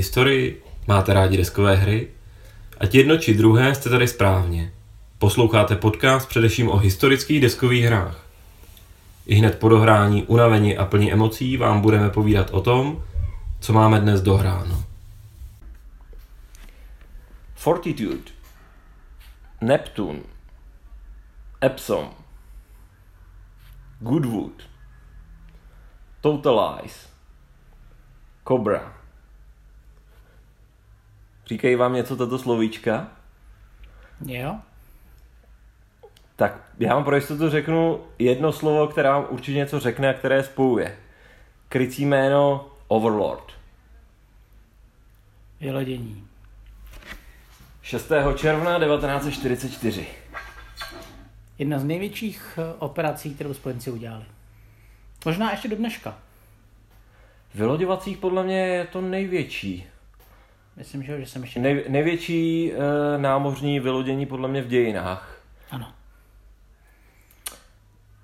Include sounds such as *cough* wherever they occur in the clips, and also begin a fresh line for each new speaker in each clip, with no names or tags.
Historii? Máte rádi deskové hry? Ať jedno či druhé jste tady správně. Posloucháte podcast především o historických deskových hrách. I hned po dohrání, unavení a plní emocí vám budeme povídat o tom, co máme dnes dohráno.
Fortitude, Neptune, Epsom, Goodwood, Totalize, Cobra. Říkají vám něco tato slovíčka?
Jo.
Tak já vám pro jistotu řeknu jedno slovo, které vám určitě něco řekne a které spojuje. Krycí jméno Overlord.
Vylodění.
6. června 1944.
Jedna z největších eh, operací, kterou spojenci udělali. Možná ještě do dneška.
Vyloďovacích podle mě je to největší.
Myslím, že, že jsem ještě...
Nej, největší e, námořní vylodění podle mě v dějinách.
Ano.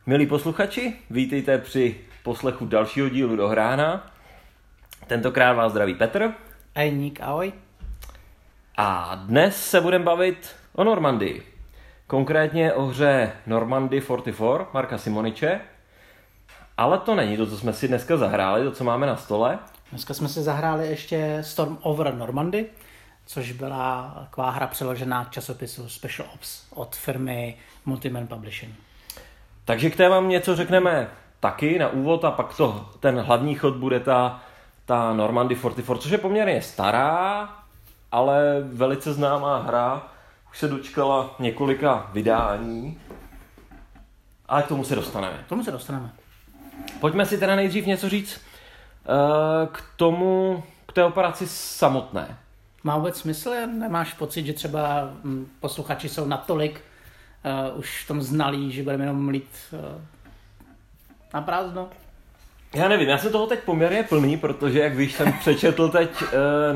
Milí posluchači, vítejte při poslechu dalšího dílu do Hrána. Tentokrát vás zdraví Petr.
Ajník, ahoj.
A dnes se budeme bavit o Normandii. Konkrétně o hře Normandy 44 Marka Simoniče. Ale to není to, co jsme si dneska zahráli, to, co máme na stole.
Dneska jsme si zahráli ještě Storm Over Normandy, což byla taková hra přeložená k časopisu Special Ops od firmy Multiman Publishing.
Takže k té vám něco řekneme taky na úvod a pak to, ten hlavní chod bude ta, ta Normandy 44, což je poměrně stará, ale velice známá hra. Už se dočkala několika vydání. Ale k tomu se dostaneme.
K tomu se dostaneme.
Pojďme si teda nejdřív něco říct k tomu, k té operaci samotné.
Má vůbec smysl? Nemáš pocit, že třeba hm, posluchači jsou natolik uh, už v tom znalí, že budeme jenom mlít uh, na prázdno?
Já nevím, já jsem toho teď poměrně plný, protože jak víš, jsem přečetl teď uh,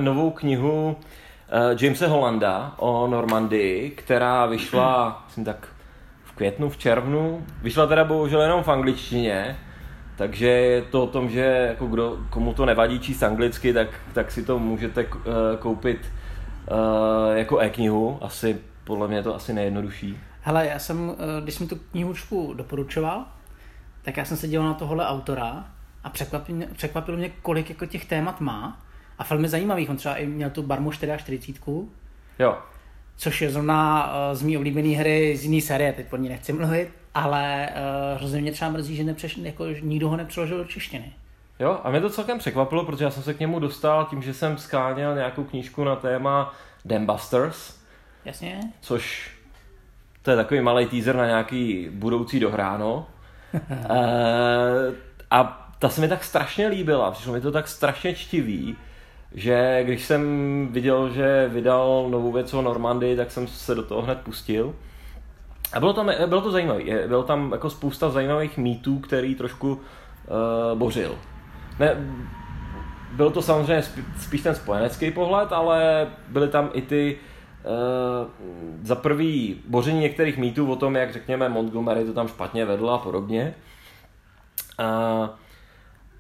novou knihu uh, Jamesa Hollanda o Normandii, která vyšla, myslím tak v květnu, v červnu. Vyšla teda bohužel jenom v angličtině, takže je to o tom, že jako kdo, komu to nevadí číst anglicky, tak, tak si to můžete uh, koupit uh, jako e-knihu. Asi, podle mě je to asi nejjednodušší.
Hele, já jsem, když jsem tu knihučku doporučoval, tak já jsem se díval na tohle autora a překvapilo mě, překvapilo mě kolik jako těch témat má. A film je zajímavý, on třeba i měl tu Barmu 44.
Jo.
Což je zrovna z mý oblíbené hry z jiné série, teď po ní nechci mluvit, ale uh, hrozně mě třeba mrzí, že nepřeš, jako, nikdo ho nepřeložil do češtiny.
Jo, a mě to celkem překvapilo, protože já jsem se k němu dostal tím, že jsem skáněl nějakou knížku na téma Dambusters.
Jasně.
Což to je takový malý teaser na nějaký budoucí dohráno. *laughs* e, a ta se mi tak strašně líbila, přišlo mi to tak strašně čtivý, že když jsem viděl, že vydal novou věc o Normandii, tak jsem se do toho hned pustil. A bylo, tam, bylo to zajímavé. Bylo tam jako spousta zajímavých mýtů, který trošku uh, bořil. Ne, byl to samozřejmě spíš ten spojenecký pohled, ale byly tam i ty uh, za prvý boření některých mýtů o tom, jak řekněme Montgomery to tam špatně vedl a podobně. Uh,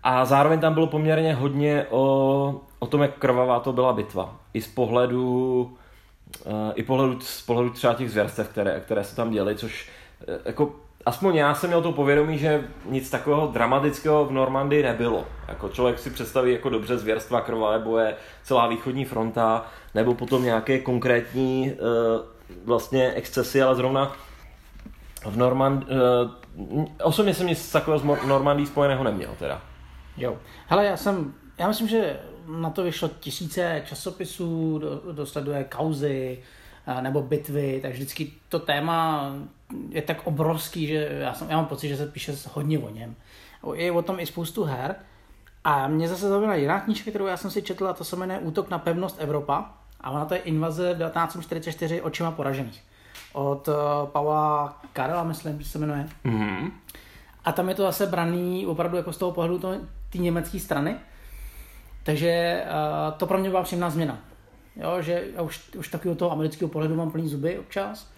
a zároveň tam bylo poměrně hodně o, o tom, jak krvavá to byla bitva. I z pohledu, i pohledu, z pohledu třeba těch zvěrstev, které, které se tam děly, což uh, jako aspoň já jsem měl to povědomí, že nic takového dramatického v Normandii nebylo. Jako člověk si představí jako dobře zvěrstva, krvavé boje, celá východní fronta, nebo potom nějaké konkrétní uh, vlastně excesy, ale zrovna v Normand... Osobně jsem nic takového z Normandii spojeného neměl teda.
Jo. Hele, já jsem, já myslím, že na to vyšlo tisíce časopisů, do, dosleduje kauzy nebo bitvy, tak vždycky to téma je tak obrovský, že já, jsem, já mám pocit, že se píše hodně o něm. Je o tom i spoustu her. A mě zase zaujala jiná knížka, kterou já jsem si četla, to se jmenuje Útok na pevnost Evropa. A ona to je invaze v 1944 očima poražených. Od uh, Pavla Karela, myslím, že se jmenuje. Mm-hmm. A tam je to zase braný opravdu jako z toho pohledu té německé strany. Takže uh, to pro mě byla příjemná změna. Jo, že já už, už taky od toho amerického pohledu mám plný zuby občas.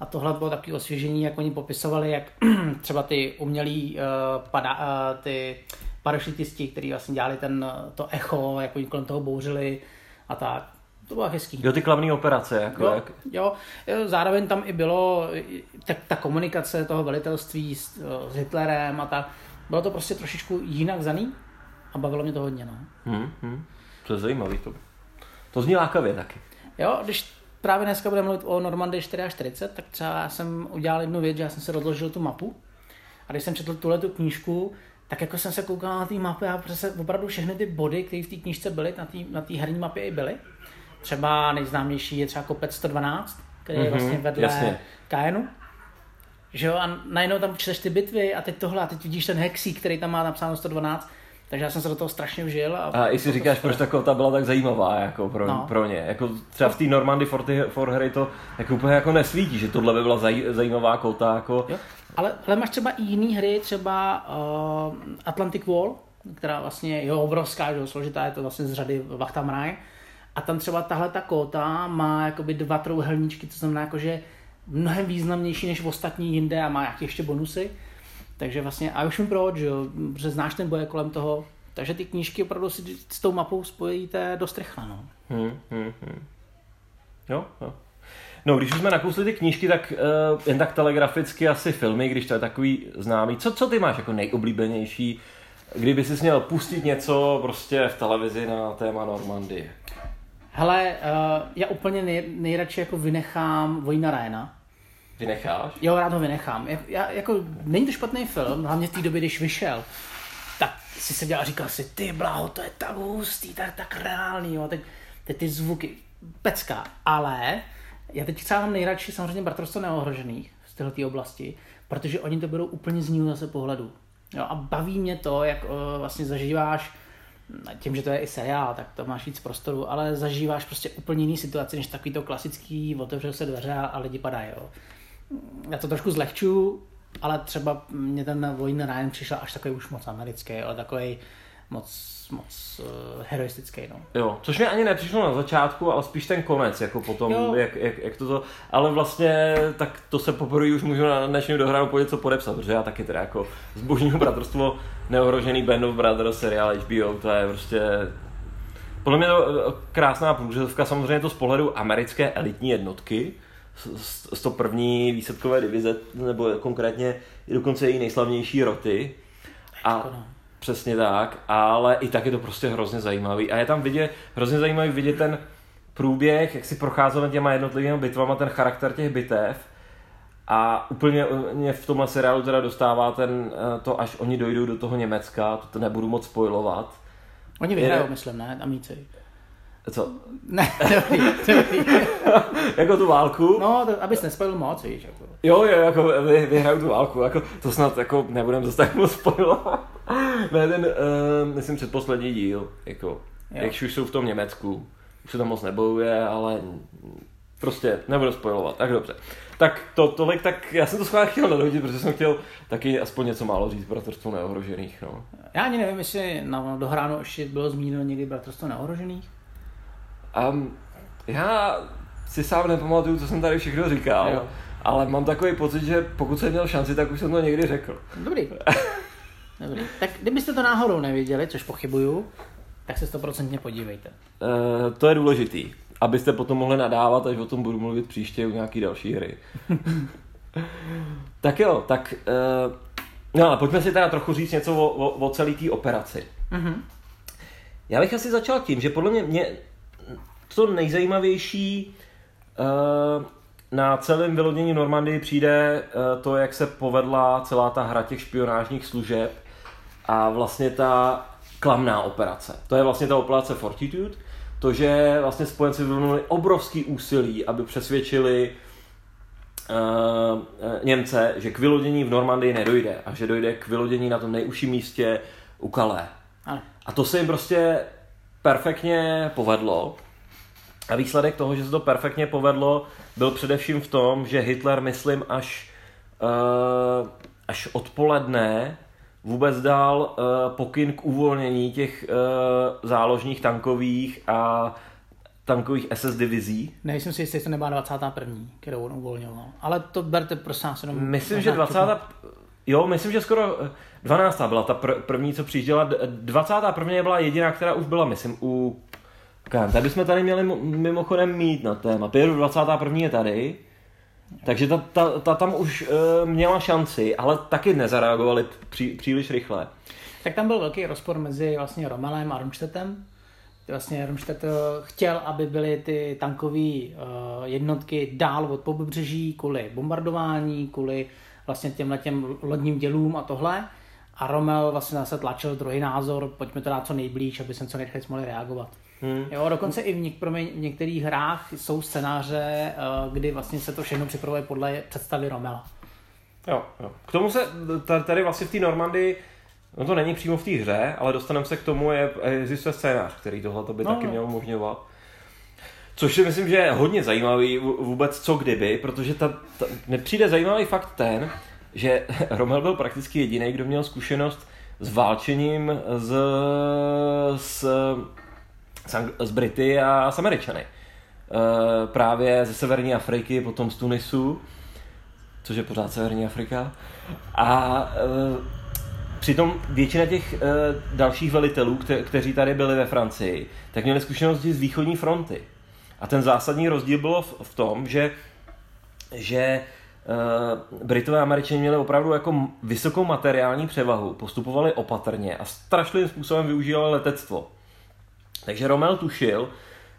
A tohle bylo takové osvěžení, jak oni popisovali, jak *clears throat* třeba ty umělý uh, pada, uh, ty parašutisti, kteří vlastně dělali ten, to echo, jako kolem toho bouřili a tak. To bylo hezký.
Jo, ty klavní operace, jako
Jo,
jak...
jo, zároveň tam i bylo tak ta komunikace toho velitelství s, s Hitlerem a tak. Bylo to prostě trošičku jinak zaný a bavilo mě to hodně. No.
Hmm, hmm. To je zajímavý. To, to zní lákavě taky.
Jo, když právě dneska budeme mluvit o Normandii 44, tak třeba já jsem udělal jednu věc, že já jsem se rozložil tu mapu a když jsem četl tuhle tu knížku, tak jako jsem se koukal na té mapy a se opravdu všechny ty body, které v té knížce byly, na té na tý herní mapě i byly. Třeba nejznámější je třeba kopec 112, který je
Mhm,
vlastně vedle
jasně.
Kajenu. Že jo, a najednou tam čteš ty bitvy a teď tohle a teď vidíš ten hexík, který tam má napsáno 112, takže já jsem se do toho strašně vžil. A,
A i si říkáš, proč ta kota byla tak zajímavá jako pro, no. Pro ně. Jako třeba v té Normandy for, for Harry to jako úplně jako nesvítí, že tohle by byla zaj, zajímavá kota. Jako...
Jo. Ale, ale máš třeba i jiné hry, třeba uh, Atlantic Wall, která vlastně je obrovská, že jo, složitá, je to vlastně z řady Vachtam Raj. A tam třeba tahle ta kóta má jakoby dva trouhelníčky, to znamená jako, že mnohem významnější než ostatní jinde a má nějaké ještě bonusy. Takže vlastně, a už vím proč, že jo, protože znáš ten boje kolem toho. Takže ty knížky opravdu si s tou mapou spojíte dost rychle, no.
Hmm, hmm, hmm. Jo, jo. No, když už jsme nakousli ty knížky, tak uh, jen tak telegraficky asi filmy, když to je takový známý. Co, co ty máš jako nejoblíbenější, kdyby jsi měl pustit něco prostě v televizi na téma Normandie?
Hele, uh, já úplně nej, nejradši jako vynechám Vojna Ryana.
Vynecháš?
Jo, rád ho vynechám. Já, já, jako, není to špatný film, hlavně v té době, když vyšel. Tak si se dělal a říkal si, ty bláho, to je tak hustý, tak, tak reálný, jo. Teď, teď ty zvuky, pecka. Ale já teď třeba mám nejradši samozřejmě Bratrstvo neohrožených z této oblasti, protože oni to berou úplně z jiného zase pohledu. Jo, a baví mě to, jak uh, vlastně zažíváš tím, že to je i seriál, tak to máš víc prostoru, ale zažíváš prostě úplně jiný situaci, než takový to klasický, otevřel se dveře a, a lidi padají. Jo. Já to trošku zlehču, ale třeba mě ten Vojn Ryan přišel až takový už moc americký, ale takový moc, moc uh, heroistický. No.
Jo, což mi ani nepřišlo na začátku, ale spíš ten konec, jako potom,
Jo.
jak, jak, jak, to to, ale vlastně tak to se poprvé už můžu na dnešním dohránu po něco podepsat, protože já taky teda jako zbožního bratrstvo neohrožený Band of Brothers, seriál HBO, to je prostě podle mě to eh, krásná průřezovka, samozřejmě to z pohledu americké elitní jednotky, z, z to první výsadkové divize, nebo konkrétně i dokonce její nejslavnější roty. A,
no.
Přesně tak, ale i tak je to prostě hrozně zajímavý. A je tam vidět, hrozně zajímavý vidět ten průběh, jak si procházel těma jednotlivými bitvama, ten charakter těch bitev. A úplně mě v tomhle seriálu teda dostává ten, eh, to, až oni dojdou do toho Německa, to, to nebudu moc spojovat.
Oni vyhrajou,
Je-
myslím, ne? Amíci.
Co?
Ne, *laughs* dobrý, dobrý. *laughs*
jako tu válku?
No, to, abys nespojil moc, víš. Jako.
Jo, jo, jako vy, vyhrajou tu válku, jako to snad jako nebudem zase tak moc spojovat. ne, ten, uh, myslím, předposlední díl, jako,
Jo.
jak už jsou v tom Německu, už se tam moc nebojuje, ale prostě nebudu spojovat, tak dobře. Tak to, tolik, tak já jsem to schválně chtěl nadhodit, protože jsem chtěl taky aspoň něco málo říct bratrstvo neohrožených, no.
Já ani nevím, jestli na dohráno ještě bylo zmíněno někdy Bratrstvo neohrožených.
Um, já si sám nepamatuju, co jsem tady všechno říkal,
Jo.
ale mám takový pocit, že pokud jsem měl šanci, tak už jsem to někdy řekl.
Dobrý. *laughs* Dobrý. Tak kdybyste to náhodou nevěděli, což pochybuju, tak se stoprocentně podívejte.
Uh, to je důležitý, abyste potom mohli nadávat, až o tom budu mluvit příště u nějaký další hry. *laughs* tak jo, tak uh, no ale pojďme si teda trochu říct něco o, o, o celé té operaci.
Mhm.
Já bych asi začal tím, že podle mě, mě to nejzajímavější uh, na celém vylodění Normandii přijde uh, to, jak se povedla celá ta hra těch špionážních služeb a vlastně ta klamná operace. To je vlastně ta operace Fortitude, to, že vlastně spojenci vyvinuli obrovský úsilí, aby přesvědčili uh, Němce, že k vylodění v Normandii nedojde a že dojde k vylodění na tom nejužším místě u Calais. A to se jim prostě perfektně povedlo. A výsledek toho, že se to perfektně povedlo, byl především v tom, že Hitler, myslím, až, uh, až odpoledne vůbec dal uh, pokyn k uvolnění těch uh, záložních tankových a tankových SS divizí.
Nejsem si jistý, jestli to nebyla 21. kterou on uvolňoval. Ale to berte prosím vás jenom...
Myslím, že 20.
vtipně.
jo, myslím, že skoro 12. byla ta pr- první, co přijížděla. 21. byla jediná, která už byla, myslím, u... Tady jsme tady měli mimochodem mít na téma. 21. je tady, takže ta, ta, ta tam už uh, měla šanci, ale taky nezareagovali pří, příliš rychle.
Tak tam byl velký rozpor mezi vlastně Romelem a Romštetem. Vlastně Romštet eh, chtěl, aby byly ty tankové uh, jednotky dál od pobřeží kvůli bombardování, kvůli vlastně těmhle těm lodním dělům a tohle. A Romel vlastně zase tlačil druhý názor, pojďme to dát co nejblíž, aby se co nejrychleji mohli reagovat. Hmm. Jo, dokonce i v, něk, mě, v některých hrách jsou scénáře, eh, kdy vlastně se to všechno připravuje podle představy Romela.
Jo, jo. K tomu se tady vlastně v té Normandii, no to není přímo v té hře, ale dostaneme se k tomu, je, existuje scénář, který tohle by no, taky no. měl umožňovat. Což si myslím, že je hodně zajímavý vůbec co kdyby, protože ta, ta, nepřijde zajímavý fakt ten, že *laughs* Romel byl prakticky jediný, kdo měl zkušenost s válčením z, s s Brity a s Američany. E, právě ze severní Afriky, potom z Tunisu, což je pořád severní Afrika. A e, přitom většina těch e, dalších velitelů, kte, kteří tady byli ve Francii, tak měli zkušenosti z východní fronty. A ten zásadní rozdíl bylo v, v tom, že, že Britové a Američané měli opravdu jako vysokou materiální převahu, postupovali opatrně a strašným způsobem využívali letectvo. Takže Rommel tušil,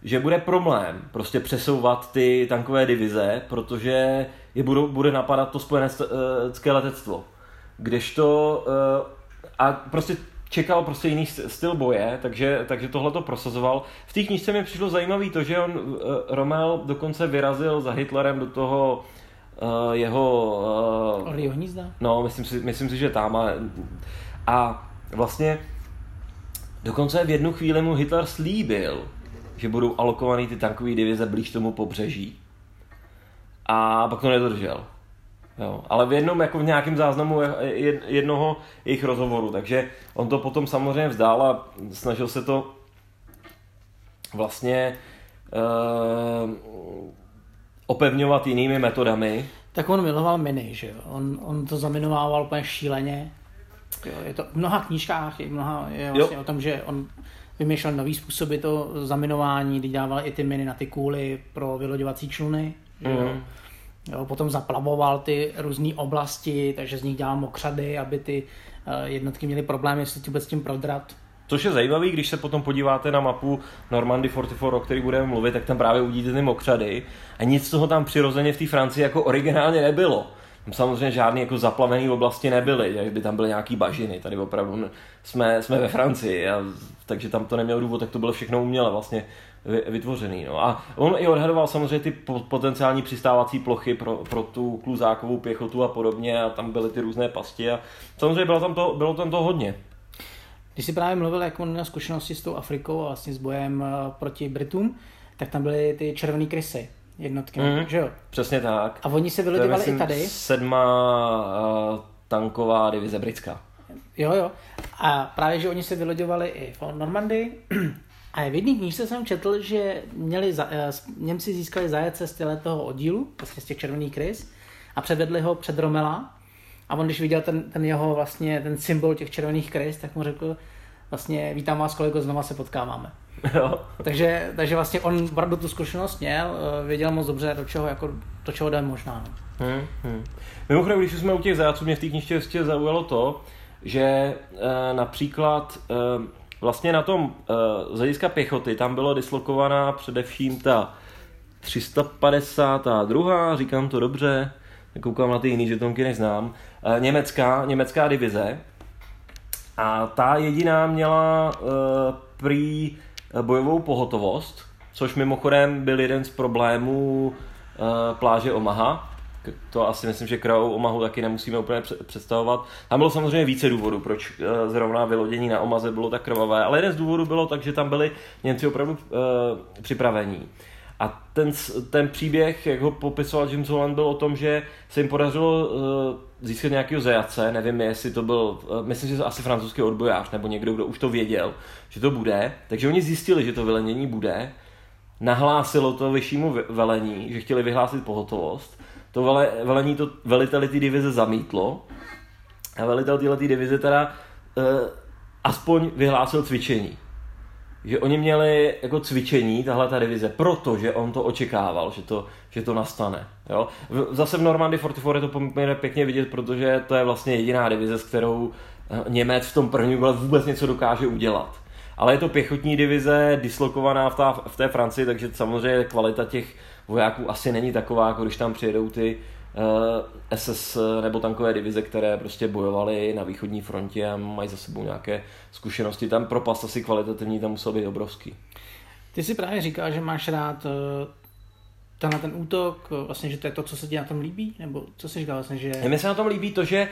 že bude problém prostě přesouvat ty tankové divize, protože je budou, bude napadat to spojenecké letectvo. Kdežto eh, a prostě čekal prostě jiný styl boje, takže, takže tohle to prosazoval. V té knižce mi přišlo zajímavé to, že on, eh, Rommel dokonce vyrazil za Hitlerem do toho uh, jeho...
Uh, hnízda?
No, myslím si, myslím si, že tam. A, a vlastně Dokonce v jednu chvíli mu Hitler slíbil, že budou alokovaný ty tankové divize blíž tomu pobřeží. A pak to nedodržel. Jo, ale v jednom, jako v nějakém záznamu jednoho jejich rozhovoru, takže on to potom samozřejmě vzdál a snažil se to vlastně uh, opevňovat jinými metodami.
Tak on miloval miny, že jo? On, on to zaminovával úplně šíleně Jo, je to v mnoha knížkách, je, mnoha, je vlastně jo. o tom, že on vymýšlel nový způsoby to zaminování, kdy dával i ty miny na ty kůly pro vyloďovací čluny. Mm. Jo. Mhm. Jo, potom zaplavoval ty různé oblasti, takže z nich dělal mokřady, aby ty uh, jednotky měly problémy se vůbec s tím prodrat.
Což je zajímavé, když se potom podíváte na mapu Normandy 44, o který budeme mluvit, tak tam právě uvidíte ty mokřady a nic z toho tam přirozeně v té Francii jako originálně nebylo. Tam samozřejmě žádný jako zaplavený oblasti nebyly, jak by tam byly nějaký bažiny, tady opravdu jsme, jsme ve Francii, a, takže tam to nemělo důvod, tak to bylo všechno uměle vlastně vytvořený. No. A on i odhadoval samozřejmě ty potenciální přistávací plochy pro, pro tu kluzákovou pěchotu a podobně a tam byly ty různé pasti a samozřejmě bylo tam to, bylo tam to hodně.
Když jsi právě mluvil, jak on měl zkušenosti s tou Afrikou a vlastně s bojem eh, proti Britům, tak tam byly ty červené krysy jednotky, mm, že jo?
Přesně tak.
A oni se vylodovali i tady?
sedma uh, tanková divize britská.
Jo, jo. A právě, že oni se vyloďovali i v Normandii. *clears throat* A v jedné knížce jsem četl, že měli za, uh, Němci získali zajece z toho oddílu, vlastně z těch červených krys, a předvedli ho před Romela. A on, když viděl ten, ten jeho vlastně, ten symbol těch červených krys, tak mu řekl, vlastně vítám vás kolego, znova se potkáváme. Jo. takže, takže vlastně on opravdu tu zkušenost měl, eh, věděl moc dobře, do čeho, jako, do čeho jde možná. No. Hmm,
hmm. Mimochodem, když jsme u těch zajaců, mě v té knižce ještě zaujalo to, že e, například e, vlastně na tom e, z hlediska pěchoty tam bylo dislokovaná především ta 352. říkám to dobře, koukám na ty jiný žetonky, než znám, e, německá, německá divize, a ta jediná měla uh, prý bojovou pohotovost, což mimochodem byl jeden z problémů uh, pláže Omaha. To asi myslím, že krajou Omahu taky nemusíme úplně představovat. Tam bylo samozřejmě více důvodů, proč uh, zrovna vylodění na Omaze bylo tak krvavé, ale jeden z důvodů bylo tak, že tam byli Němci opravdu připravení. A ten, ten příběh, jak ho popisoval James Holland, byl o tom, že se jim podařilo získat nějakého zajace, nevím, jestli to byl, uh, myslím, že to asi francouzský odbojář, nebo někdo, kdo už to věděl, že to bude. Takže oni zjistili, že to velenění bude, nahlásilo to vyššímu velení, že chtěli vyhlásit pohotovost. To vele, velení to veliteli ty divize zamítlo A velitel téhle divize teda uh, aspoň vyhlásil cvičení. Že oni měli jako cvičení, tahle ta divize, protože on to očekával, že to, že to nastane. Jo? Zase v Normandy 44 je to poměrně pěkně vidět, protože to je vlastně jediná divize, s kterou eh, Němec v tom prvním kole vůbec něco dokáže udělat. Ale je to pěchotní divize, dislokovaná v, ta, v té Francii, takže samozřejmě kvalita těch vojáků asi není taková, jako když tam přijedou ty SS nebo tankové divize, které prostě bojovaly na východní frontě a mají za sebou nějaké zkušenosti. Tam propast asi kvalitativní tam musel být obrovský.
Ty si právě říkal, že máš rád uh, tenhle ten útok, vlastně, že to je to, co se ti na tom líbí? Nebo co jsi říkal vlastně, že...
Mně se na tom líbí to, že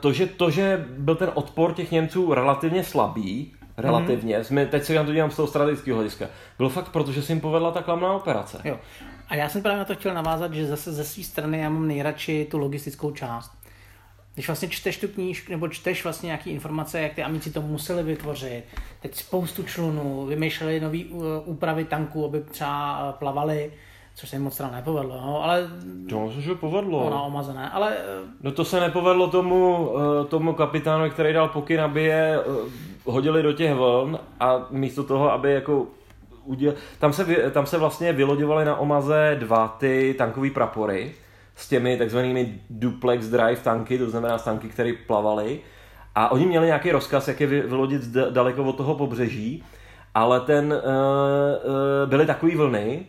to, že, to, že byl ten odpor těch Němců relativně slabý, relativně. Mm-hmm. Jsme, teď se na to dívám z toho strategického hlediska. Bylo fakt proto, že se jim povedla ta klamná operace.
Jo. A já jsem právě na to chtěl navázat, že zase ze své strany já mám nejradši tu logistickou část. Když vlastně čteš tu knížku, nebo čteš vlastně nějaké informace, jak ty amici to museli vytvořit, teď spoustu člunů, vymýšleli nové úpravy tanků, aby třeba plavali, což se jim moc teda nepovedlo, no, ale...
To se že povedlo.
No, omazené, ale...
No to se nepovedlo tomu, eh, tomu kapitánu, který dal pokyn, aby je hodili do těch vln a místo toho, aby jako uděl... tam, se, tam se vlastně vyloďovaly na Omaze dva ty tankové prapory s těmi takzvanými duplex drive tanky, to znamená tanky, které plavaly. A oni měli nějaký rozkaz, jak je vylodit daleko od toho pobřeží, ale ten uh, uh, byly takové vlny,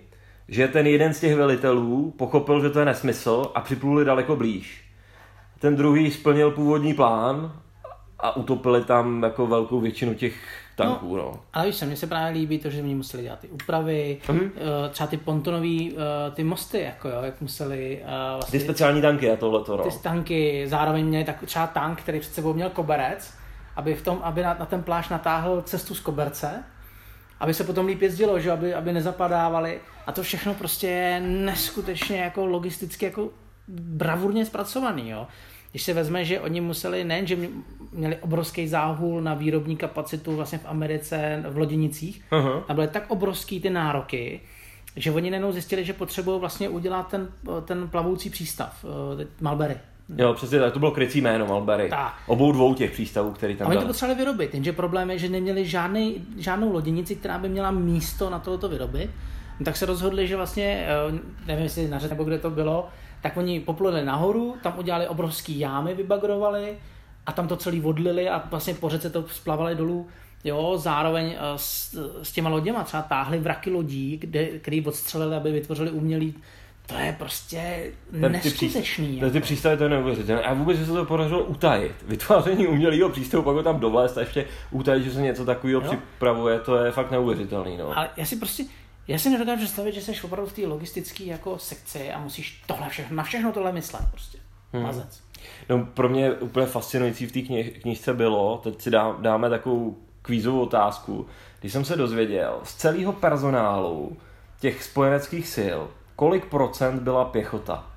že ten jeden z těch velitelů pochopil, že to je nesmysl a připluli daleko blíž. Ten druhý splnil původní plán a utopili tam jako velkou většinu těch tanků. No, no.
Ale víš, mně se právě líbí to, že oni museli dělat ty úpravy, mm-hmm. třeba ty pontonové eh, ty mosty, jako jo, jak museli
uh, vlastně... Ty speciální tanky a tohleto, no.
Ty tanky, zároveň měli tak, třeba tank, který před sebou měl koberec, aby, v tom, aby na, na ten pláž natáhl cestu z koberce, aby se potom líp jezdilo, že aby, aby nezapadávali. A to všechno prostě je neskutečně jako logisticky jako bravurně zpracovaný, jo. Když se vezme, že oni museli nejen, že měli obrovský záhul na výrobní kapacitu vlastně v Americe, v loděnicích, uh-huh. a byly tak obrovský ty nároky, že oni nejenom zjistili, že potřebují vlastně udělat ten, ten plavoucí přístav, eh, Malberry.
Jo, přesně tak, to bylo krycí jméno Malberry. Tak. Obou dvou těch přístavů, který tam
A oni to potřebovali vyrobit, jenže problém je, že neměli žádný, žádnou loděnici, která by měla místo na tohoto vyrobit. No, tak se rozhodli, že vlastně, eh, nevím jestli na nebo kde to bylo, tak oni popluli nahoru, tam udělali obrovský jámy, vybagrovali a tam to celý vodlili a vlastně po řece to splavali dolů. Jo, zároveň eh, s, s těma loděma třeba táhli vraky lodí, kde, který odstřelili, aby vytvořili umělý to je prostě neskutečný.
Ty, ty přístavy to je neuvěřitelné. A vůbec, že se to podařilo utajit. *laughs* Vytváření umělého přístavu, pak ho tam dovést a ještě utajit, že se něco takového připravuje, to je fakt neuvěřitelný. No.
Ale já si prostě, já si nedokážu představit, že jsi opravdu v té logistické jako sekci a musíš tohle všechno, na všechno tohle myslet prostě. Hmm. Mazec.
No, pro mě úplně fascinující v té knih, knižce bylo, teď si dá, dáme takovou kvízovou otázku, když jsem se dozvěděl z celého personálu těch spojeneckých sil, kolik procent byla pěchota.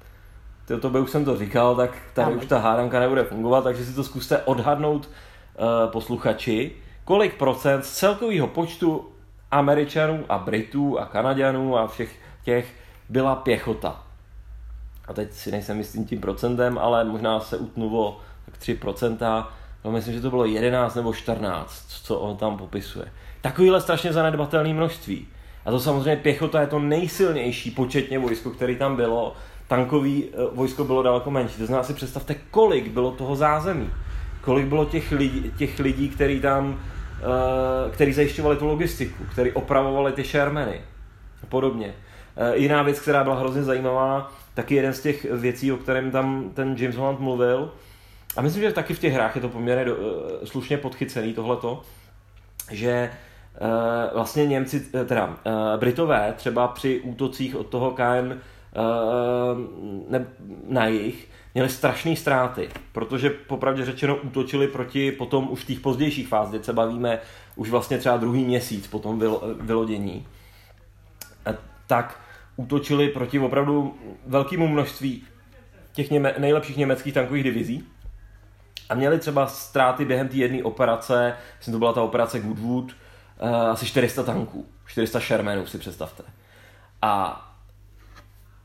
To, to by už jsem to říkal, tak tady už ta hádanka nebude fungovat, takže si to zkuste odhadnout uh, posluchači, kolik procent z celkového počtu Američanů a Britů a Kanaďanů a všech těch byla pěchota. A teď si nejsem jistým tím procentem, ale možná se utnu o tak 3%. No, myslím, že to bylo 11 nebo 14, co on tam popisuje. Takovýhle strašně zanedbatelné množství. A to samozřejmě pěchota je to nejsilnější početně vojsko, který tam bylo. Tankový eh, vojsko bylo daleko menší. To znamená si představte, kolik bylo toho zázemí. Kolik bylo těch lidí, těch lidí který tam který zajišťovali tu logistiku, který opravovali ty Shermany a podobně. Eh, jiná věc, která byla hrozně zajímavá, taky jeden z těch věcí, o kterém tam ten James Holland mluvil, a myslím, že taky v těch hrách je to poměrně do, uh, slušně podchycený tohleto, že vlastně Němci, teda Britové třeba při útocích od toho uh, ne, na jich, měli strašné ztráty, protože popravdě řečeno útočili proti potom už v těch pozdějších fáz, kde se bavíme už vlastně třeba druhý měsíc po tom vylodění, tak útočili proti opravdu velkému množství těch něme, nejlepších německých tankových divizí a měli třeba ztráty během té jedné operace, myslím to byla ta operace Goodwood, uh, asi 400 tanků, 400 Shermanů si představte. A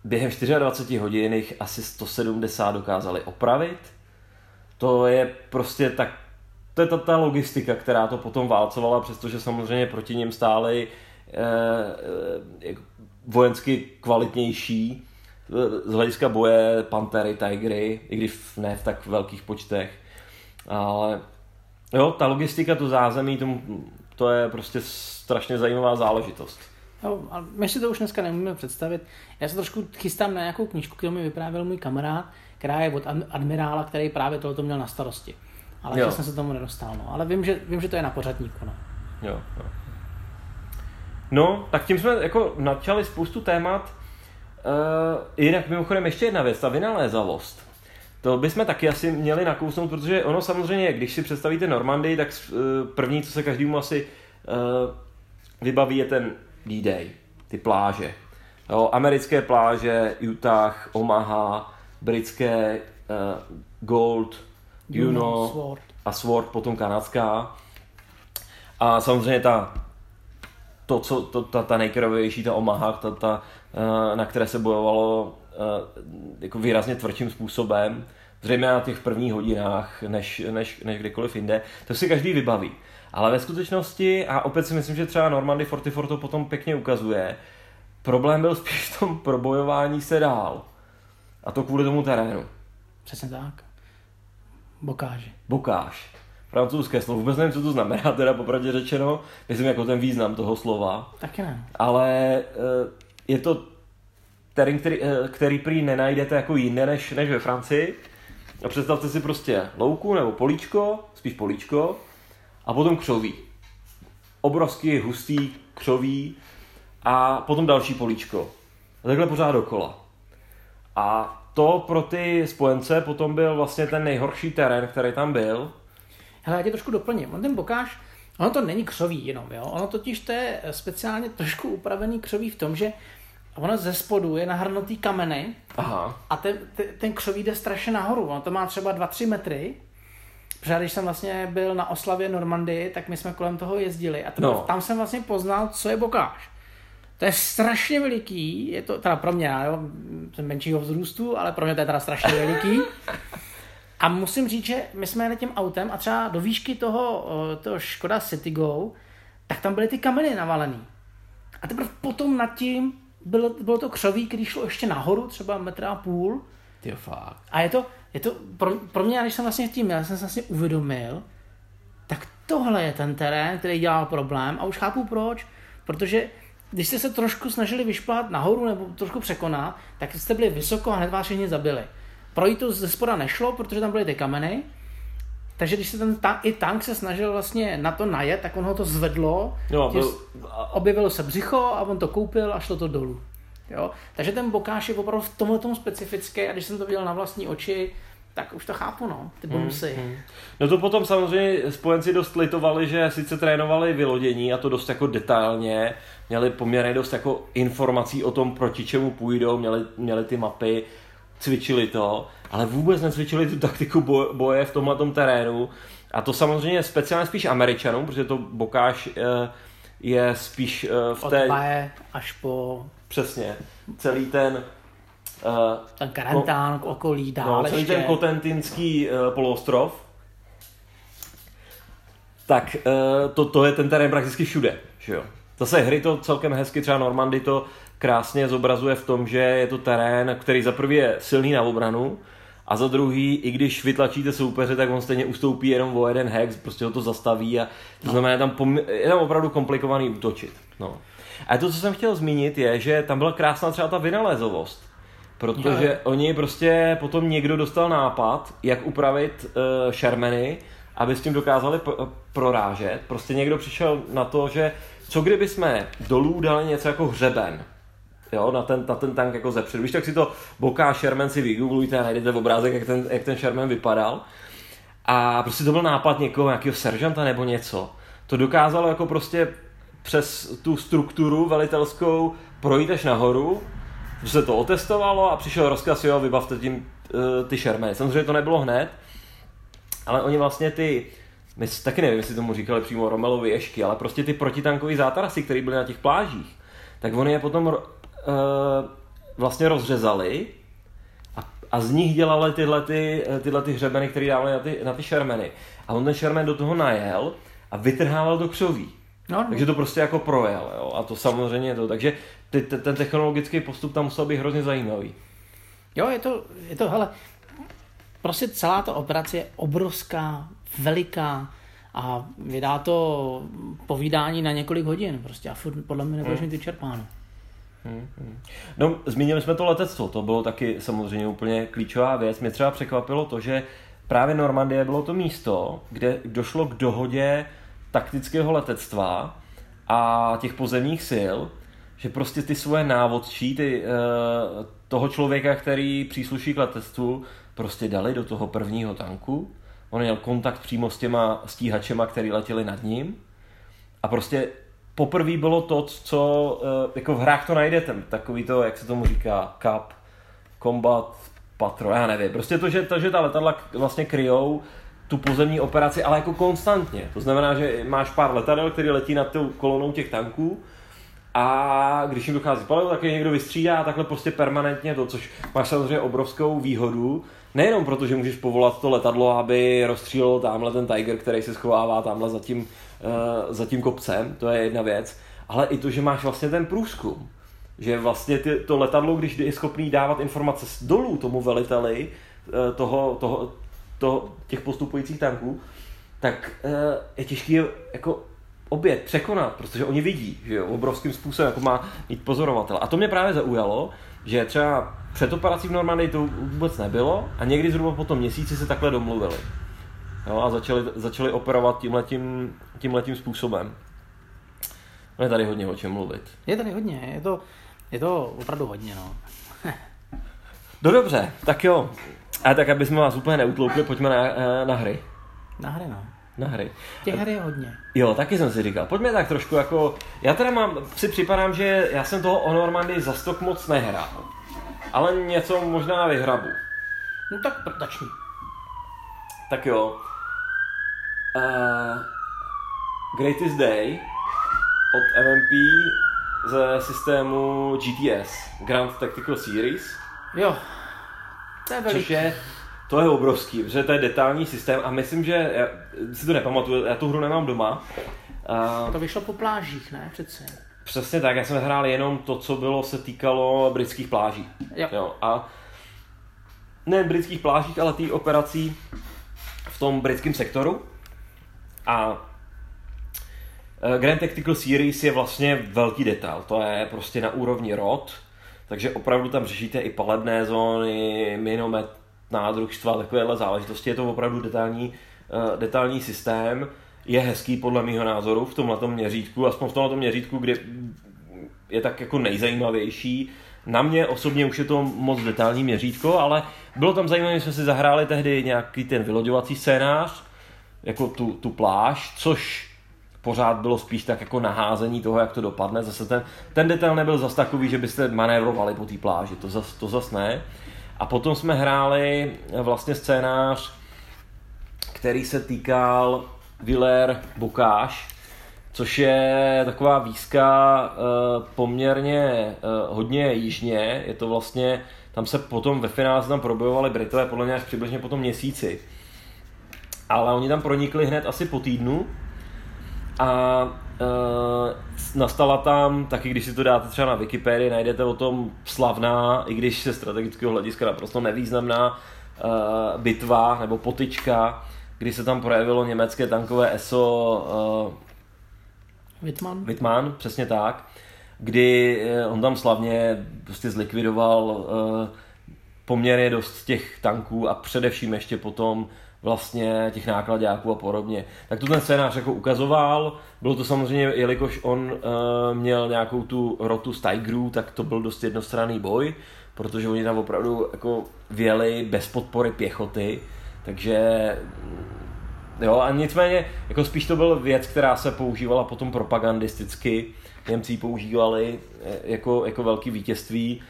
během 24 hodin jich asi 170 dokázali opravit. to je prostě tak, to je ta, ta logistika, která to potom válcovala, přestože samozřejmě proti něm stály eh, eh, vojensky kvalitnější eh, z hlediska boje pantery, tigry, i když ne v tak velkých počtech. Ale jo, ta logistika, to zázemí, tomu, to je prostě strašně zajímavá záležitost.
No, ale my si to už dneska nemůžeme představit. Já se trošku chystám na nějakou knížku, kterou mi vyprávěl můj kamarád, která je od admirála, který právě tohoto měl na starosti. Ale já jsem se tomu nedostal. No. Ale vím že, vím, že to je na pořadníku. No.
Jo, jo. No, tak tím jsme jako načali spoustu témat. Uh, jinak mimochodem ještě jedna věc, ta vynalézavost. To bychom taky asi měli nakousnout, protože ono samozřejmě, když si představíte Normandii, tak uh, první, co se každému asi uh, vybaví, je ten D-Day, ty pláže. Jo, americké pláže, Utah, Omaha, britské uh, Gold, Juno Sword. a Sword, potom kanadská. A samozřejmě ta to, co, to, ta, ta nejkrvavější, ta Omaha, ta, ta, uh, na které se bojovalo uh, jako výrazně tvrdším způsobem, zřejmě na těch prvních hodinách, než, než, než kdekoliv jinde, to si každý vybaví. Ale ve skutečnosti, a opět si myslím, že třeba Normandy Fortifort to potom pěkně ukazuje, problém byl spíš v tom probojování se dál. A to kvůli tomu terénu.
Přesně tak. Bokáži.
Bokáž. Francouzské slovo. Vůbec nevím, co to znamená, teda popravdě řečeno. Myslím jako ten význam toho slova.
Taky ne.
Ale eh, je to terén, který, eh, který prý nenajdete jako jinde než, než ve Francii. A představte si prostě louku nebo políčko, spíš políčko, a potom křoví. Obrovský, hustý křoví a potom další políčko. A takhle pořád dokola. A to pro ty spojence potom byl vlastně ten nejhorší terén, který tam byl.
Hele, já tě trošku doplním. On ten bokáš, ono to není křoví jenom, jo? Ono totiž to je speciálně trošku upravený křoví v tom, že ono ze spodu je nahrnutý kameny
Aha.
a ten, ten, ten křoví jde strašně nahoru. Ono to má třeba 2-3 metry. Protože když jsem vlastně byl na oslavě Normandii, tak my jsme kolem toho jezdili a no. tam jsem vlastně poznal, co je bokáž. To je strašně veliký, je to teda pro mě, jo, jsem menšího vzrůstu, ale pro mě to je teda strašně veliký. A musím říct, že my jsme jeli tím autem a třeba do výšky toho, toho Škoda Go, tak tam byly ty kameny navalený. A teprve potom nad tím bylo, bylo to křoví, když šlo ještě nahoru, třeba metra a půl.
Ty fakt.
A je to, je to pro, pro mě, když jsem vlastně tím já jsem se vlastně uvědomil, tak tohle je ten terén, který dělal problém a už chápu proč, protože když jste se trošku snažili vyšplhat nahoru nebo trošku překonat, tak jste byli vysoko a hned vás všichni zabili. Projít to ze spoda nešlo, protože tam byly ty kameny, takže když se ten ta, i tank se snažil vlastně na to najet, tak on ho to zvedlo, no, byl... objevilo se břicho a on to koupil a šlo to dolů. Jo? Takže ten bokáš je opravdu v tomhle tom specifický a když jsem to viděl na vlastní oči, tak už to chápu, no, ty hmm, bonusy. Hmm, hmm.
No to potom samozřejmě spojenci dost litovali, že sice trénovali vylodění a to dost jako detailně, měli poměrně dost jako informací o tom, proti čemu půjdou, měli, měli ty mapy, cvičili to, ale vůbec necvičili tu taktiku boje v tomhle terénu. A to samozřejmě je speciálně spíš Američanům, protože to Bokáš eh, je spíš eh, v té...
Od až po...
Přesně. Celý ten
Uh, ten Karentán, no, okolí, dál no,
celý ten kotentinský uh, poloostrov, tak uh, to, to je ten terén prakticky všude. Že jo? Zase hry to celkem hezky, třeba Normandy to krásně zobrazuje v tom, že je to terén, který za prvý je silný na obranu, a za druhý, i když vytlačíte soupeře, tak on stejně ustoupí jenom o jeden hex, prostě ho to zastaví a to no. znamená, je tam, pom- je tam opravdu komplikovaný útočit. No. A to, co jsem chtěl zmínit, je, že tam byla krásná třeba ta vynalézovost. Protože no. oni prostě potom někdo dostal nápad, jak upravit uh, Shermany, aby s tím dokázali p- prorážet. Prostě někdo přišel na to, že co kdyby jsme dolů dali něco jako hřeben, jo, na ten, na ten tank jako zepředu. Když tak si to Boká Sherman si vygooglujte a najdete v obrázek, jak ten, jak ten Sherman vypadal. A prostě to byl nápad někoho, nějakého seržanta nebo něco. To dokázalo jako prostě přes tu strukturu velitelskou projít až nahoru, se to otestovalo a přišel rozkaz, jo, vybavte tím uh, ty šermy. Samozřejmě to nebylo hned, ale oni vlastně ty, my taky nevím, jestli tomu říkali přímo Romelovi ješky, ale prostě ty protitankové zátarasy, které byly na těch plážích, tak oni je potom uh, vlastně rozřezali a, a z nich dělali tyhle, ty, tyhle ty hřebeny, které dávali na ty, na ty šermeny. A on ten šermen do toho najel a vytrhával to křoví.
No, no.
Takže to prostě jako projel, jo? a to samozřejmě je to. Takže ty, ty, ten technologický postup tam musel být hrozně zajímavý.
Jo, je to, je to, hele, prostě celá ta operace je obrovská, veliká a vydá to povídání na několik hodin prostě a furt podle mě nebudeš mít vyčerpáno.
No, zmínili jsme to letectvo, to bylo taky samozřejmě úplně klíčová věc. Mě třeba překvapilo to, že právě Normandie bylo to místo, kde došlo k dohodě taktického letectva a těch pozemních sil, že prostě ty svoje návodčí, ty, uh, toho člověka, který přísluší k letectvu, prostě dali do toho prvního tanku. On měl kontakt přímo s těma stíhačema, který letěli nad ním. A prostě poprvé bylo to, co uh, jako v hrách to najdete, takový to, jak se tomu říká, cup, combat, patro, já nevím. Prostě to, že, to, že ta letadla vlastně kryjou tu pozemní operaci, ale jako konstantně. To znamená, že máš pár letadel, který letí nad tou kolonou těch tanků a když jim dochází palivo, tak je někdo vystřídá a takhle prostě permanentně to, což máš samozřejmě obrovskou výhodu. Nejenom proto, že můžeš povolat to letadlo, aby rozstřílil tamhle ten Tiger, který se schovává tamhle za tím, uh, za tím kopcem, to je jedna věc, ale i to, že máš vlastně ten průzkum. Že vlastně ty, to letadlo, když je schopný dávat informace z dolů tomu veliteli uh, toho, toho, toho, těch postupujících tanků, tak uh, je těžký jako obět překonat, protože oni vidí, že jo, obrovským způsobem, jako má mít pozorovatel. A to mě právě zaujalo, že třeba před operací v Normandii to vůbec nebylo a někdy zhruba po tom měsíci se takhle domluvili. Jo, a začali, začali operovat tímhletím, tímhletím způsobem. No je tady hodně o čem mluvit.
Je tady hodně, je to, je to opravdu hodně, no.
No dobře, tak jo. A tak, aby jsme vás úplně neutloukli, pojďme na, eh, na hry.
Na hry, no.
Na hry.
Těch her je hodně.
Jo, taky jsem si říkal, pojďme tak trošku jako, já teda mám, si připadám, že já jsem toho o Normandii za stok moc nehrál. Ale něco možná vyhrabu.
No tak začni.
Tak jo. Uh, Greatest Day od MMP ze systému GTS, Grand Tactical Series,
Jo, to je
což
veliký.
je, to je obrovský, protože to je detailní systém a myslím, že, já si to nepamatuju, já tu hru nemám doma, uh,
To vyšlo po plážích, ne? Přece.
Přesně tak, já jsem hrál jenom to, co bylo, se týkalo britských pláží.
Jo.
Jo, a ne britských plážích, ale té operací v tom britském sektoru. A eh, Grand Tactical Series je vlastně velký detail, to je prostě na úrovni rod, takže opravdu tam řešíte i palebné zóny, minomet, nádružstva, takovéhle záležitosti, je to opravdu detailní, uh, detailní systém, je hezký podle mého názoru v tomhle měřítku, aspoň v tomhle měřítku, kde je tak jako nejzajímavější. Na mě osobně už je to moc detailní měřítko, ale bylo tam zajímavé, že jsme si zahráli tehdy nějaký ten vyloďovací scénář, jako tu, tu pláž, což pořád bylo spíš tak jako naházení toho, jak to dopadne. Zase ten, ten detail nebyl zas takový, že byste manévrovali po té pláži, to zas, to zas ne. A potom jsme hráli vlastně scénář, který se týkal Viller Bokáš, což je taková výzka eh, poměrně eh, hodně jižně. Je to vlastně, tam se potom ve finále tam probojovali Britové podle mě až přibližně po tom měsíci. Ale oni tam pronikli hned asi po týdnu a uh, nastala tam, taky když si to dáte třeba na Wikipedii, najdete o tom slavná, i když se strategického hlediska naprosto nevýznamná uh, bitva nebo potyčka, kdy se tam projevilo německé tankové ESO uh,
Wittmann?
Wittmann, přesně tak, kdy eh, on tam slavně prostě zlikvidoval eh, poměrně dost těch tanků a především ještě potom vlastně těch nákladáků a podobně. Tak to ten scénář jako ukazoval, bylo to samozřejmě, jelikož on uh, měl nějakou tu rotu z Tigerů, tak to byl dost jednostranný boj, protože oni tam opravdu jako věli bez podpory pěchoty, takže Jo, a nicméně, jako spíš to byl věc, která se používala potom propagandisticky. Němci ji používali eh, jako, jako velký vítězství,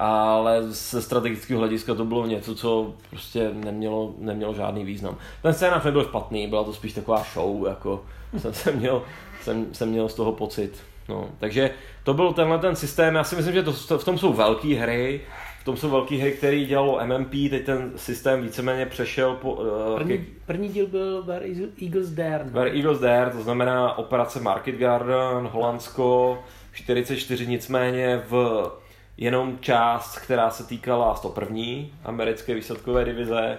ale ze strategického hlediska to bylo něco, co prostě nemělo, nemělo žádný význam. Ten scénář nebyl špatný, byla to spíš taková show, jako jsem, jsem, měl, jsem, jsem měl z toho pocit. No, takže to byl tenhle ten systém, já si myslím, že to, v tom jsou velké hry, v tom jsou velké hry, který dělalo MMP, teď ten systém víceméně přešel po... Uh,
První, první díl byl Where Eagles Dare. no.
Where Eagles Dare, to znamená operace Market Garden, Holandsko, 44 nicméně v jenom část, která se týkala 101. americké výsadkové divize.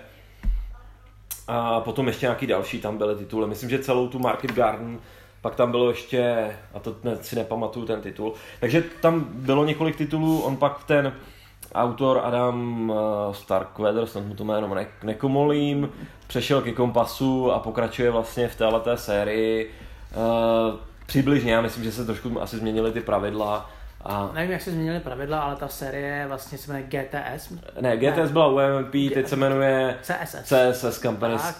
A potom ještě nějaký další tam byly tituly. Myslím, že celou tu Market Garden pak tam bylo ještě, a to ne, si nepamatuju ten titul. Takže tam bylo několik titulů, on pak ten autor Adam uh, Starkweather, snad mu to jméno ne, nekomolím, přešel ke kompasu a pokračuje vlastně v této sérii. Uh, přibližně, já myslím, že se trošku asi změnily ty pravidla. A...
Nevím, jak se změnily pravidla, ale ta série vlastně se jmenuje GTS.
Ne, GTS ne. byla UMP, teď se jmenuje
CSS.
CSS Company
Tak.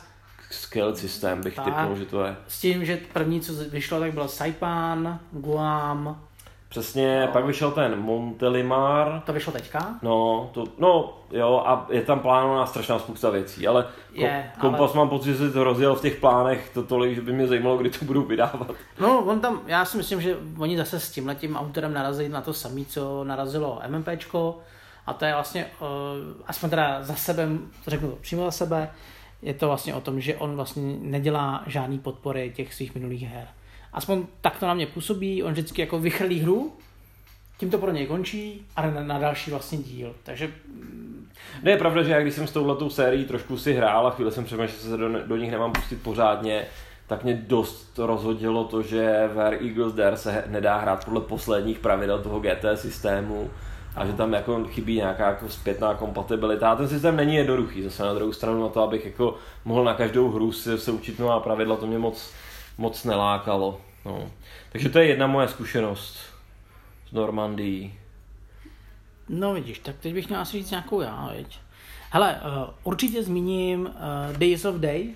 Skill System, bych
Tak.
typnul, že to je.
S tím, že první, co vyšlo, tak byl Saipan, Guam,
Přesně,
No.
pak vyšel ten Montelimar,
to vyšlo teďka.
No, to, no, jo, a je tam plánovaná strašná spousta věcí, ale ko,
Je,
kompas
ale-
mám pocit, že se to rozjel v těch plánech to tolik, že by mě zajímalo, kdy to budou vydávat.
No, on tam, já si myslím, že oni zase s tímhletím autorem narazí na to samé, co narazilo MMPčko, a to je vlastně, uh, aspoň teda za sebe, řeknu to přímo za sebe, je to vlastně o tom, že on vlastně nedělá žádný podpory těch svých minulých her. Aspoň tak to na mě působí, on vždycky jako vychrlí hru, tím to pro něj končí a na, na další vlastně díl. Takže
Ne, je pravda, že já když jsem s touhletou sérií trošku si hrál a chvíli jsem přemýšlel, že se do, do nich nemám pustit pořádně, tak mě dost rozhodilo to, že Where Eagles Dare se nedá hrát podle posledních pravidel toho GT systému a že tam jako chybí nějaká jako zpětná kompatibilita. A ten systém není jednoduchý, zase na druhou stranu na to, abych jako mohl na každou hru se, se učit nová pravidla, to mě moc, moc nelákalo. No. Takže to je jedna moje zkušenost z Normandii.
No vidíš, tak teď bych měl asi říct nějakou já, viď? Hele, uh, určitě zmíním uh, Days of Day,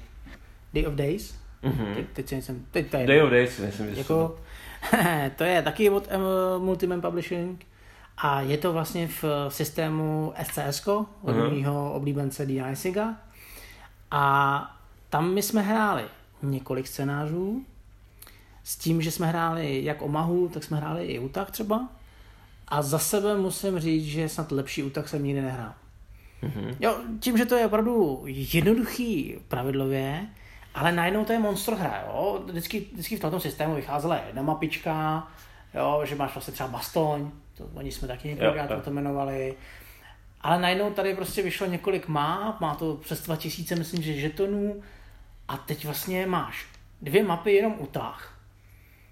Day of Days.
Mhm.
Teď, teď jsem, teď to je,
Day of Days, myslím, že
jako, *laughs* to je taky od um, Multiman Publishing a je to vlastně v systému SCS, od
Mhm.
mého oblíbence D.I. Siga. A tam my jsme hráli několik scénářů, s tím, že jsme hráli jak Omahu, tak jsme hráli i Utah třeba. A za sebe musím říct, že snad lepší Utah jsem nikdy nehrál.
Mhm.
Jo, tím, že to je opravdu jednoduchý pravidlově, ale najednou to je monstr hra, jo. Vždycky, vždycky v tomto systému vycházela jedna mapička, jo, že máš vlastně třeba bastoň, to oni jsme taky několikrát to jmenovali. Ale najednou tady prostě vyšlo několik map, má to přes 2000, myslím, že žetonů a teď vlastně máš dvě mapy jenom utah.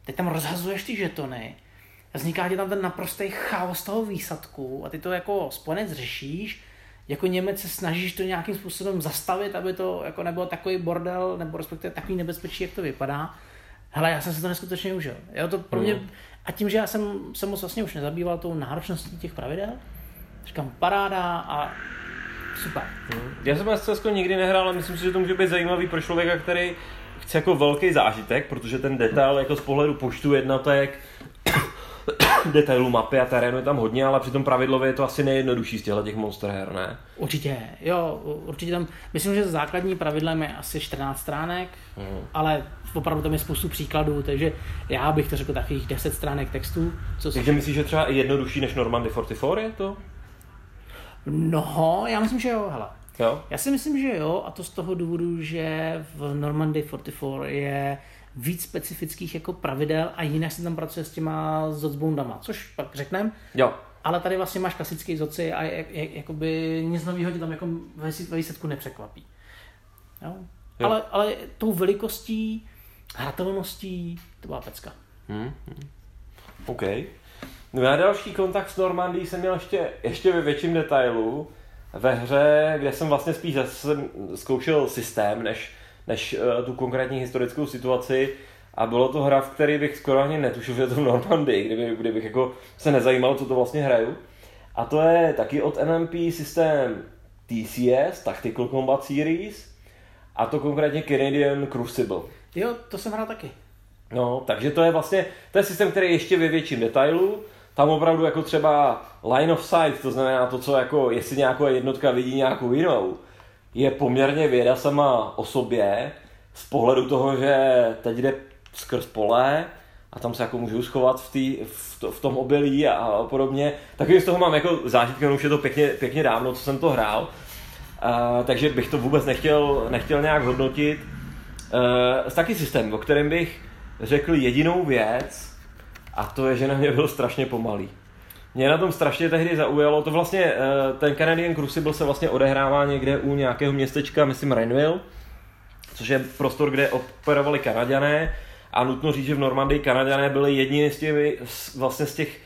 Teď tam rozhazuješ ty žetony, a vzniká ti tam ten naprostý chaos toho výsadku a ty to jako spojenec řešíš, jako Němec se snažíš to nějakým způsobem zastavit, aby to jako nebylo takový bordel, nebo respektive takový nebezpečí, jak to vypadá. Hele, já jsem se to neskutečně užil. Jo, to pro mě, a tím, že já jsem se moc vlastně už nezabýval tou náročností těch pravidel, říkám paráda a super.
Já jsem SCS nikdy nehrál, ale myslím si, že to může být zajímavý pro člověka, který chce jako velký zážitek, protože ten detail jako z pohledu počtu jednotek, *coughs* detailů mapy a terénu je tam hodně, ale přitom pravidlově je to asi nejjednodušší z těchto těch monster her, ne?
Určitě, jo, určitě tam, myslím, že základní pravidlem je asi 14 stránek,
Mhm.
ale opravdu tam je spoustu příkladů, takže já bych to řekl takových 10 stránek textů, co.
Takže myslíš, že třeba jednodušší než Normandy 44 je to?
No, já myslím, že jo, hele.
Jo?
Já si myslím, že jo, a to z toho důvodu, že v Normandy 44 je víc specifických jako pravidel a jinak se tam pracuje s těma zocboundama, což pak řekneme.
Jo.
Ale tady vlastně máš klasický zoci a jak, jak, jakoby nic nového tě tam jako ve výsledku- nepřekvapí. Jo?
Jo.
Ale, ale tou velikostí, hratelností, to byla pecka.
Hmm. OK. No já další kontakt s Normandí jsem měl ještě, ještě ve větším detailu ve hře, kde jsem vlastně spíš zase zkoušel systém, než, než uh, tu konkrétní historickou situaci. A bylo to hra, v které bych skoro ani netušil, že to v Normandii, kdyby, kdybych jako se nezajímal, co to vlastně hraju. A to je taky od NMP systém TCS, Tactical Combat Series, a to konkrétně Canadian Crucible.
Jo, to jsem hrál taky.
No, takže to je vlastně, to je systém, který je ještě ve větším detailu, tam opravdu jako třeba line of sight, to znamená to, co jako, jestli nějaká jednotka vidí nějakou jinou, je poměrně věda sama o sobě, z pohledu toho, že teď jde skrz pole a tam se jako můžu schovat v, tý, v, to, v tom obilí a, a podobně. Takový z toho mám jako zážitky, už je to pěkně, pěkně dávno, co jsem to hrál. Uh, takže bych to vůbec nechtěl, nechtěl nějak hodnotit. Uh, taky systém, o kterém bych řekl jedinou věc, a to je, že na mě byl strašně pomalý. Mě na tom strašně tehdy zaujalo, to vlastně, uh, ten Canadian Crucible se vlastně odehrává někde u nějakého městečka, myslím Renville, což je prostor, kde operovali Kanaďané a nutno říct, že v Normandii Kanaďané byli jedni z těch, vlastně z těch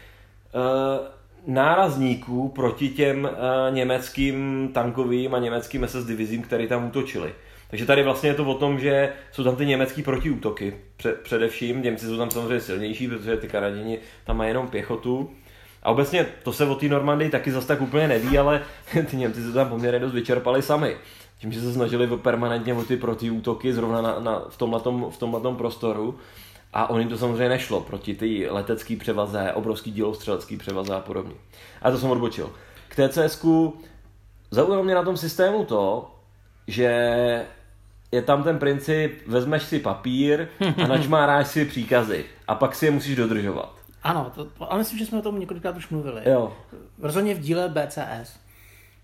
uh, nárazníků proti těm uh, německým tankovým a německým SS divizím, které tam útočili. Takže tady vlastně je to o tom, že jsou tam ty německý protiútoky. Před, především, Němci jsou tam samozřejmě silnější, protože ty Kanaděni tam mají jenom pěchotu. A obecně to se o té Normandii taky zase tak úplně neví, ale *laughs* ty Němci se tam poměrně dost vyčerpali sami tím, že se snažili permanentně o ty protiútoky zrovna na, na, v tomhletom, v tomhletom prostoru. A oni to samozřejmě nešlo proti ty letecký převaze, obrovský dělostřelecký převaze a podobně. A to jsem odbočil. K TCS zaujalo mě na tom systému to, že je tam ten princip, vezmeš si papír a *laughs* načmáráš si příkazy a pak si je musíš dodržovat.
Ano, to, ale myslím, že jsme o tom několikrát už mluvili.
Jo.
Rozhodně v díle BCS.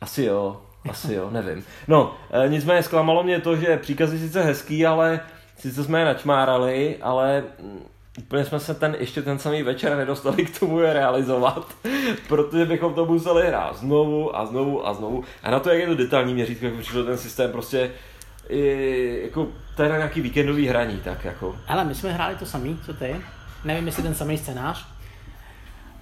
Asi jo. Asi jo, nevím. No, e, nicméně zklamalo mě to, že příkazy sice hezký, ale sice jsme je načmárali, ale mm, úplně jsme se ten, ještě ten samý večer nedostali k tomu je realizovat, *laughs* protože bychom to museli hrát znovu a znovu a znovu. A na to, jak je to detailní měřítko, jako přišel ten systém, prostě i, jako na nějaký víkendový hraní, tak jako.
Ale my jsme hráli to samý, co ty. Nevím, jestli ten samý scénář.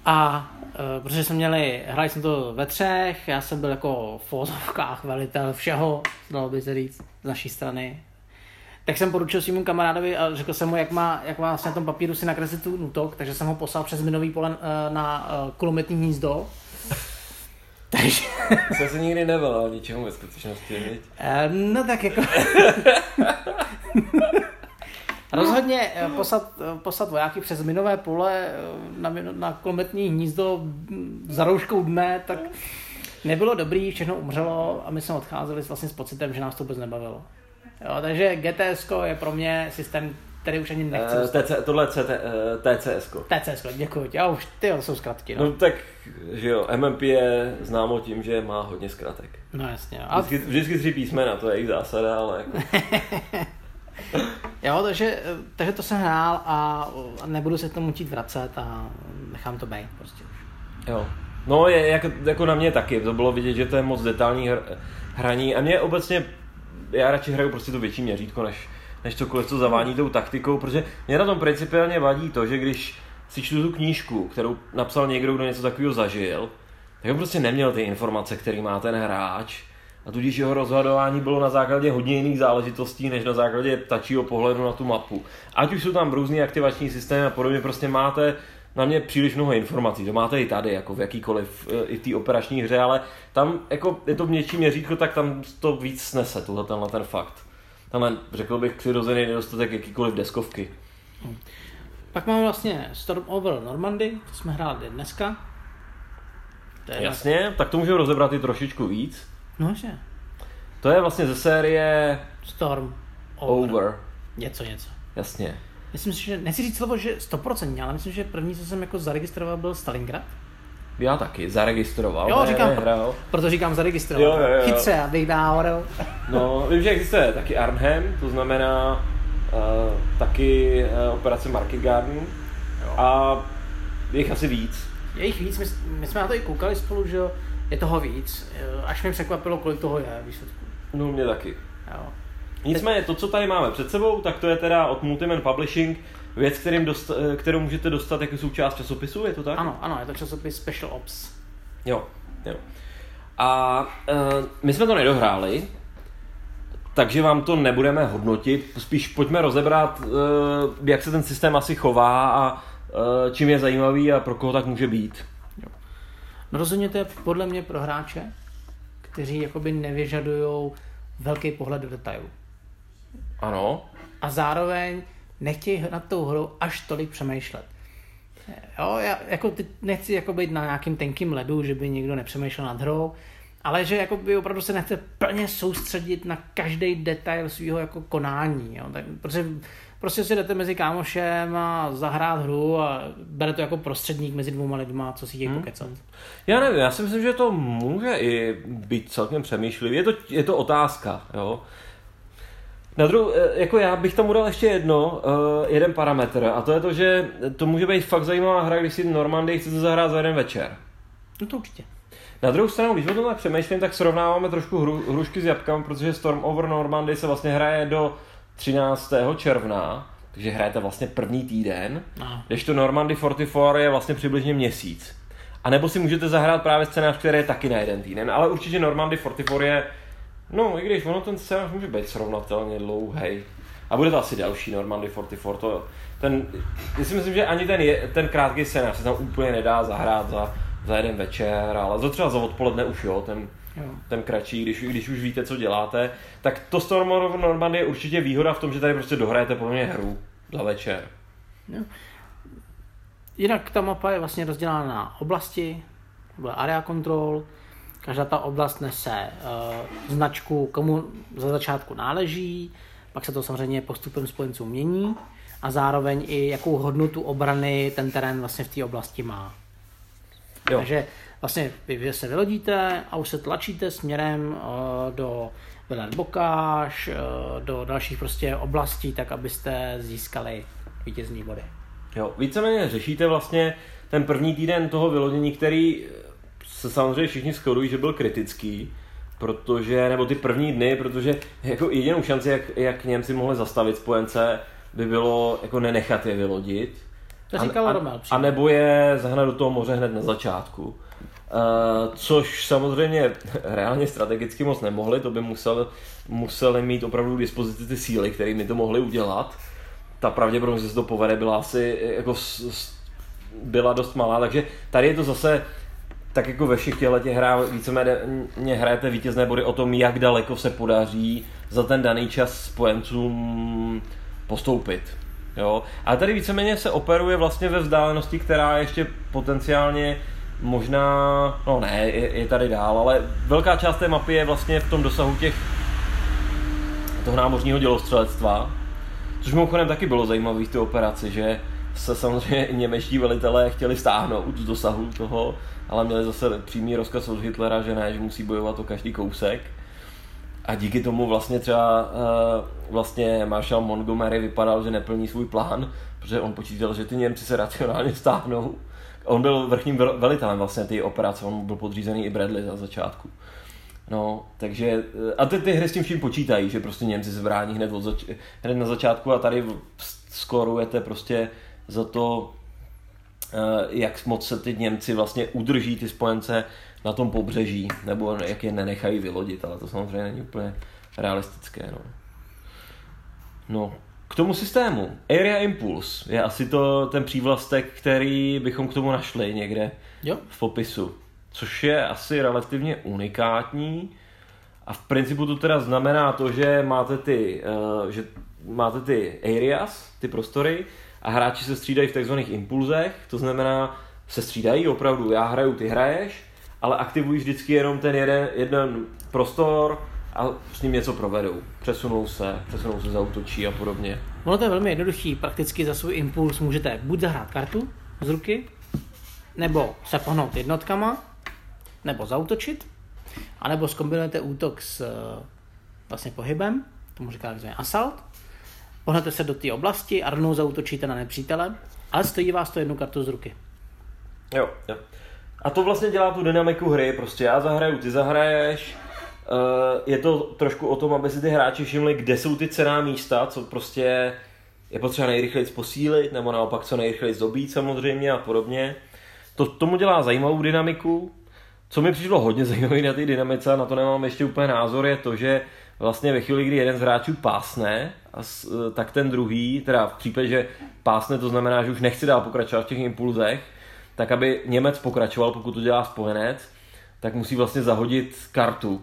A uh, protože jsme měli, hráli jsme to ve třech, já jsem byl jako v fózovkách velitel všeho, dalo by se říct, z naší strany. Tak jsem poručil svým kamarádovi a řekl jsem mu, jak má, jak má na tom papíru si nakreslit tu útok, takže jsem ho poslal přes minový pole uh, na uh, kulometní hnízdo.
Takže... Jsem se nikdy nevel o ničemu ve skutečnosti,
uh, No tak jako... *laughs* Rozhodně eh, poslat, eh, poslat vojáky přes minové pole na, na kulometní hnízdo za rouškou dne, tak nebylo dobrý, všechno umřelo a my jsme odcházeli vlastně s pocitem, že nás to vůbec nebavilo. Jo, takže GTS je pro mě systém, který už ani nechci
uh, TC, Tohle je CT, uh, TCS.
TCS, děkuji. A už ty to jsou zkratky. No.
no. tak, že jo, MMP je známo tím, že má hodně zkratek.
No jasně.
A... Vždycky, vždycky tři písmena, to je jejich zásada, ale jako... *laughs*
jo, takže, takže to jsem hrál a nebudu se k tomu chtít vracet a nechám to být prostě už.
Jo. No, je, jako, jako na mě taky, to bylo vidět, že to je moc detailní hr, hraní a mě obecně, já radši hraju prostě to větší měřítko, než, než cokoliv, co zavání tou taktikou, protože mě na tom principiálně vadí to, že když si čtu tu knížku, kterou napsal někdo, kdo něco takového zažil, tak on prostě neměl ty informace, které má ten hráč, a tudíž jeho rozhodování bylo na základě hodně jiných záležitostí, než na základě ptačího pohledu na tu mapu. Ať už jsou tam různý aktivační systémy a podobně, prostě máte na mě příliš mnoho informací. To máte i tady, jako v jakýkoliv, eh, i v té operační hře, ale tam jako je to v něčím měřítko, tak tam to víc snese, tuhle tenhle ten fakt. Tam řekl bych přirozený nedostatek jakýkoliv deskovky.
Pak máme vlastně Storm Over Normandy, to jsme hráli dneska.
To je Jasně, na... tak to můžeme rozebrat i trošičku víc.
No že.
To je vlastně ze série
Storm
Over. Over.
Něco, něco.
Jasně.
Myslím si, že, nechci říct slovo, že 100%, ale myslím, že první, co jsem jako zaregistroval, byl Stalingrad.
Já taky, zaregistroval.
Jo, ne, říkám, nehrál. proto říkám zaregistroval.
Jo, jo, jo.
Chytře, abych náhodou.
no, vím, že existuje taky Arnhem, to znamená uh, taky uh, operace Market Garden. Jo. A je jich asi víc.
Je jich víc, my, my jsme na to i koukali spolu, že jo je toho víc. Až mě překvapilo, kolik toho je výsledku.
No mě taky. Jo. Nicméně to, co tady máme před sebou, tak to je teda od Multiman Publishing věc, kterým dost, kterou můžete dostat jako součást časopisu, je to tak?
Ano, ano, je to časopis Special Ops.
Jo, jo. A uh, my jsme to nedohráli, takže vám to nebudeme hodnotit, spíš pojďme rozebrat, uh, jak se ten systém asi chová a uh, čím je zajímavý a pro koho tak může být.
No rozhodně to je podle mě pro hráče, kteří jakoby nevyžadují velký pohled do detailu.
Ano.
A zároveň nechtějí nad tou hrou až tolik přemýšlet. Jo, já jako ty nechci jako být na nějakým tenkým ledu, že by někdo nepřemýšlel nad hrou, ale že jako by opravdu se nechce plně soustředit na každý detail svého jako konání. Jo. Tak, protože prostě si jdete mezi kámošem a zahrát hru a bere to jako prostředník mezi dvouma lidma, co si chtějí hmm. pokecat.
Já nevím, já si myslím, že to může i být celkem přemýšlivý. Je to, je to otázka, jo. Na druhou, eh, jako já bych tam dal ještě jedno, uh, jeden parametr a to je to, že to může být fakt zajímavá hra, když si Normandii chcete zahrát za jeden večer.
No to určitě.
Na druhou stranu, když o tom tak přemýšlím, tak srovnáváme trošku hru, hrušky s jabkami, protože Storm over Normandy se vlastně hraje do 13. června, takže hrajete vlastně první týden, no. když to Normandy 44 je vlastně přibližně měsíc. A nebo si můžete zahrát právě scénář, který je taky na jeden týden, ale určitě Normandy 44 je, no i když ono ten scénář může být srovnatelně dlouhý. A bude to asi další Normandy 44, to, ten, já si myslím, že ani ten, je, ten krátký scénář se tam úplně nedá zahrát za, za jeden večer, ale za třeba za odpoledne už jo, ten, jo. ten kratší, když, když už víte, co děláte, tak to Storm of Normandy je určitě výhoda v tom, že tady prostě dohrajete poměrně hru za večer. Jo.
Jinak ta mapa je vlastně rozdělána na oblasti, nebo area control, každá ta oblast nese uh, značku, komu za začátku náleží, pak se to samozřejmě postupem spojenců mění a zároveň i jakou hodnotu obrany ten terén vlastně v té oblasti má. Jo. Takže vlastně vy se vylodíte a už se tlačíte směrem uh, do Bokáš, uh, do dalších prostě oblastí, tak abyste získali vítězní body.
Jo, víceméně řešíte vlastně ten první týden toho vylodění, který se samozřejmě všichni shodují, že byl kritický, protože, nebo ty první dny, protože jako jedinou šanci, jak, jak Němci mohli zastavit spojence, by bylo jako nenechat je vylodit.
To říkal a,
Romel. A, a nebo je zahnat do toho moře hned na začátku. Uh, což samozřejmě *laughs* reálně strategicky moc nemohli, to by museli, museli mít opravdu k dispozici ty síly, kterými to mohli udělat. Ta pravděpodobnost, že se to povede, byla asi jako byla dost malá, takže tady je to zase tak jako ve všech těchto těch hrách víceméně hrajete vítězné body o tom, jak daleko se podaří za ten daný čas spojencům postoupit. Jo? A tady víceméně se operuje vlastně ve vzdálenosti, která ještě potenciálně možná, no ne, je, je tady dál, ale velká část té mapy je vlastně v tom dosahu těch toho námořního dělostřelectva, což mimochodem taky bylo zajímavé v té operaci, že se samozřejmě němečtí velitelé chtěli stáhnout z dosahu toho, ale měli zase přímý rozkaz od Hitlera, že ne, že musí bojovat o každý kousek. A díky tomu vlastně třeba uh, vlastně Marshal Montgomery vypadal, že neplní svůj plán, protože on počítal, že ty Němci se racionálně stáhnou. On byl vrchním velitelem vlastně té operace, on byl podřízený i Bradley za začátku. No, takže, eh, a ty, ty hry s tím vším počítají, že prostě Němci se brání hned, od zač- hned na začátku a tady skorujete prostě za to, eh, jak moc se ty Němci vlastně udrží ty spojence na tom pobřeží, nebo jak je nenechají vylodit, ale to samozřejmě není úplně realistické. No. no, k tomu systému. Area Impulse je asi to ten přívlastek, který bychom k tomu našli někde jo. v popisu. Což je asi relativně unikátní. A v principu to teda znamená to, že máte ty, uh, že máte ty areas, ty prostory, a hráči se střídají v takzvaných impulzech, to znamená, se střídají opravdu, já hraju, ty hraješ, ale aktivují vždycky jenom ten jeden, jeden prostor a s ním něco provedou. Přesunou se, přesunou se, zautočí a podobně.
Ono to je velmi jednoduchý, prakticky za svůj impuls můžete buď zahrát kartu z ruky, nebo se pohnout jednotkama, nebo zautočit, anebo zkombinujete útok s eh, vlastně pohybem, tomu říká takzvaný assault, pohnete se do té oblasti a rovnou zautočíte na nepřítele, ale stojí vás to jednu kartu z ruky.
Jo, jo. A to vlastně dělá tu dynamiku hry, prostě já zahraju, ty zahraješ, Uh, je to trošku o tom, aby si ty hráči všimli, kde jsou ty cená místa, co prostě je potřeba nejrychleji posílit, nebo naopak co nejrychleji dobít samozřejmě a podobně. To tomu dělá zajímavou dynamiku. Co mi přišlo hodně *laughs* zajímavé na té dynamice, a na to nemám ještě úplně názor, je to, že vlastně ve chvíli, kdy jeden z hráčů pásne, eh, tak ten druhý, teda v případě, že pásne, to znamená, že už nechci dál pokračovat v těch impulzech, tak aby Němec pokračoval, pokud to dělá spojenec, tak musí vlastně zahodit kartu.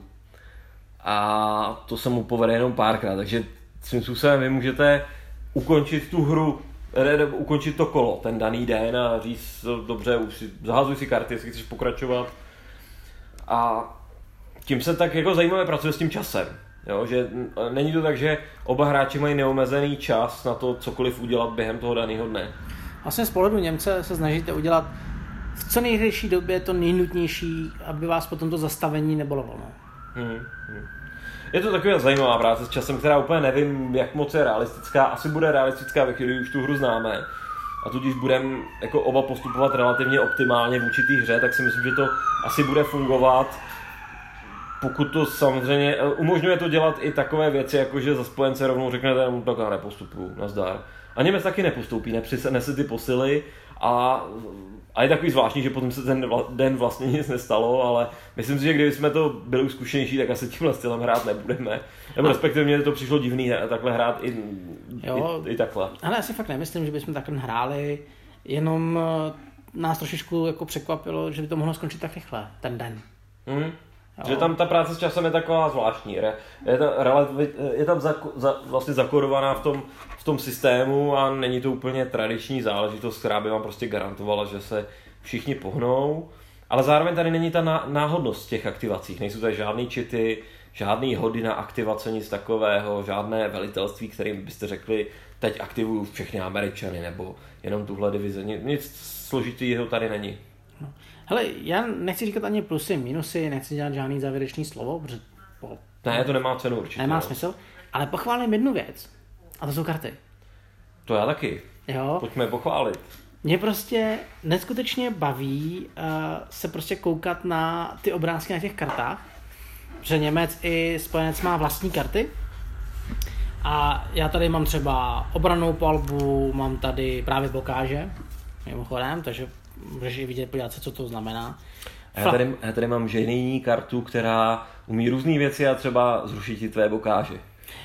A to se mu povede jenom párkrát, takže svým způsobem vy můžete ukončit tu hru, ne, ukončit to kolo ten daný den a říct, dobře, už si, zahazuj si karty, jestli chceš pokračovat. A tím se tak jako zajímavě pracuje s tím časem. Jo, že není to tak, že oba hráči mají neomezený čas na to cokoliv udělat během toho daného dne.
Vlastně z pohledu Němce se snažíte udělat v co nejrychlejší době to nejnutnější, aby vás potom to zastavení nebolovalo.
Hmm, hmm. Je to taková zajímavá práce s časem, která úplně nevím, jak moc je realistická. Asi bude realistická ve chvíli, už tu hru známe. A tudíž budeme jako oba postupovat relativně optimálně v určitý hře, tak si myslím, že to asi bude fungovat. Pokud to samozřejmě eh, umožňuje to dělat i takové věci, jako že za spojence rovnou řeknete, no, tak já nepostupuju, nazdar. A Němec taky nepostoupí, nepřinese ty posily a a je takový zvláštní, že potom se ten den vlastně nic nestalo, ale myslím si, že kdyby jsme to byli zkušenější, tak asi tímhle stylem hrát nebudeme. Nebo respektive mě to přišlo divný takhle hrát i, jo, i, i takhle.
Ale já si fakt nemyslím, že bychom takhle hráli, jenom eh, nás trošičku jako překvapilo, že by to mohlo skončit tak rychle, ten den.
Mm. Že tam ta práce s časem je taková zvláštní. Je, to, je tam za, za, vlastně zakodovaná v tom, v tom systému a není to úplně tradiční záležitost, která by vám prostě garantovala, že se všichni pohnou. Ale zároveň tady není ta náhodnost těch aktivacích. Nejsou tady žádný čity, žádný hody na aktivace, nic takového, žádné velitelství, kterým byste řekli, teď aktivuju všechny Američany, nebo jenom tuhle divizi. Nic složitého tady není.
No. Hele, já nechci říkat ani plusy, minusy, nechci dělat žádný závěrečný slovo, protože
po, ne, to nemá cenu určitě.
Nemá no. smysl, ale pochválím jednu věc. A to jsou karty.
To já taky. Jo. Pojďme pochválit.
Mě prostě neskutečně baví uh, se prostě koukat na ty obrázky na těch kartách, protože Němec i spojenec má vlastní karty. A já tady mám třeba obranou palbu, mám tady právě blokáže, mimochodem, takže můžeš i vidět, podívat se, co to znamená.
Já tady, já tady mám ženijní kartu, která umí různé věci a třeba zrušit ti tvé bokáže.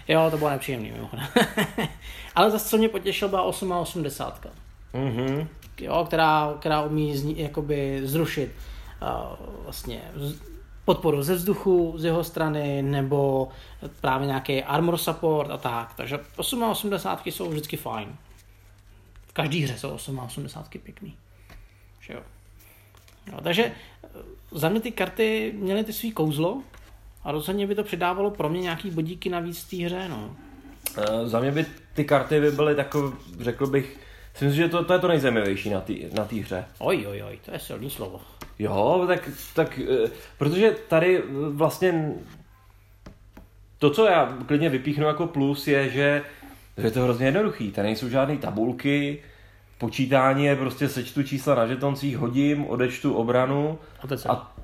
Jo, to bylo nepříjemný, mimochodem. *laughs* Ale zase, co mě potěšil, byla 880. Mm-hmm. Jo, která, která umí zni, jakoby zrušit uh, vlastně podporu ze vzduchu z jeho strany, nebo právě nějaký armor support a tak. Takže 880 jsou vždycky fajn. V každé hře jsou 880 pěkný. Že jo. No, takže eh, za mě ty karty měly ty svý kouzlo a rozhodně by to přidávalo pro mě nějaký bodíky navíc v té hře. No.
Uh, za mě by ty karty by byly takové, řekl bych, myslím si, že to, to je to nejzajímavější na té na hře.
Oj, oj, oj, to je silný slovo.
Jo, tak, tak uh, protože tady vlastně to, co já klidně vypíchnu jako plus, je, že, že je to hrozně jednoduchý. Tady nejsou žádné tabulky, počítání je prostě sečtu čísla na žetoncích, hodím, odečtu obranu a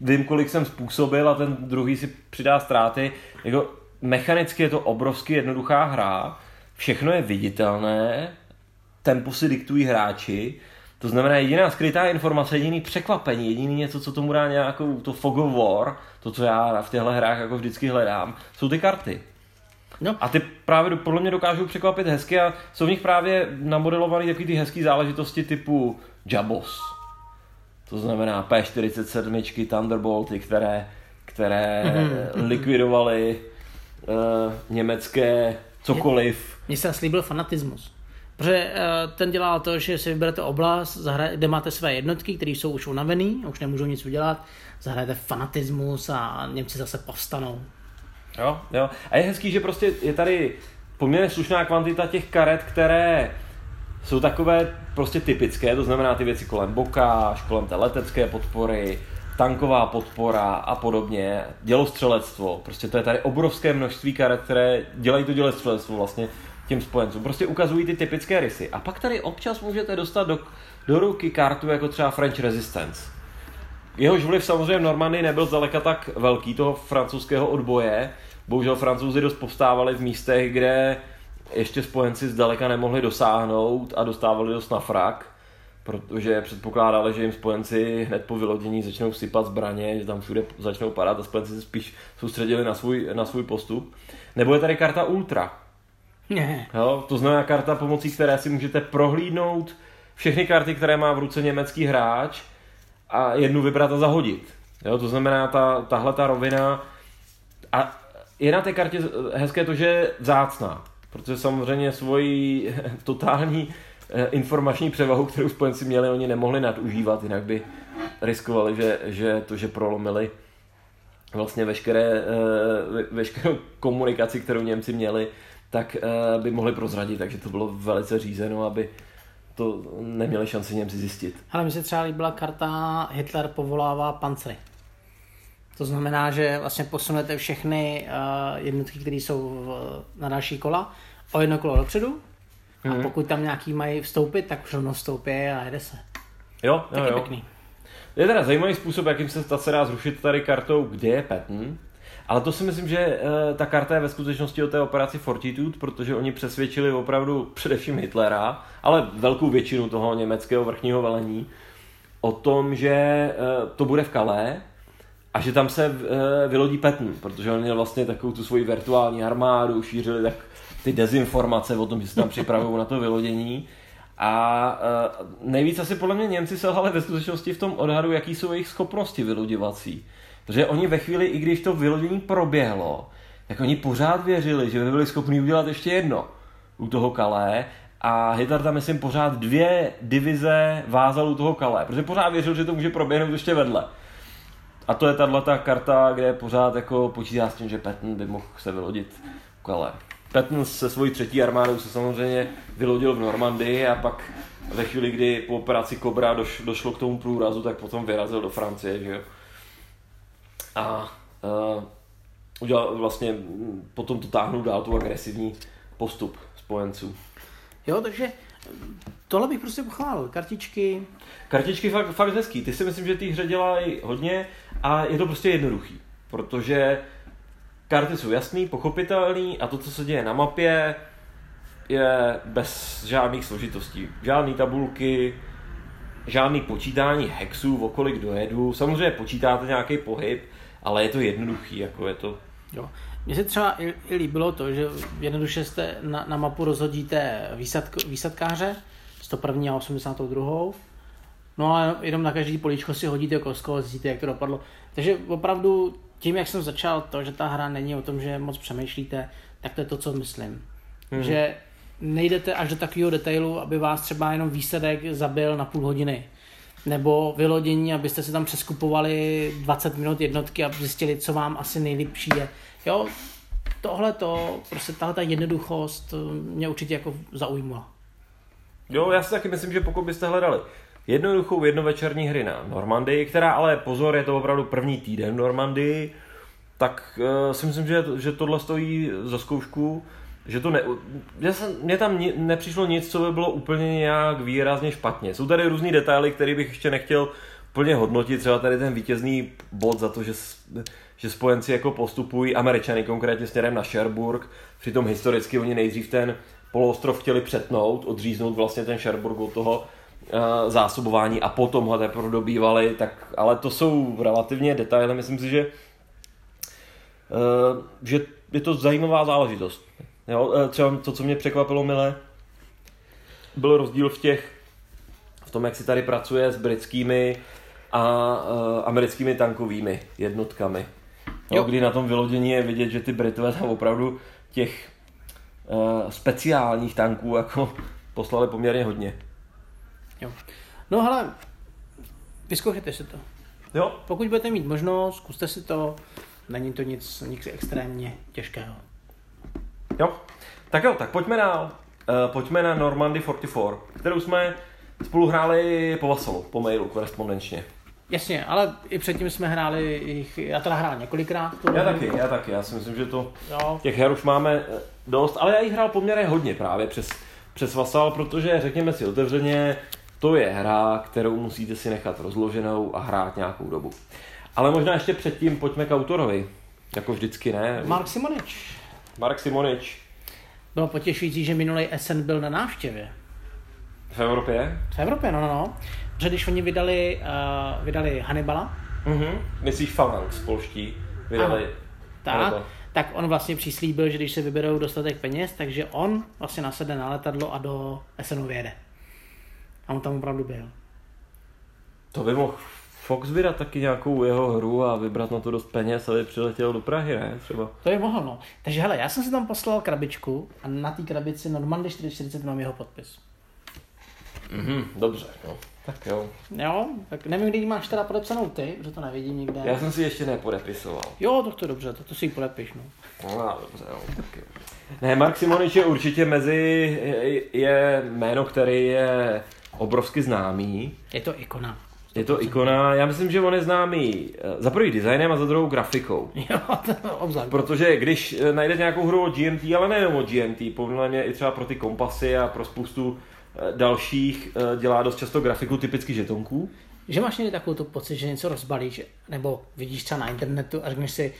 vím, kolik jsem způsobil a ten druhý si přidá ztráty. Jako mechanicky je to obrovsky jednoduchá hra, všechno je viditelné, tempo si diktují hráči, to znamená jediná skrytá informace, jediný překvapení, jediný něco, co tomu dá nějakou to fog of war, to, co já v těchto hrách jako vždycky hledám, jsou ty karty. No. A ty právě podle mě dokážou překvapit hezky a jsou v nich právě namodelované takové ty hezké záležitosti typu Jabos. To znamená P47, Thunderbolty, které, které mm-hmm. likvidovaly uh, německé cokoliv.
Mně se slíbil fanatismus. Protože uh, ten dělal to, že si vyberete oblast, zahraje, kde máte své jednotky, které jsou už unavený, už nemůžou nic udělat, zahrajete fanatismus a Němci zase povstanou.
Jo, jo. A je hezký, že prostě je tady poměrně slušná kvantita těch karet, které jsou takové prostě typické, to znamená ty věci kolem bokáž, kolem té letecké podpory, tanková podpora a podobně, dělostřelectvo, prostě to je tady obrovské množství karet, které dělají to dělostřelectvo vlastně těm spojencům. Prostě ukazují ty typické rysy. A pak tady občas můžete dostat do, do ruky kartu jako třeba French Resistance. Jehož vliv samozřejmě v Normandii nebyl zdaleka tak velký toho francouzského odboje. Bohužel francouzi dost povstávali v místech, kde ještě spojenci zdaleka nemohli dosáhnout a dostávali dost na frak, protože předpokládali, že jim spojenci hned po vylodění začnou sypat zbraně, že tam všude začnou padat a spojenci se spíš soustředili na svůj, na svůj postup. Nebo je tady karta Ultra.
Ne.
Jo, to znamená karta, pomocí které si můžete prohlídnout všechny karty, které má v ruce německý hráč a jednu vybrat a zahodit. Jo, to znamená, ta, tahle ta rovina a je na té kartě hezké to, že je vzácná, protože samozřejmě svoji *laughs* totální eh, informační převahu, kterou spojenci měli, oni nemohli nadužívat, jinak by riskovali, že, že to, že prolomili vlastně veškeré, eh, veškerou komunikaci, kterou Němci měli, tak eh, by mohli prozradit, takže to bylo velice řízeno, aby to neměli šanci Němci zjistit.
Ale mi se třeba líbila karta Hitler povolává pancery. To znamená, že vlastně posunete všechny uh, jednotky, které jsou v, na další kola, o jedno kolo dopředu. A
Mhm.
pokud tam nějaký mají vstoupit, tak už rovnou vstoupí a jede se.
Jo, jo,
je
jo.
pěkný.
Je teda zajímavý způsob, jakým se ta se dá zrušit tady kartou, kde je Patton. Ale to si myslím, že e, ta karta je ve skutečnosti o té operaci Fortitude, protože oni přesvědčili opravdu především Hitlera, ale velkou většinu toho německého vrchního velení, o tom, že e, to bude v Calais a že tam se e, vylodí Patton, protože on měl vlastně takovou tu svoji virtuální armádu, šířili tak ty dezinformace o tom, že se tam připravují na to vylodění. A uh, nejvíc asi podle mě Němci selhali ve skutečnosti v tom odhadu, jaký jsou jejich schopnosti vyloděvací. Protože oni ve chvíli, i když to vylodění proběhlo, tak oni pořád věřili, že by byli schopni udělat ještě jedno u toho Kalé a Hitler tam, myslím, pořád dvě divize vázal u toho Kalé, protože pořád věřil, že to může proběhnout ještě vedle. A to je tahle ta karta, kde pořád jako počítá s tím, že Patton by mohl se vylodit u Calais. Patton se svojí třetí armádou se samozřejmě vylodil v Normandii a pak ve chvíli, kdy po operaci Cobra doš, došlo k tomu průrazu, tak potom vyrazil do Francie, že jo. A uh, udělal vlastně, potom to táhnul dál tu agresivní postup spojenců.
Jo, takže tohle bych prostě pochválil. Kartičky,
Kartičky fakt, fakt hezký. Ty si myslím, že ty hře dělají hodně a je to prostě jednoduchý, protože karty jsou jasný, pochopitelný a to, co se děje na mapě, je bez žádných složitostí. Žádný tabulky, žádný počítání hexů, o kolik dojedu. Samozřejmě počítáte nějaký pohyb, ale je to jednoduchý, jako je to...
Jo. Mně se třeba i, i líbilo to, že jednoduše jste na, na mapu rozhodíte výsadk, výsadkáře, 101. a 82. No a jenom na každý políčko si hodíte kostko a zjistíte, jak to dopadlo. Takže opravdu tím, jak jsem začal, to, že ta hra není o tom, že moc přemýšlíte, tak to je to, co myslím. Hmm. Že nejdete až do takového detailu, aby vás třeba jenom výsledek zabil na půl hodiny. Nebo vylodění, abyste si tam přeskupovali 20 minut jednotky a zjistili, co vám asi nejlepší je. Jo, tohle to, prostě tahle ta jednoduchost mě určitě jako zaujímala.
Jo, já si taky myslím, že pokud byste hledali jednoduchou jednovečerní hry na Normandii, která ale pozor, je to opravdu první týden v Normandii, tak uh, si myslím, že, že tohle stojí za zkoušku, že to ne, já jsem, mně tam ni, nepřišlo nic, co by bylo úplně nějak výrazně špatně. Jsou tady různý detaily, které bych ještě nechtěl plně hodnotit, třeba tady ten vítězný bod za to, že, že spojenci jako postupují, američany konkrétně směrem na Sherbrooke, přitom historicky oni nejdřív ten poloostrov chtěli přetnout, odříznout vlastně ten Sherbrooke od toho uh, zásobování a potom ho teprve dobývali, tak, ale to jsou relativně detaily, myslím si, že uh, že je to zajímavá záležitost. Jo, eh, třeba to, co mě překvapilo, milé, byl rozdíl v těch, v tom, jak si tady pracuje s britskými a uh, americkými tankovými jednotkami. Jo.
Jo.
Kdy na tom vylodění je vidět, že ty Britové tam opravdu těch uh, speciálních tanků jako *laughs* poslali poměrně hodně.
Jo. No hele, vyzkoušejte si to.
Jo,
Pokud budete mít možnost, zkuste si to. Není to nic, nic extrémně těžkého.
jo. Tak jo, tak pojďme na, uh, pojďme na Normandy 44, kterou jsme spolu hráli po Vasalu, po mailu, korespondenčně.
Jasně, ale i předtím jsme hráli, jich, já teda hrál několikrát. tu
Já taky, já taky, já si myslím, že to
Jo,
těch her už máme eh, dost, ale já jich hrál poměrně hodně právě přes, přes Vasal, protože řekněme si otevřeně, to je hra, kterou musíte si nechat rozloženou a hrát nějakou dobu. Ale možná ještě předtím pojďme k autorovi, jako vždycky ne.
Mark Simonič.
Mark Simonič
Bylo potěšující, že minulý SN byl na návštěvě.
v Evropě.
V Evropě, no, no, no. Protože když oni vydali, uh, vydali Hannibala,
Mhm. Myslíš Phalanx, polští, vydali.
Ano. tak,
Hannibal.
tak on vlastně přislíbil, že když se vyberou dostatek peněz, takže on vlastně nasedne na letadlo a do SNu vyjede. A on tam opravdu byl.
To by mohl Fox vydat taky nějakou jeho hru a vybrat na to dost peněz, aby přiletěl do Prahy, ne? Třeba.
To je mohlo, no. Takže hele, já jsem si tam poslal krabičku a na té krabici Normandy 440 mám jeho podpis.
Mhm, dobře, no. Tak jo.
Jo, tak nevím, kdy máš teda podepsanou ty, protože to nevidím nikde.
Já jsem si ještě nepodepisoval.
Jo, tak to je dobře, to, to si ji podepiš, no.
No, dobře, jo. Tak jo. Ne, Mark Simonič je určitě mezi, je, je jméno, který je obrovsky známý.
Je to ikona.
Je to ikona, já myslím, že on je známý eh, za prvý designem a za druhou grafikou. *laughs*
Jo, to obzvlášť.
Protože když eh, najdete nějakou hru od GMT, ale nejenom od GMT, podle mě i třeba pro ty kompasy a pro spoustu dalších dělá dost často grafiku typicky žetonků.
Že máš někdy takovou tu pocit, že něco rozbalíš, nebo vidíš třeba na internetu a řekneš si,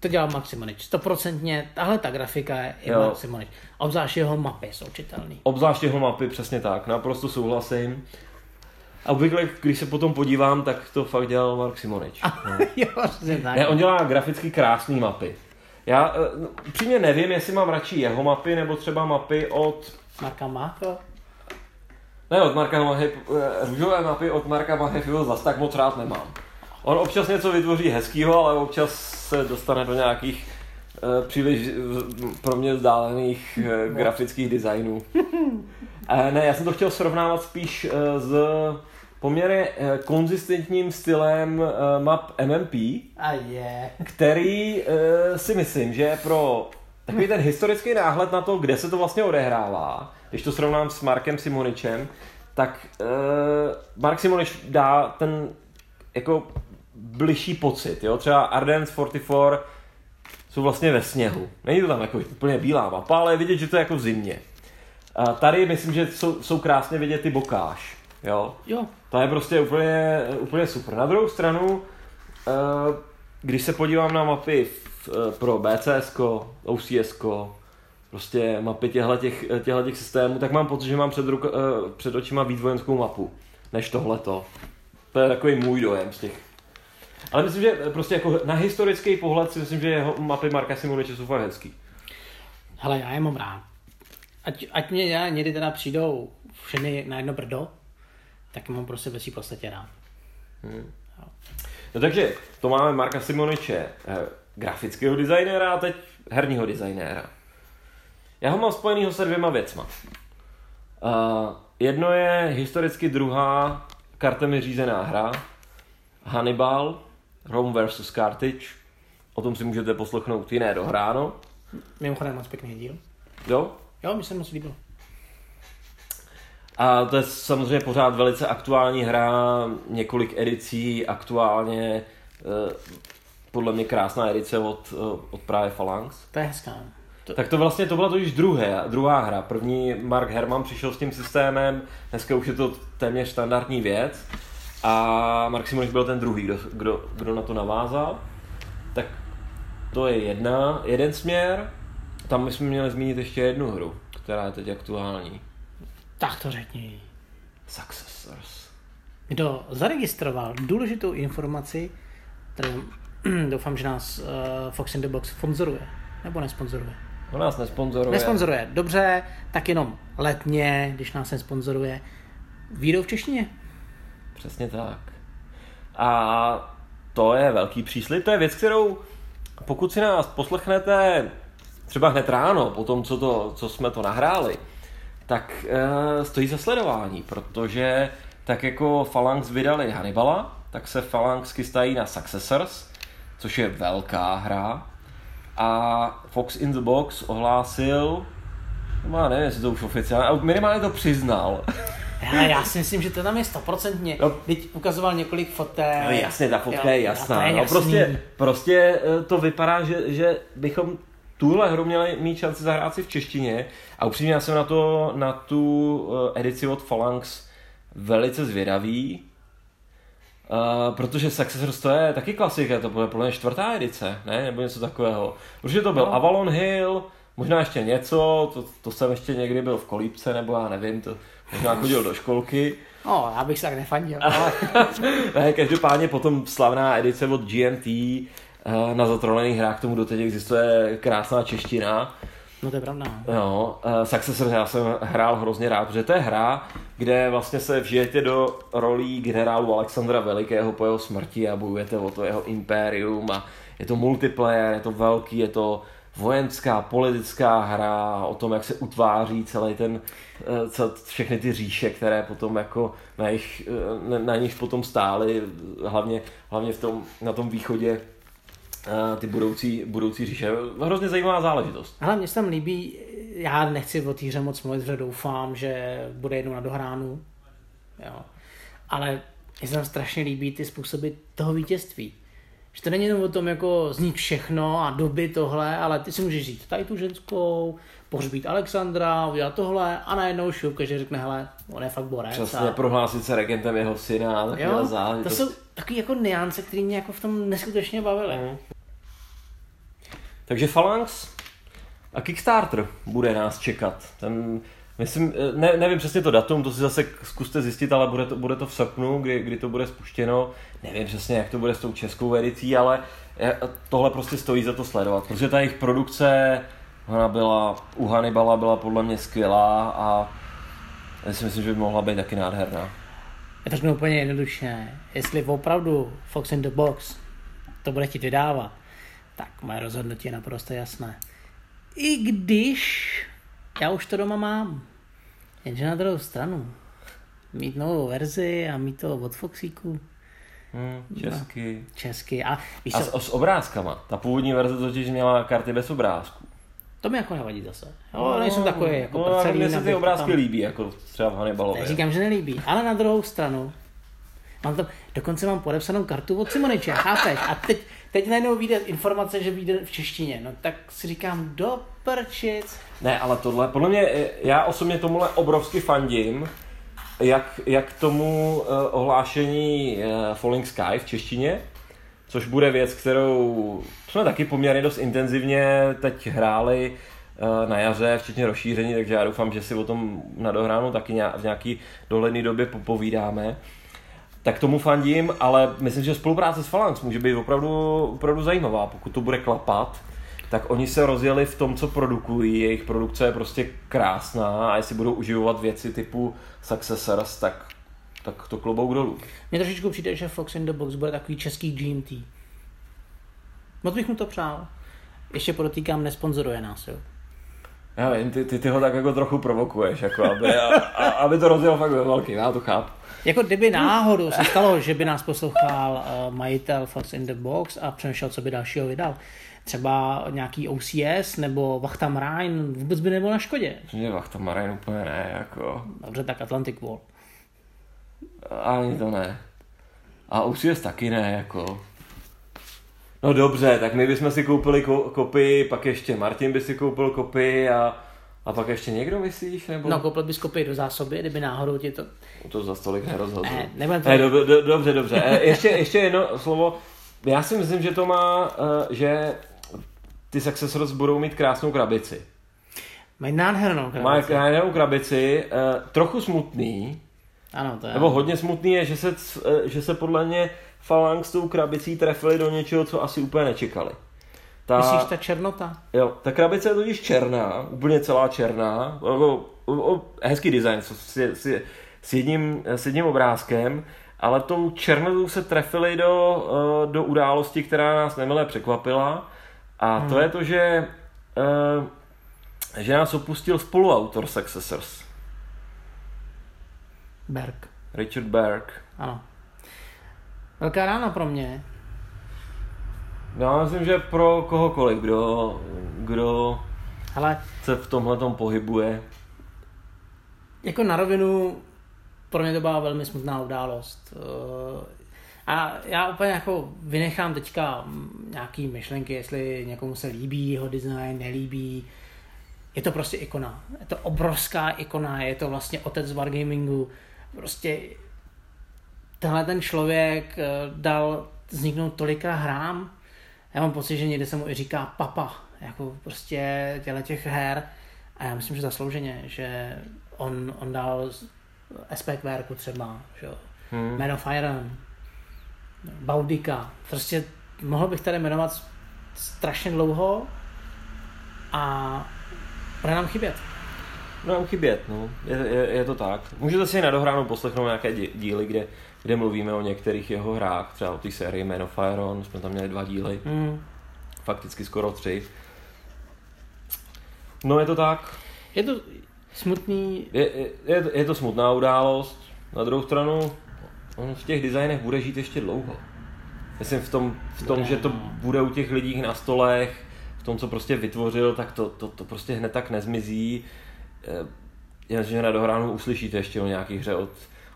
to dělal Maximonič. Stoprocentně, tahle ta grafika je,
Jo.
Maximonič. Obzvlášť jeho mapy jsou čitelný.
Obzvlášť jeho mapy, přesně tak, naprosto souhlasím. A obvykle, když se potom podívám, tak to fakt dělal Mark Simonič. *laughs* No.
jo, tak.
Ne, on dělá graficky krásné mapy. Já eh, no, přímě nevím, jestli mám radši jeho mapy, nebo třeba mapy od...
Marka Mácho.
Ne, od Marka Mahy, eh, růžové mapy od Marka Mahefiho zas tak moc rád nemám. On občas něco vytvoří hezkýho, ale občas se dostane do nějakých eh, příliš pro mě vzdálených eh, *laughs* grafických designů. Eh, ne, já jsem to chtěl srovnávat spíš eh, s poměrně eh, konzistentním stylem eh, map MMP,
A je.
který uh, si myslím, že pro takový ten historický náhled na to, kde se to vlastně odehrává, když to srovnám s Markem Simoničem, tak uh, Mark Simonič dá ten jako bližší pocit, jo? třeba Ardens 44 jsou vlastně ve sněhu. Není to tam jako úplně bílá mapa, ale je vidět, že to je jako v zimě. A tady myslím, že jsou, jsou krásně vidět ty bokáž. Jo?
Jo,
To je prostě úplně, úplně super. Na druhou stranu, eh, když se podívám na mapy eh, pro BCS, OCS, prostě mapy těchto těch, těch systémů, tak mám pocit, že mám před, ruka, eh, před očima víc vojenskou mapu, než tohleto. To je takový můj dojem z těch. Ale myslím, že prostě jako na historický pohled si myslím, že jeho mapy Marka Simoniče jsou fakt hezký.
hele, já je mám rád. Ať, ať mě já někdy teda přijdou všechny na jedno brdo, tak mám prostě ve podstatě rád.
No takže to máme Marka Simoniče, eh, grafického designéra a teď herního designéra. Já ho mám spojenýho se dvěma věcma. Uh, jedno je historicky druhá kartami řízená hra Hannibal, Rome vs. Carthage. O tom si můžete poslechnout jiné dohráno.
Mimochodem moc pěkný díl.
Jo?
Jo, mi se moc líbil.
A to je samozřejmě pořád velice aktuální hra, několik edicí, aktuálně eh, podle mě krásná edice od, eh, od právě Phalanx.
To je hezká. To,
Tak to vlastně, to byla to již druhé, druhá hra. První Mark Herman přišel s tím systémem, dneska už je to téměř standardní věc. A Mark Simonič byl ten druhý, kdo, kdo, kdo na to navázal. Tak to je jedna, jeden směr. Tam bychom měli zmínit ještě jednu hru, která je teď aktuální.
tak to řekni.
Successors.
Kdo zaregistroval důležitou informaci, kterou *clears throat* doufám, že nás uh, Fox in the Box sponzoruje. Nebo nesponzoruje.
On nás nesponzoruje.
Nesponzoruje. Dobře, tak jenom letně, když nás nesponzoruje. Výjdou v češtině.
Přesně tak. A to je velký příslip, to je věc, kterou pokud si nás poslechnete třeba hned ráno, po tom, co, to, co jsme to nahráli, tak e, stojí za sledování, protože tak jako Phalanx vydali Hannibala, tak se Phalanx chystají na Successors, což je velká hra. A Fox in the Box ohlásil, no já nevím, jestli to už oficiálně, ale minimálně to přiznal,
Hele, já si myslím, že to tam je stoprocentně.
No.
Teď ukazoval několik fotek.
No jasně, ta fotka
Jo,
je jasná.
je
no, prostě, prostě eh, to vypadá, že, že bychom tuhle hru měli mít šanci zahrát si v češtině a upřímně já jsem na, to, na tu eh, edici od Phalanx velice zvědavý, Uh, protože Successors to je taky klasika, to bude podle mě čtvrtá edice, ne? Nebo něco takového. Protože to byl
No.
Avalon Hill, možná ještě něco, to, to jsem ještě někdy byl v kolípce, nebo já nevím, to možná *laughs* chodil do školky.
No, já bych se tak nefandil. *laughs* Ale...
Ne, každopádně potom slavná edice od GMT eh, na zatrolených hrách, k tomu doteď existuje krásná čeština.
No to je pravda.
Jo, uh, Successor já jsem hrál hrozně rád, protože to je hra, kde vlastně se vžijete do rolí generálu Alexandra Velikého po jeho smrti a bojujete o to jeho impérium a je to multiplayer, je to velký, je to vojenská, politická hra, o tom, jak se utváří celý ten, eh, cel, všechny ty říše, které potom jako na, jich, eh, na, nich potom stály, hlavně, hlavně v tom, na tom východě eh, ty budoucí, budoucí říše. Hrozně zajímavá záležitost.
Ale mně se tam líbí, já nechci o té hře moc mluvit, protože doufám, že bude jednou na dohránu. Jo. Ale mně se tam strašně líbí ty způsoby toho vítězství. Že to není jenom o tom, jako znít všechno a doby tohle, ale ty si můžeš říct tady tu ženskou, pohřbít Alexandra, udělat tohle a najednou šup, že řekne, hele, on je fakt borec.
Přesně
a...
prohlásit se regentem jeho syna a
Jo, to jsou takové jako niance, které mě jako v tom neskutečně bavily.
Mm. Takže Phalanx a Kickstarter bude nás čekat. Ten, myslím, ne, nevím přesně to datum, to si zase zkuste zjistit, ale bude to, bude to v srpnu, kdy, kdy to bude spuštěno. Nevím přesně, jak to bude s tou českou edicí, ale je- tohle prostě stojí za to sledovat, protože ta jejich produkce, ona byla, u Hannibala byla podle mě skvělá a já si myslím, že by mohla být taky nádherná.
Já to úplně jednoduše. Jestli opravdu Fox in the Box to bude chtít vydávat, tak moje rozhodnutí je naprosto jasné. I když já už to doma mám. Jenže na druhou stranu. Mít novou verzi a mít to od Foxíku
Hmm, česky.
česky. A víš
A s, s obrázkama. Ta původní verze totiž měla karty bez obrázků.
to mi jako nevadí zase. Jo, nejsou takové jako
no, ale
prcelín,
mně se ty obrázky
tam-
líbí, jako třeba v Hannibalově.
Neříkám, že nelíbí, ale na druhou stranu mám tam, dokonce mám podepsanou kartu od Simoniče, chápeš? A teď, teď najednou vyjde informace, že vyjde v češtině, no tak si říkám, do prčic.
Ne, ale tohle, podle mě, eh, já osobně tomuhle obrovsky fandím, jak, jak tomu uh, ohlášení uh, Falling Sky v češtině, což bude věc, kterou jsme taky poměrně dost intenzivně teď hráli uh, na jaře, včetně rozšíření, takže já doufám, že si o tom na dohránu taky nějak, v nějaký dohledné době popovídáme. Tak tomu fandím, ale myslím, že spolupráce s Phalanx může být opravdu, opravdu zajímavá, pokud to bude klapat tak oni se rozjeli v tom, co produkují, jejich produkce je prostě krásná a jestli budou uživovat věci typu Successors, tak, tak to klobouk dolů.
Mně trošičku přijde, že Fox in the Box bude takový český GMT. Moc bych mu to přál. Ještě podotýkám, nesponzoruje nás, jo.
Já vím, ty, ty, ty ho tak jako trochu provokuješ, jako aby, a, a, aby to rozjel fakt ve velký, já to chápu.
Jako kdyby náhodou se stalo, že by nás poslouchal uh, majitel Fox in the Box a přemýšlel, co by dalšího vydal. Třeba nějaký OCS nebo Vachtam Rhine vůbec by nebyl na škodě.
Že Vachta Marine úplně ne, jako,
Dobře, tak Atlantic Wall.
ani to ne. A UCS taky ne, jako. No dobře, tak my bychom si koupili ko- kopii, pak ještě Martin by si koupil kopii a, a pak ještě někdo myslíš? Nebo...
No, koupil bys kopii do zásoby, kdyby náhodou ti to...
To za stolik nerozhodl.
Ne, nebudem to...
Ne, do, do, dobře, dobře. E, ještě, ještě jedno slovo. Já si myslím, že to má, eh, že ty Successors budou mít krásnou krabici.
Mají nádhernou krabici.
krásnou krabici, eh, trochu smutný,
Ano, to je.
nebo hodně smutný je, že se, eh, že se podle mě Phalanx tou krabicí trefili do něčeho, co asi úplně nečekali. Ta,
Myslíš ta černota?
jo, ta krabice je totiž černá, úplně celá černá, o, o, o, hezký design s, s, s, s, jedním, s jedním obrázkem, ale tou černotou se trefili do, do události, která nás nemile překvapila a to je to, že, že nás opustil spoluautor Successors,
Berg.
Richard Berg.
Ano. Velká rána pro mě.
Já myslím, že pro kohokoliv, kdo, kdo
Ale
se v tomhle pohybuje.
jako na rovinu pro mě to byla velmi smutná událost. Eh, A já úplně jako vynechám teďka nějaký myšlenky, jestli někomu se líbí jeho design, nelíbí. Je to prostě ikona. Je to obrovská ikona, je to vlastně otec wargamingu. Prostě tenhle ten člověk eh, dal vzniknout tolika hrám. Já mám pocit, že někde se mu i říká papa, jako prostě těle těch her. A já myslím, že zaslouženě, že on, on dal SPQR třeba, že jo.
Hmm.
Man of Iron, Baudika, prostě mohl bych tady jmenovat strašně dlouho a bude nám chybět.
No, nám chybět, no. Je, je, je, to tak. Můžete si na dohránu poslechnout nějaké dí- díly, kde, kde mluvíme o některých jeho hrách, třeba o té sérii Man of Iron, jsme tam měli dva díly,
Mm.
fakticky skoro tři. No je to tak.
Je to smutný,
Je, je, je, je to smutná událost. Na druhou stranu, on v těch designech bude žít ještě dlouho. Myslím v tom, v tom že to bude u těch lidí na stolech, v tom, co prostě vytvořil, tak to, to, to prostě hned tak nezmizí. Eh, Já myslím, že na dohránu uslyšíte ještě o nějakých hře od,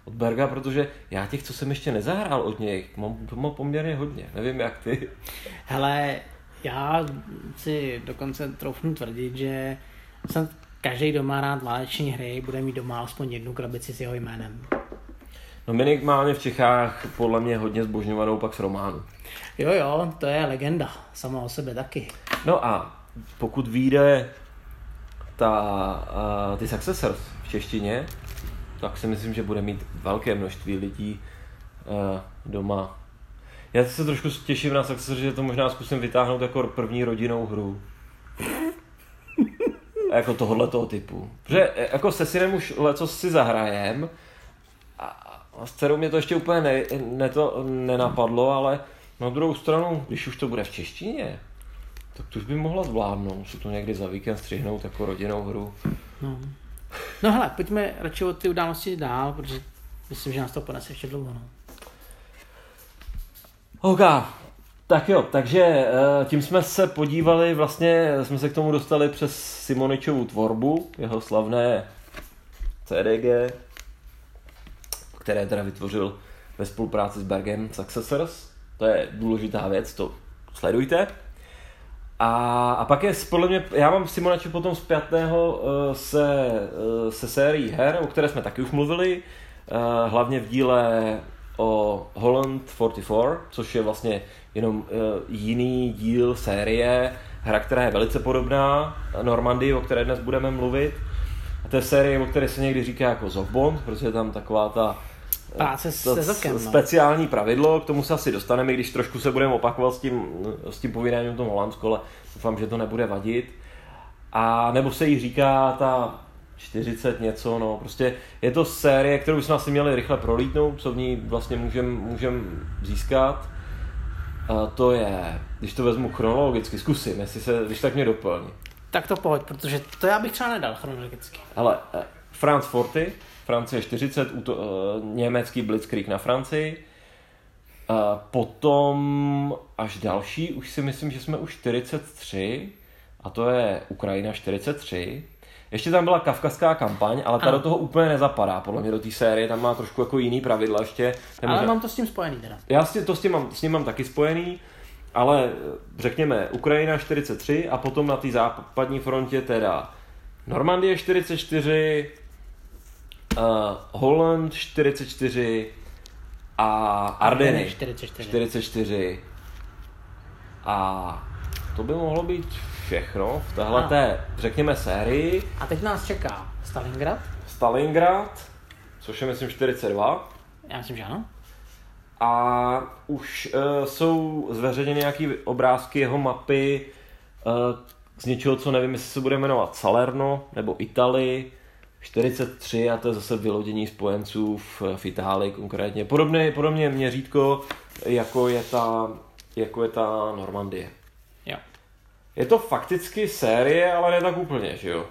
od Berga, protože já těch, co jsem ještě nezahrál od něj, mám, mám poměrně hodně. Nevím jak ty.
Hele, já si dokonce troufnu tvrdit, že snad každý, kdo má rád váleční hry, bude mít doma aspoň jednu krabici s jeho jménem.
No minimálně v Čechách podle mě hodně zbožňovanou pak z románu.
Jo, jo, to je legenda, sama o sebe taky.
No a pokud vyjde ta, uh, ty Successors v češtině, tak si myslím, že bude mít velké množství lidí uh, doma. Já se trošku těším na Successors, že to možná zkusím vytáhnout jako první rodinnou hru. jako tohohle toho typu. Protože eh, jako se synem už leco si zahrajem a, a s dcerou mě to ještě úplně ne, ne to nenapadlo, ale na druhou stranu, když už to bude v češtině, tak to už by mohla zvládnout, si to někdy za víkend střihnout jako rodinnou hru.
No. No hele, pojďme radši od ty události dál, protože myslím, že nás to ponese ještě dlouho. No.
OK, tak jo, takže eh, tím jsme se podívali, vlastně jsme se k tomu dostali přes Simoničovu tvorbu, jeho slavné CDG, které teda vytvořil ve spolupráci s Bergem Successors. To je důležitá věc, to sledujte. A, a pak je podle mě, já mám Simonače potom zpětného uh, se, uh, se sérií her, o které jsme taky už mluvili, uh, hlavně v díle o Holland 44, což je vlastně jenom jiný díl série, hra, která je velice podobná Normandii, o které dnes budeme mluvit. A to je série, o které se někdy říká jako Zofbond, protože je tam taková ta
Práce
to
se Zokem, no.
speciální pravidlo, k tomu se asi dostaneme, když trošku se budeme opakovat s tím, s tím povídáním o tom Holandsku, ale doufám, že to nebude vadit. A nebo se jí říká ta 40 něco, no, prostě je to série, kterou bychom asi měli rychle prolítnout, co v ní vlastně můžeme můžem získat. A to je, když to vezmu chronologicky, zkusím, jestli se, když tak mě doplň.
Tak to pojď, protože to já bych třeba nedal chronologicky.
Ale eh, France 40, Francie 40, úto, uh, německý Blitzkrieg na Francii. Uh, potom až další, už si myslím, že jsme už 43, a to je Ukrajina 43. Ještě tam byla kavkazská kampaň, ale ta
Ano.
do toho úplně nezapadá, podle mě do té série, tam má trošku jako jiný pravidla ještě. Nebo
Ale mám to s tím spojený teda.
já si to s tím, mám, s tím mám taky spojený, ale eh, řekněme Ukrajina 43 a potom na té západní frontě teda Normandie 44, uh, Holland 44 a Ardeny
Ardeny 44.
44. A to by mohlo být všechno v téhle té, řekněme, sérii.
A teď nás čeká Stalingrad.
Stalingrad, což je myslím 42.
Já myslím, že ano.
A už uh, jsou zveřejněny nějaké obrázky jeho mapy uh, z něčeho, co nevím, jestli se bude jmenovat Salerno nebo Itali 43 a to je zase vylodění spojenců v, v Itálii konkrétně. Podobné, podobně měřítko, jako je ta, jako je ta Normandie.
Jo.
Je to fakticky série, ale ne tak úplně, že jo?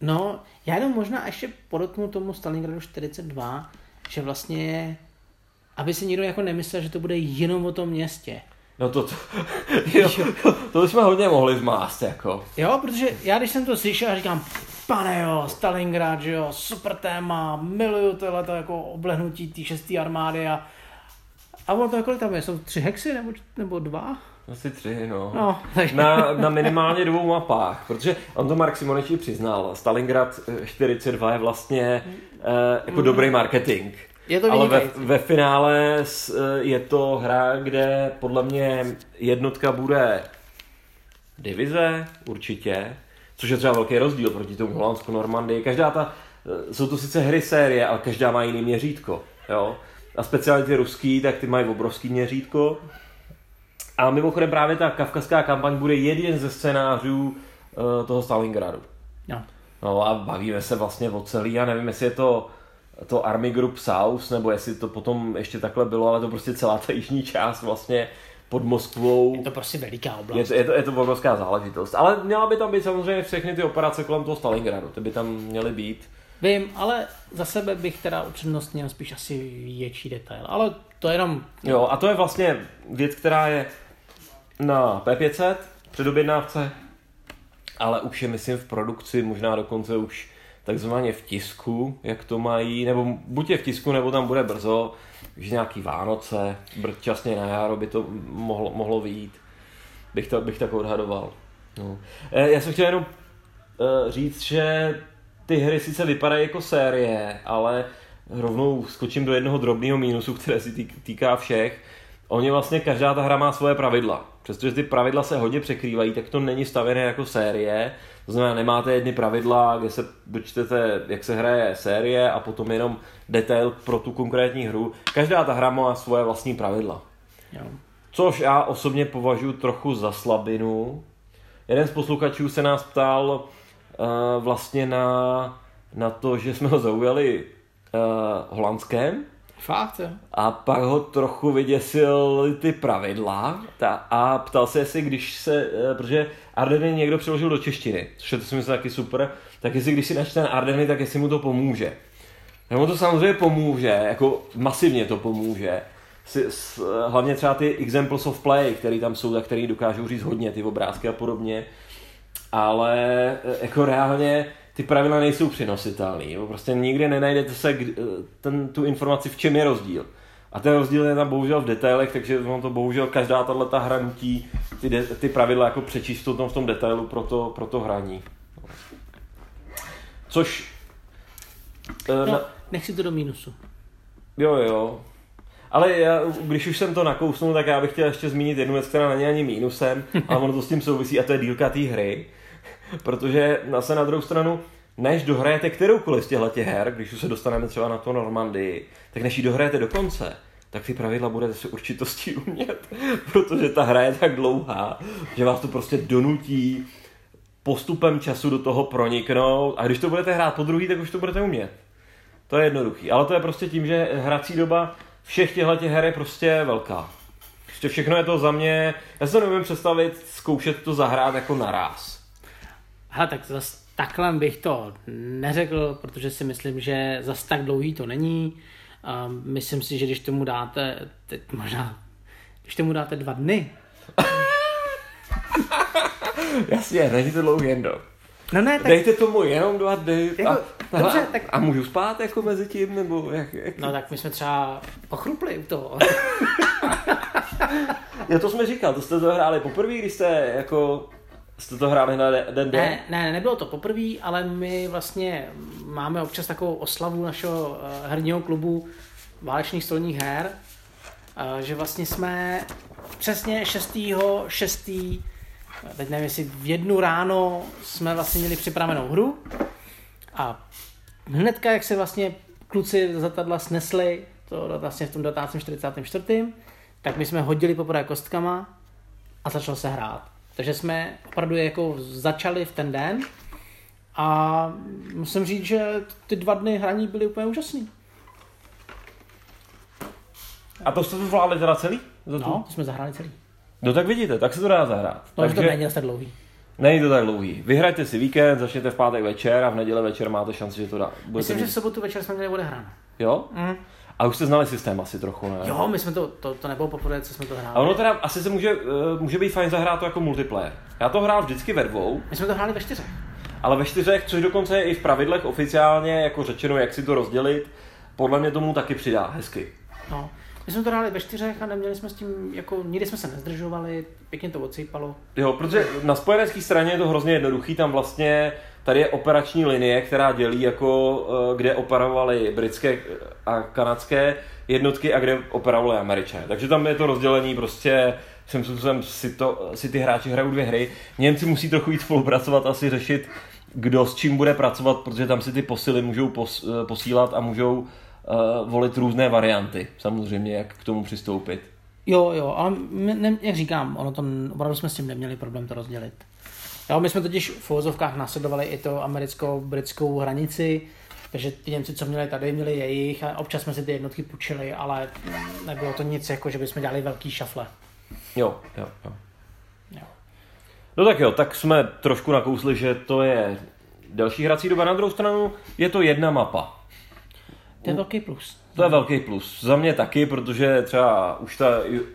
No, já jenom možná ještě podotknu tomu Stalingradu 42, že vlastně, aby si někdo jako nemyslel, že to bude jenom o tom městě.
No to, to, jo, to bychom hodně mohli zmást, jako.
Jo, protože já když jsem to slyšel, říkám, pane jo, Stalingrad, že jo, super téma, miluju tohle jako oblehnutí té šesté armády a a ono to kolik tam je, jsou tři hexy nebo, nebo dva?
Asi tři, no.
No, takže...
Na, na minimálně dvou mapách, protože on to Mark Simonič i přiznal. Stalingrad eh, 42 je vlastně eh, jako dobrý marketing.
Je to
Ale ve, ve finále eh, je to hra, kde podle mě jednotka bude divize, určitě, což je třeba velký rozdíl proti tomu Holandsku, Normandii. Každá ta, eh, jsou to sice hry série, ale každá má jiný měřítko, jo. A speciálně ty ruský, tak ty mají obrovský měřítko. A mimochodem právě ta kavkazská kampaň bude jeden ze scénářů uh, toho Stalingradu.
No.
No a bavíme se vlastně o celý, já nevím, jestli je to to Army Group South, nebo jestli to potom ještě takhle bylo, ale to prostě celá ta jižní část vlastně pod Moskvou.
Je to prostě veliká oblast.
Je to, je, to, je to obrovská záležitost. Ale měla by tam být samozřejmě všechny ty operace kolem toho Stalingradu. Ty by tam měly být.
Vím, ale za sebe bych teda upřednostnil spíš asi větší detail. Ale to je jenom...
Jo, a to je vlastně věc, která je na P500 předobjednávce, ale už je, myslím, v produkci, možná dokonce už takzvaně v tisku, jak to mají, nebo buď je v tisku, nebo tam bude brzo, už nějaký Vánoce, časně na jaro by to mohlo, mohlo vyjít, bych, to, bych tak odhadoval. No. E, Já jsem chtěl jenom e, říct, že ty hry sice vypadají jako série, ale rovnou skočím do jednoho drobného mínusu, které si týká všech. Oni vlastně, každá ta hra má svoje pravidla. Přestože ty pravidla se hodně překrývají, tak to není stavěné jako série. To znamená, nemáte jedny pravidla, kde se dočtete, jak se hraje série a potom jenom detail pro tu konkrétní hru. Každá ta hra má svoje vlastní pravidla.
Jo.
Což já osobně považuji trochu za slabinu. Jeden z posluchačů se nás ptal uh, vlastně na, na to, že jsme ho zaujali uh, holandském,
Fakt, jo.
a pak ho trochu vyděsil ty pravidla ta, a ptal se, jestli když se, eh, protože Ardeny někdo přeložil do češtiny, což je to si myslím taky super, tak jestli když si načte na Ardeny, tak jestli mu to pomůže. Tak mu to samozřejmě pomůže, jako masivně to pomůže. Si, s, hlavně třeba ty examples of play, které tam jsou, tak který dokážou říct hodně, ty obrázky a podobně. Ale eh, jako reálně ty pravidla nejsou přenositelné. Prostě nikdy nenajdete se kdy- ten, tu informaci, v čem je rozdíl. A ten rozdíl je tam bohužel v detailech, takže on to bohužel každá tahle ta hra nutí ty, de, ty pravidla jako přečíst v tom, v tom detailu pro to, pro to hraní. Což... eh,
No,
na-
nech si to do mínusu.
Jo, jo. Ale já, když už jsem to nakousnul, tak já bych chtěl ještě zmínit jednu věc, která není ani mínusem, *laughs* ale ono to s tím souvisí, a to je dílka té hry. Protože zase na druhou stranu, než dohrajete kteroukoliv z těchto těch her, když už se dostaneme třeba na to Normandii, tak než ji dohrajete do konce, tak ty pravidla budete si určitostí *laughs* umět, protože ta hra je tak dlouhá, že vás to prostě donutí postupem času do toho proniknout a když to budete hrát po druhý, tak už to budete umět. To je jednoduchý, ale to je prostě tím, že hrací doba všech těchto těch her je prostě velká. Prostě všechno je to za mě, já to neumím představit, zkoušet to zahrát jako naraz.
Hele, tak zas takhle bych to neřekl, protože si myslím, že zas tak dlouhý to není. A myslím si, že když tomu dáte, teď možná, když tomu dáte dva dny, *laughs*
Jasně, není to dlouhý jen do.
no ne, tak,
Dejte tomu jenom dva dny
Jako,
a,
dobře,
a,
tak-
a můžu spát jako mezi tím, nebo jak, jak?
no tak my jsme třeba pochrupli u toho. *laughs*
Jo, to jsme říkal, to jste to hráli poprvé, když jste jako, jste to hráli na den den?
Ne, ne, nebylo to poprvé, ale my vlastně máme občas takovou oslavu našeho eh, herního klubu válečných stolních her, eh, že vlastně jsme přesně 6. 6. teď nevím, jestli v jednu ráno jsme vlastně měli připravenou hru a hnedka, jak se vlastně kluci zatadla snesli, to vlastně v tom 44. tak my jsme hodili poprvé kostkama a začalo se hrát. Takže jsme opravdu jako začali v ten den a musím říct, že ty dva dny hraní byly úplně úžasný.
A to jste to zvládli teda celý? Za tu?
No, to jsme zahráli celý.
no tak vidíte, tak se to dá zahrát.
No, Takže... to není tak dlouhý.
Není to tak dlouhý. Vyhrajte si víkend, začněte v pátek večer a v neděli večer máte šanci, že to dá. Budete
Myslím, že
mít-
v sobotu večer jsme měli odehráno.
Jo?
Mm.
A už jste znali systém asi trochu, ne?
Jo, my jsme to, to, to nebylo poprvé, co jsme to
A
hráli.
ono teda asi se může, uh, může být fajn zahrát to jako multiplayer. Já to hrál vždycky ve dvou,
My jsme to hráli ve čtyřech.
ale ve čtyřech, což dokonce je i v pravidlech oficiálně jako řečeno, jak si to rozdělit, podle mě tomu taky přidá hezky.
No. My jsme to hráli ve čtyřech a neměli jsme s tím, jako nikdy jsme se nezdržovali, pěkně to odsejpalo.
Jo, protože na spojenecké straně je to hrozně jednoduchý, tam vlastně tady je operační linie, která dělí jako, eh, kde operovaly britské a kanadské jednotky a kde operovali američané. Takže tam je to rozdělení prostě způsobem si, to, si ty hráči hrajou dvě hry. Němci musí trochu víc spolupracovat, asi řešit, kdo s čím bude pracovat, protože tam si ty posily můžou pos, eh, posílat a můžou uh, volit různé varianty, samozřejmě, jak k tomu přistoupit.
Jo, jo, ale my, ne, jak říkám, ono to, opravdu jsme s tím neměli problém to rozdělit. Jo, my jsme totiž v uvozovkách nasledovali i to americko-britskou hranici, takže ty Němci, co měli tady, měli jejich a občas jsme si ty jednotky půjčili, ale nebylo to nic jako, že bychom dělali velký šafle.
Jo, jo, jo.
Jo.
No tak jo, tak jsme trošku nakousli, že to je další hrací doba. Na druhou stranu je to jedna mapa.
To je velký plus.
To je velký plus. Za mě taky, protože třeba už ta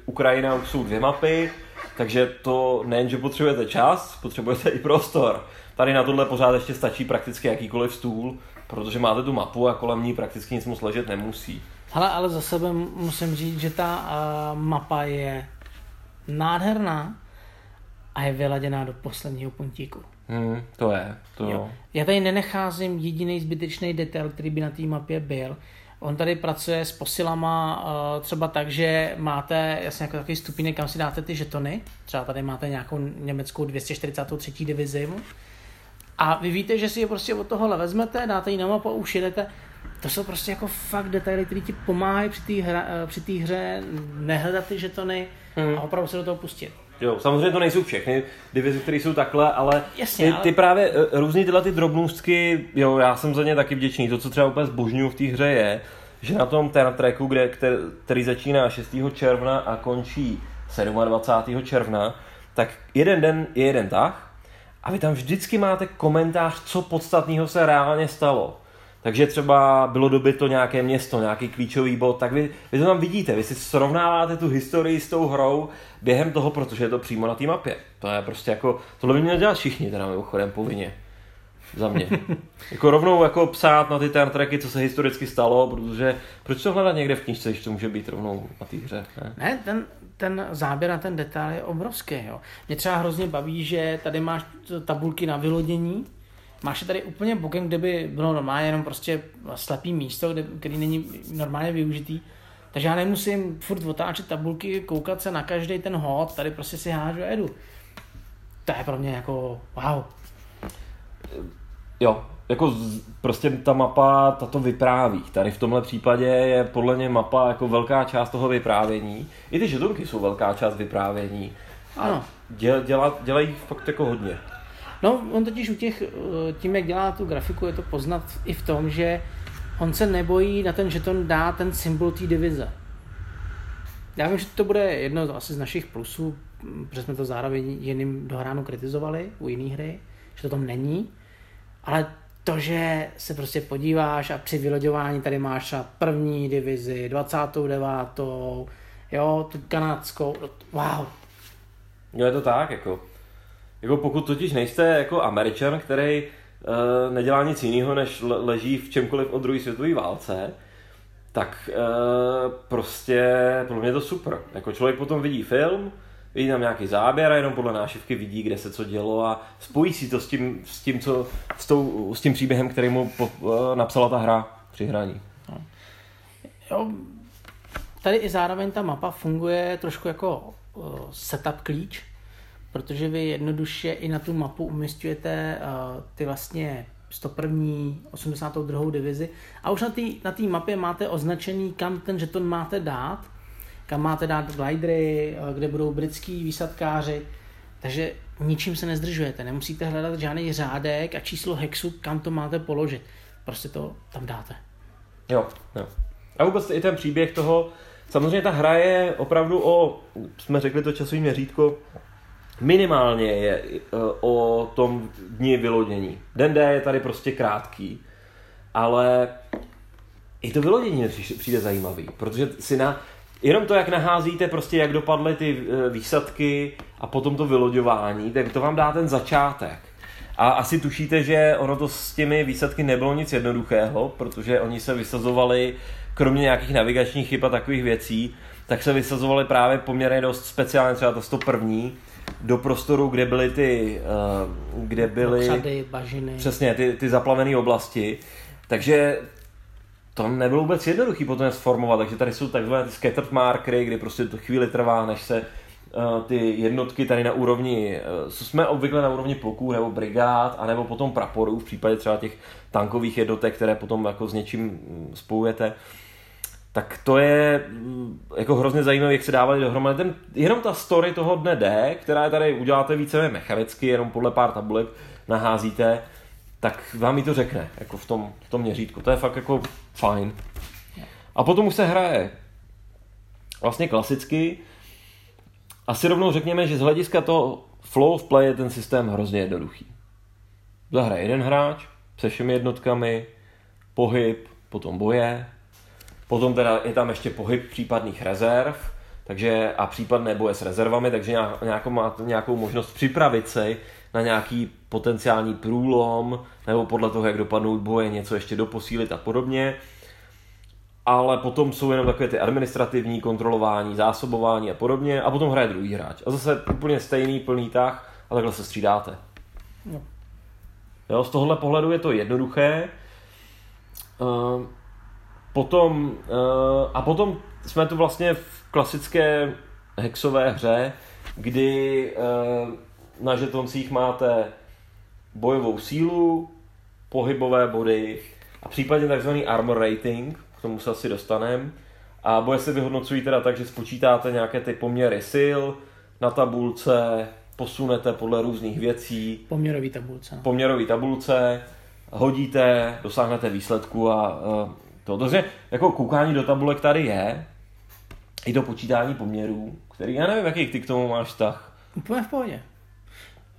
Ukrajina už jsou dvě mapy, takže to nejen, že potřebujete čas, potřebujete i prostor. Tady na tohle pořád ještě stačí prakticky jakýkoliv stůl, protože máte tu mapu a kolem ní prakticky nic moc ležet nemusí.
Hele, ale za sebe musím říct, že ta uh, mapa je nádherná a je vyladěná do posledního puntíku.
Hmm, to je, to jo.
Jo. Já tady nenecházím jediný zbytečný detail, který by na té mapě byl. On tady pracuje s posilama uh, třeba tak, že máte jasně jako takový stupínek, kam si dáte ty žetony. Třeba tady máte nějakou německou 243. divizi. A vy víte, že si je prostě od tohohle vezmete, dáte ji na mapu a už jedete. To jsou prostě jako fakt detaily, které ti pomáhají při té eh, při té hře nehledat ty žetony
Hmm.
a opravdu se do toho pustit.
Jo, samozřejmě to nejsou všechny divize, které jsou takhle, ale
Jasně,
ty,
ale-
ty právě eh, různý tyhle ty drobnůstky, jo, já jsem za ně taky vděčný. To, co třeba úplně zbožňuju v té hře je, že na tom ten tracku, kde, který, který začíná 6. června a končí 27. června, tak jeden den je jeden tah a vy tam vždycky máte komentář, co podstatného se reálně stalo. Takže třeba bylo dobyto nějaké město, nějaký klíčový bod, tak vy, vy to tam vidíte, vy si srovnáváte tu historii s tou hrou během toho, protože je to přímo na té mapě. To je prostě jako, tohle by měli dělat všichni, teda mimochodem povinně. Za mě. *laughs* jako rovnou jako psát na ty tracky, co se historicky stalo, protože proč to hledat někde v knižce, když to může být rovnou na té hře, ne?
Ne, ten, ten záběr na ten detail je obrovský. Jo. Mě třeba hrozně baví, že tady máš tabulky na vylodění, máš tady úplně bokem, kde by bylo normálně jenom prostě slepý místo, kde, který není normálně využitý. Takže já nemusím furt otáčet tabulky, koukat se na každý ten hod, tady prostě si hážu a jedu. To je pro mě jako wow.
Jo, jako z, prostě ta mapa, ta to vypráví. Tady v tomhle případě je podle mě mapa jako velká část toho vyprávění. I ty žetonky jsou velká část vyprávění.
Ano.
Děl, děla, dělají fakt jako hodně.
No, on totiž u těch, eh, tím, jak dělá tu grafiku, je to poznat i v tom, že on se nebojí na ten žeton dá ten symbol té divize. Já vím, že to bude jedno asi z našich plusů, m, protože jsme to zároveň jiným dohránu kritizovali u jiné hry, že to tam není, ale to, že se prostě podíváš a při vyloďování tady máš třeba první divizi, 29. jo, tu kanadskou, wow,
Jo, je to tak, jako. Jako pokud totiž nejste jako američan, který uh, nedělá nic jiného, než le- leží v čemkoliv od druhé světové válce, tak uh, prostě podle mě to super. Jako člověk potom vidí film, vidí tam nějaký záběr a jenom podle nášivky vidí, kde se co dělo a spojí si to s tím, s tím, co, s, tou, s tím příběhem, který mu po, uh, napsala ta hra při hraní.
Jo, tady i zároveň ta mapa funguje trošku jako uh, setup klíč, protože vy jednoduše i na tu mapu umistujete uh, ty vlastně 101. 82. divizi a už na té na té mapě máte označený, kam ten žeton máte dát, kam máte dát glidery, uh, kde budou britský výsadkáři, takže ničím se nezdržujete, nemusíte hledat žádný řádek a číslo hexu, kam to máte položit. Prostě to tam dáte.
Jo, jo. A vůbec i ten příběh toho, samozřejmě ta hra je opravdu o, jsme řekli to časový měřítko, minimálně je eh, o tom dni vylodění. Den D je tady prostě krátký, ale i to vylodění přijde, zajímavý, protože si na, jenom to, jak naházíte prostě, jak dopadly ty eh, výsadky a potom to vyloďování, tak to vám dá ten začátek. A asi tušíte, že ono to s těmi výsadky nebylo nic jednoduchého, protože oni se vysazovali, kromě nějakých navigačních chyb a takových věcí, tak se vysazovali právě poměrně dost speciálně, třeba to 101. do prostoru, kde byly ty, eh, kde byly...
Přady, bažiny.
Přesně, ty, ty zaplavené oblasti. Takže to nebylo vůbec jednoduché potom je sformovat, takže tady jsou takzvané ty scattered markery, kdy prostě to chvíli trvá, než se uh, ty jednotky tady na úrovni, uh, jsme obvykle na úrovni pluků nebo brigád, anebo potom praporů v případě třeba těch tankových jednotek, které potom jako s něčím mm, spojujete. Tak to je mm, jako hrozně zajímavé, jak se dávali dohromady. Ten, jenom ta story toho dne D, která je tady uděláte více mechanicky, jenom podle pár tabulek naházíte, tak vám ji to řekne, jako v tom, v tom měřítku. To je fakt jako fajn. A potom už se hraje vlastně klasicky asi rovnou řekněme, že z hlediska toho flow of play je ten systém hrozně jednoduchý. Zahraje jeden hráč se všemi jednotkami, pohyb, potom boje, potom teda je tam ještě pohyb případných rezerv, takže a případné boje s rezervami, takže nějakou, máte nějakou možnost připravit se na nějaký potenciální průlom, nebo podle toho, jak dopadnou boje, něco ještě doposílit a podobně. Ale potom jsou jenom takové ty administrativní kontrolování, zásobování a podobně, a potom hraje druhý hráč. A zase úplně stejný plný tah a takhle se střídáte. No. Jo, z tohohle pohledu je to jednoduché. Uh, potom, uh, a potom jsme tu vlastně v klasické hexové hře, kdy uh, na žetoncích máte bojovou sílu, pohybové body a případně takzvaný armor rating, k tomu se asi dostaneme. A boje se vyhodnocují teda tak, že spočítáte nějaké ty poměry sil na tabulce, posunete podle různých věcí.
Poměrový tabulce.
Poměrový tabulce, hodíte, dosáhnete výsledku a uh, to. Takže jako koukání do tabulek tady je, i to počítání poměrů, který já nevím, jaký ty k tomu máš tak.
Úplně v pohodě.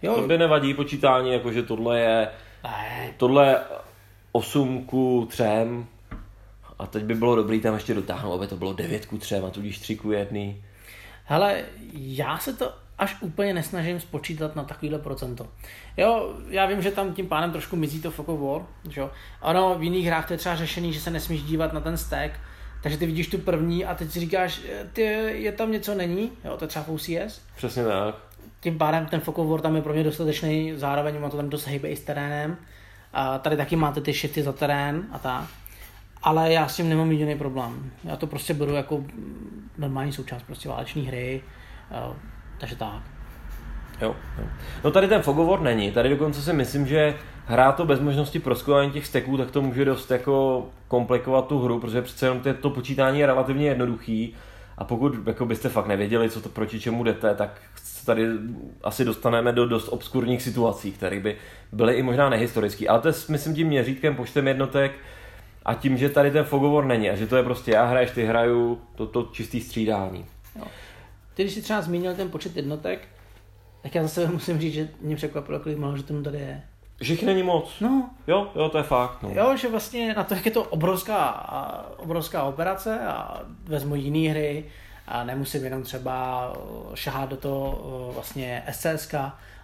Jo. To by nevadí počítání, jakože tohle je
ne.
tohle 8 ku 3 a teď by bylo dobrý tam ještě dotáhnout, aby to bylo 9 ku 3 a tudíž 3 ku 1.
Hele, já se to až úplně nesnažím spočítat na takovýhle procento. Jo, já vím, že tam tím pádem trošku mizí to Focus War, že jo. Ano, v jiných hrách to je třeba řešený, že se nesmíš dívat na ten stack, takže ty vidíš tu první a teď si říkáš, ty, je tam něco není, jo, to je třeba v OCS.
Přesně tak.
Tím pádem ten Focus War tam je pro mě dostatečný, zároveň má to tam dost hejbe i s terénem. A tady taky máte ty shifty za terén a tak. Ale já s tím nemám jediný problém. Já to prostě beru jako normální součást prostě váleční hry. Takže tak.
Jo, jo. No tady ten fogovor není, tady dokonce si myslím, že hrá to bez možnosti proskování těch steků, tak to může dost jako komplikovat tu hru, protože přece jenom to, to počítání je relativně jednoduchý a pokud jako byste fakt nevěděli, co to proti čemu jdete, tak se tady asi dostaneme do dost obskurních situací, které by byly i možná nehistorické. Ale to je, myslím, tím měřítkem počtem jednotek a tím, že tady ten fogovor není a že to je prostě já hraješ, ty hraju, to, to čistý střídání.
Jo. Ty, když jsi třeba zmínil ten počet jednotek, tak já zase *laughs* musím říct, že mě překvapilo, kolik málo tomu tady je.
Že jich není moc.
No.
Jo, jo, to je fakt. No.
Jo, že vlastně na to, jak je to obrovská, obrovská operace a vezmu jiné hry a nemusím jenom třeba šahat do toho vlastně SCSK,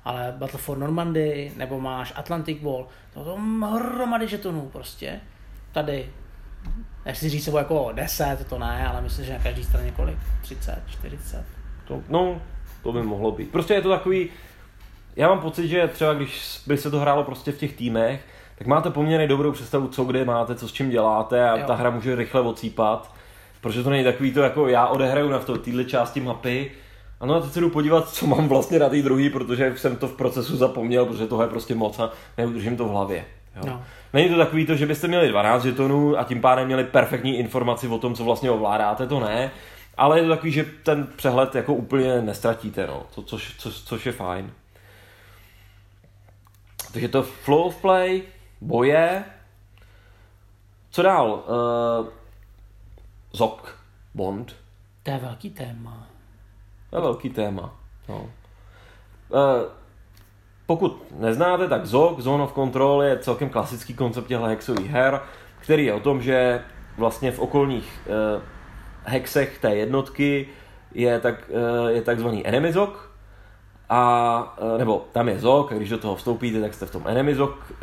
ale Battle for Normandy, nebo máš Atlantic Wall, to jsou hromady žetonů prostě. Tady Nechci říct jako 10, to ne, ale myslím, že na každý straně kolik? 30, 40.
To, no, to by mohlo být. Prostě je to takový, já mám pocit, že třeba když by se to hrálo prostě v těch týmech, tak máte poměrně dobrou představu, co kde máte, co s čím děláte a jo. ta hra může rychle ocípat. Protože to není takový to, jako já odehraju na téhle části mapy, ano, a teď se jdu podívat, co mám vlastně na té druhé, protože jsem to v procesu zapomněl, protože toho je prostě moc a neudržím to v hlavě. Jo. No. Není to takový to, že byste měli 12 žetonů a tím pádem měli perfektní informaci o tom, co vlastně ovládáte, to ne. Ale je to takový, že ten přehled jako úplně nestratíte, no, to, což, co, což je fajn. Takže to flow of play, boje. Co dál? Uh, Zok, Bond.
To je velký téma.
To je velký téma. No. Uh, pokud neznáte, tak ZOG, Zone of Control, je celkem klasický koncept těchto hexových her, který je o tom, že vlastně v okolních uh, hexech té jednotky je, tak, uh, je takzvaný enemy ZOG, a, uh, nebo tam je ZOG, a když do toho vstoupíte, tak jste v tom enemy ZOG, uh,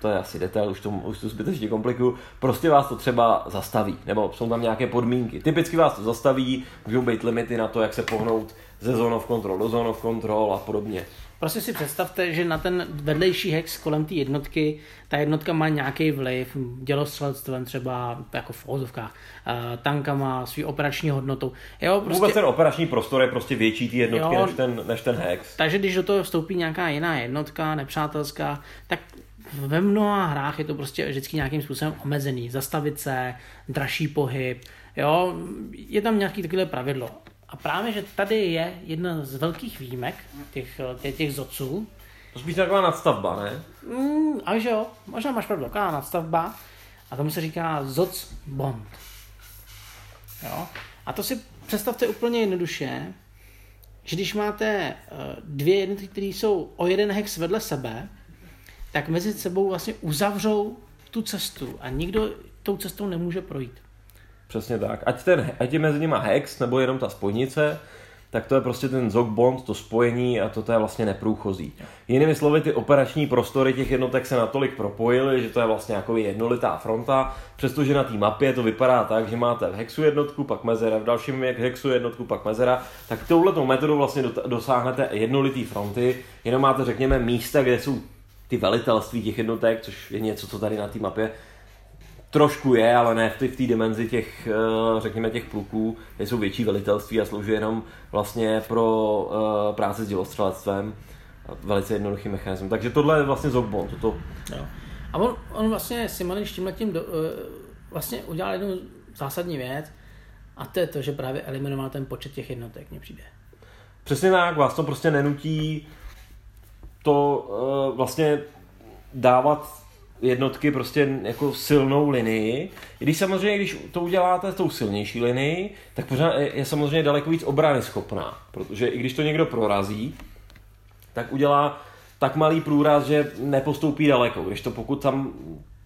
to je asi detail, už to, už to zbytečně komplikuju, prostě vás to třeba zastaví, nebo jsou tam nějaké podmínky. Typicky vás to zastaví, můžou být limity na to, jak se pohnout ze zone of control do zone of control a podobně.
Prostě si představte, že na ten vedlejší hex kolem té jednotky, ta jednotka má nějaký vliv, dělostřelectvem třeba jako v vozovkách, uh, tankama, svý operační hodnotou. Jo,
prostě... Vůbec ten operační prostor je prostě větší ty jednotky jo, než, ten, než ten hex.
Takže když do toho vstoupí nějaká jiná jednotka, nepřátelská, tak ve mnoha hrách je to prostě vždycky nějakým způsobem omezený. Zastavit se, dražší pohyb, jo, je tam nějaký takové pravidlo. A právě, že tady je jedna z velkých výjimek těch, těch, těch zoců.
To spíš taková nadstavba, ne?
Mm, až jo, možná máš pravdu, taková nadstavba. A tomu se říká zoc bond. Jo? A to si představte úplně jednoduše, že když máte eh, dvě jednotky, které jsou o jeden hex vedle sebe, tak mezi sebou vlastně uzavřou tu cestu a nikdo tou cestou nemůže projít.
Přesně tak. Ať, ten, ať je mezi nimi hex nebo jenom ta spojnice, tak to je prostě ten zog bond, to spojení a to, to je vlastně neprůchozí. Jinými slovy, ty operační prostory těch jednotek se natolik propojily, že to je vlastně jako jednolitá fronta, přestože na té mapě to vypadá tak, že máte v hexu jednotku, pak mezera, v dalším hexu jednotku, pak mezera, tak touhletou metodou vlastně dosáhnete jednolitý fronty, jenom máte, řekněme, místa, kde jsou ty velitelství těch jednotek, což je něco, co tady na té mapě trošku je, ale ne v té v dimenzi těch, eh, řekněme, těch pluků, kde jsou větší velitelství a slouží jenom vlastně pro uh, práci s dělostřelectvem. Velice jednoduchý mechanismus. Takže tohle je vlastně Zogbon. Toto...
Jo. A on, on vlastně Simoniš tímhle tím do, uh, vlastně udělal jednu zásadní věc a to je to, že právě eliminoval ten počet těch jednotek, mně přijde.
Přesně tak, vás to prostě nenutí to vlastně dávat jednotky prostě jako silnou linii. I když samozřejmě, když to uděláte tou silnější linii, tak pořád je samozřejmě daleko víc obrany schopná. Protože i když to někdo prorazí, tak udělá tak malý průraz, že nepostoupí daleko. Když to pokud tam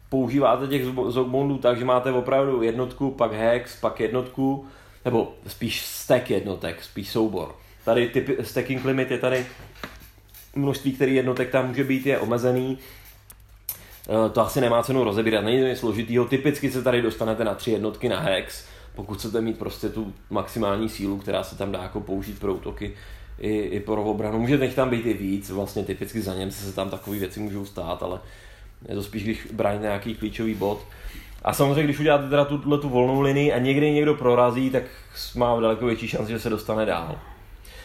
používáte těch zogbondů tak, že máte opravdu jednotku, pak hex, pak jednotku, nebo spíš stack jednotek, spíš soubor. Tady typ, stacking limit je tady množství, který jednotek tam může být, je omezený to asi nemá cenu rozebírat, není to nic složitýho. Typicky se tady dostanete na tři jednotky na hex, pokud chcete mít prostě tu maximální sílu, která se tam dá jako použít pro útoky i, i pro obranu. Může jich tam být i víc, vlastně typicky za Němce se tam takové věci můžou stát, ale je to spíš, když bráníte nějaký klíčový bod. A samozřejmě, když uděláte teda tuhle tu volnou linii a někdy někdo prorazí, tak má daleko větší šanci, že se dostane dál.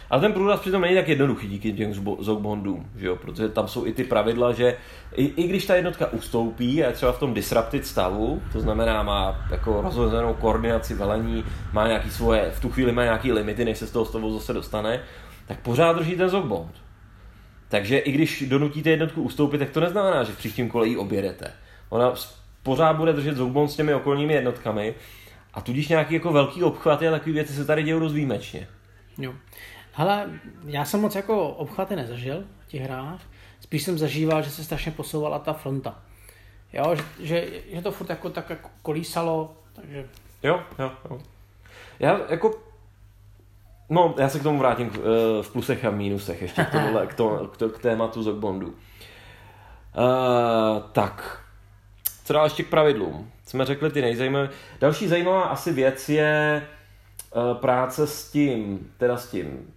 Ale ten průraz přitom není tak jednoduchý díky těm zogbondům, že jo? protože tam jsou i ty pravidla, že i, i když ta jednotka ustoupí a je třeba v tom disrupted stavu, to znamená má jako rozhozenou koordinaci velení, má nějaký svoje, v tu chvíli má nějaký limity, než se z toho stavu zase dostane, tak pořád drží ten zogbond. Takže i když donutíte jednotku ustoupit, tak to neznamená, že v příštím kole ji objedete. Ona pořád bude držet zogbond s těmi okolními jednotkami a tudíž nějaký jako velký obchvat a takové věci se tady dějou dost.
Jo. Hele, já jsem moc jako obchvaty nezažil v těch hrách. Spíš jsem zažíval, že se strašně posouvala ta fronta. Jo, že, že, že to furt jako tak jako kolísalo, takže...
Jo, jo, jo. Já jako No, já se k tomu vrátím v, eh, v plusech a mínusech ještě k, tomuhle, *laughs* k, to, k, to, k tématu Zogbondu. Uh, tak, co dál ještě k pravidlům? Jsme řekli ty nejzajímavé. Další zajímavá asi věc je uh, práce s tím, teda s tím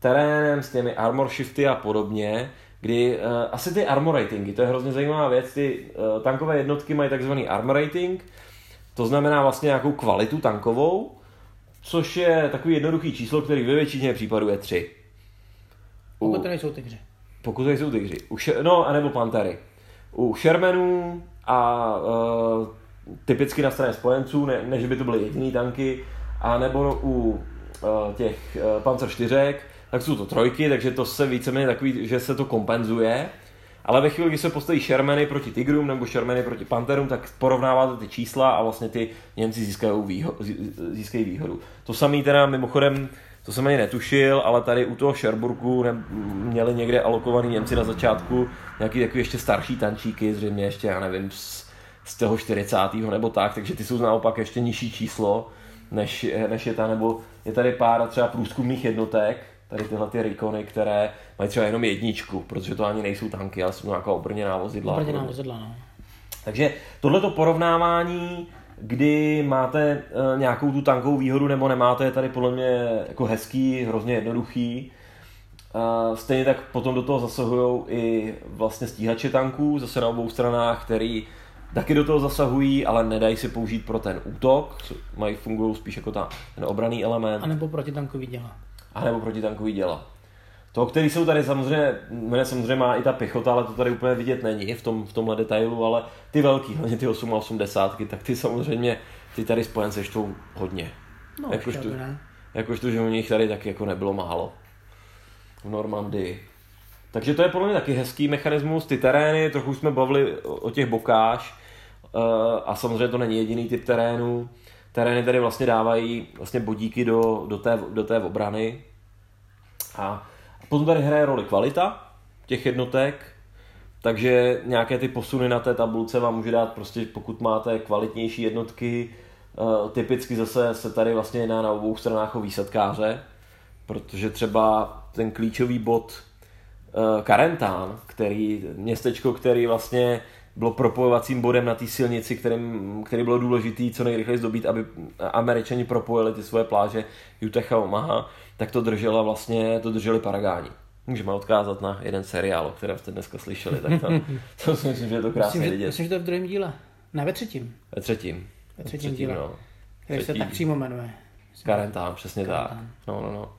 terénem, s těmi armor shifty a podobně, kdy uh, asi ty armor ratingy, to je hrozně zajímavá věc, ty uh, tankové jednotky mají takzvaný armor rating, to znamená vlastně nějakou kvalitu tankovou, což je takový jednoduchý číslo, který ve většině případů je 3.
U, pokud to nejsou tygři.
Pokud to nejsou tygři. U še- no, anebo pantery. U Shermanů a uh, typicky na straně spojenců, ne, než by to byly jediný tanky, a nebo u uh, těch uh, Panzer 4, tak jsou to trojky, takže to se víceméně takový, že se to kompenzuje. Ale ve chvíli, kdy se postaví Shermany proti Tigrům nebo Shermany proti Pantherům, tak porovnáváte ty čísla a vlastně ty Němci získají, výho- získají výhodu. To samý teda mimochodem, to jsem ani netušil, ale tady u toho Sherburgu ne, měli někde alokovaný Němci na začátku nějaký takový ještě starší tančíky, zřejmě ještě, já nevím, z, z toho 40. nebo tak, takže ty jsou naopak ještě nižší číslo, než, než je ta, nebo je tady pár třeba průzkumných jednotek, tady tyhle ty Rikony, které mají třeba jenom jedničku, protože to ani nejsou tanky, ale jsou nějaká obrněná vozidla.
Obrněná vozidla, no.
Takže tohleto porovnávání, kdy máte uh, nějakou tu tankovou výhodu nebo nemáte, je tady podle mě jako hezký, hrozně jednoduchý. Uh, stejně tak potom do toho zasahují i vlastně stíhače tanků, zase na obou stranách, který taky do toho zasahují, ale nedají se použít pro ten útok, mají fungují spíš jako ta, ten obraný element.
A nebo protitankový děla.
A nebo protitankový děla. To, který jsou tady samozřejmě, mě samozřejmě má i ta pěchota, ale to tady úplně vidět není v, tom, v tomhle detailu, ale ty velký, hlavně ty 8 a 80, tak ty samozřejmě, ty tady spojence štvou hodně.
No,
jakož, tu, jakož tu, že u nich tady taky jako nebylo málo. V Normandii. Takže to je podle mě taky hezký mechanismus. Ty terény, trochu jsme bavili o, těch bokáž, uh, a samozřejmě to není jediný typ terénu. Terény tady vlastně dávají vlastně bodíky do, do, té, do té obrany, A potom tady hraje roli kvalita těch jednotek, takže nějaké ty posuny na té tabulce vám může dát prostě, pokud máte kvalitnější jednotky, uh, typicky zase se tady vlastně jedná na obou stranách o výsadkáře, protože třeba ten klíčový bod uh, Karentán, který, městečko, který vlastně bylo propojovacím bodem na té silnici, kterým, který bylo důležitý co nejrychleji zdobít, aby američani propojili ty svoje pláže Utah a Omaha, tak to držela vlastně, to drželi Paragáni. Můžeme odkázat na jeden seriál, o kterém jste dneska slyšeli, tak to, *laughs* to si myslím, že je to krásně
myslím,
vidět.
Myslím, že to je v druhém díle. Ne, ve třetím.
Ve třetím.
Ve třetím, díle. No. Který se tak přímo jmenuje.
Karentán, přesně Karentán. tak. No, no, no.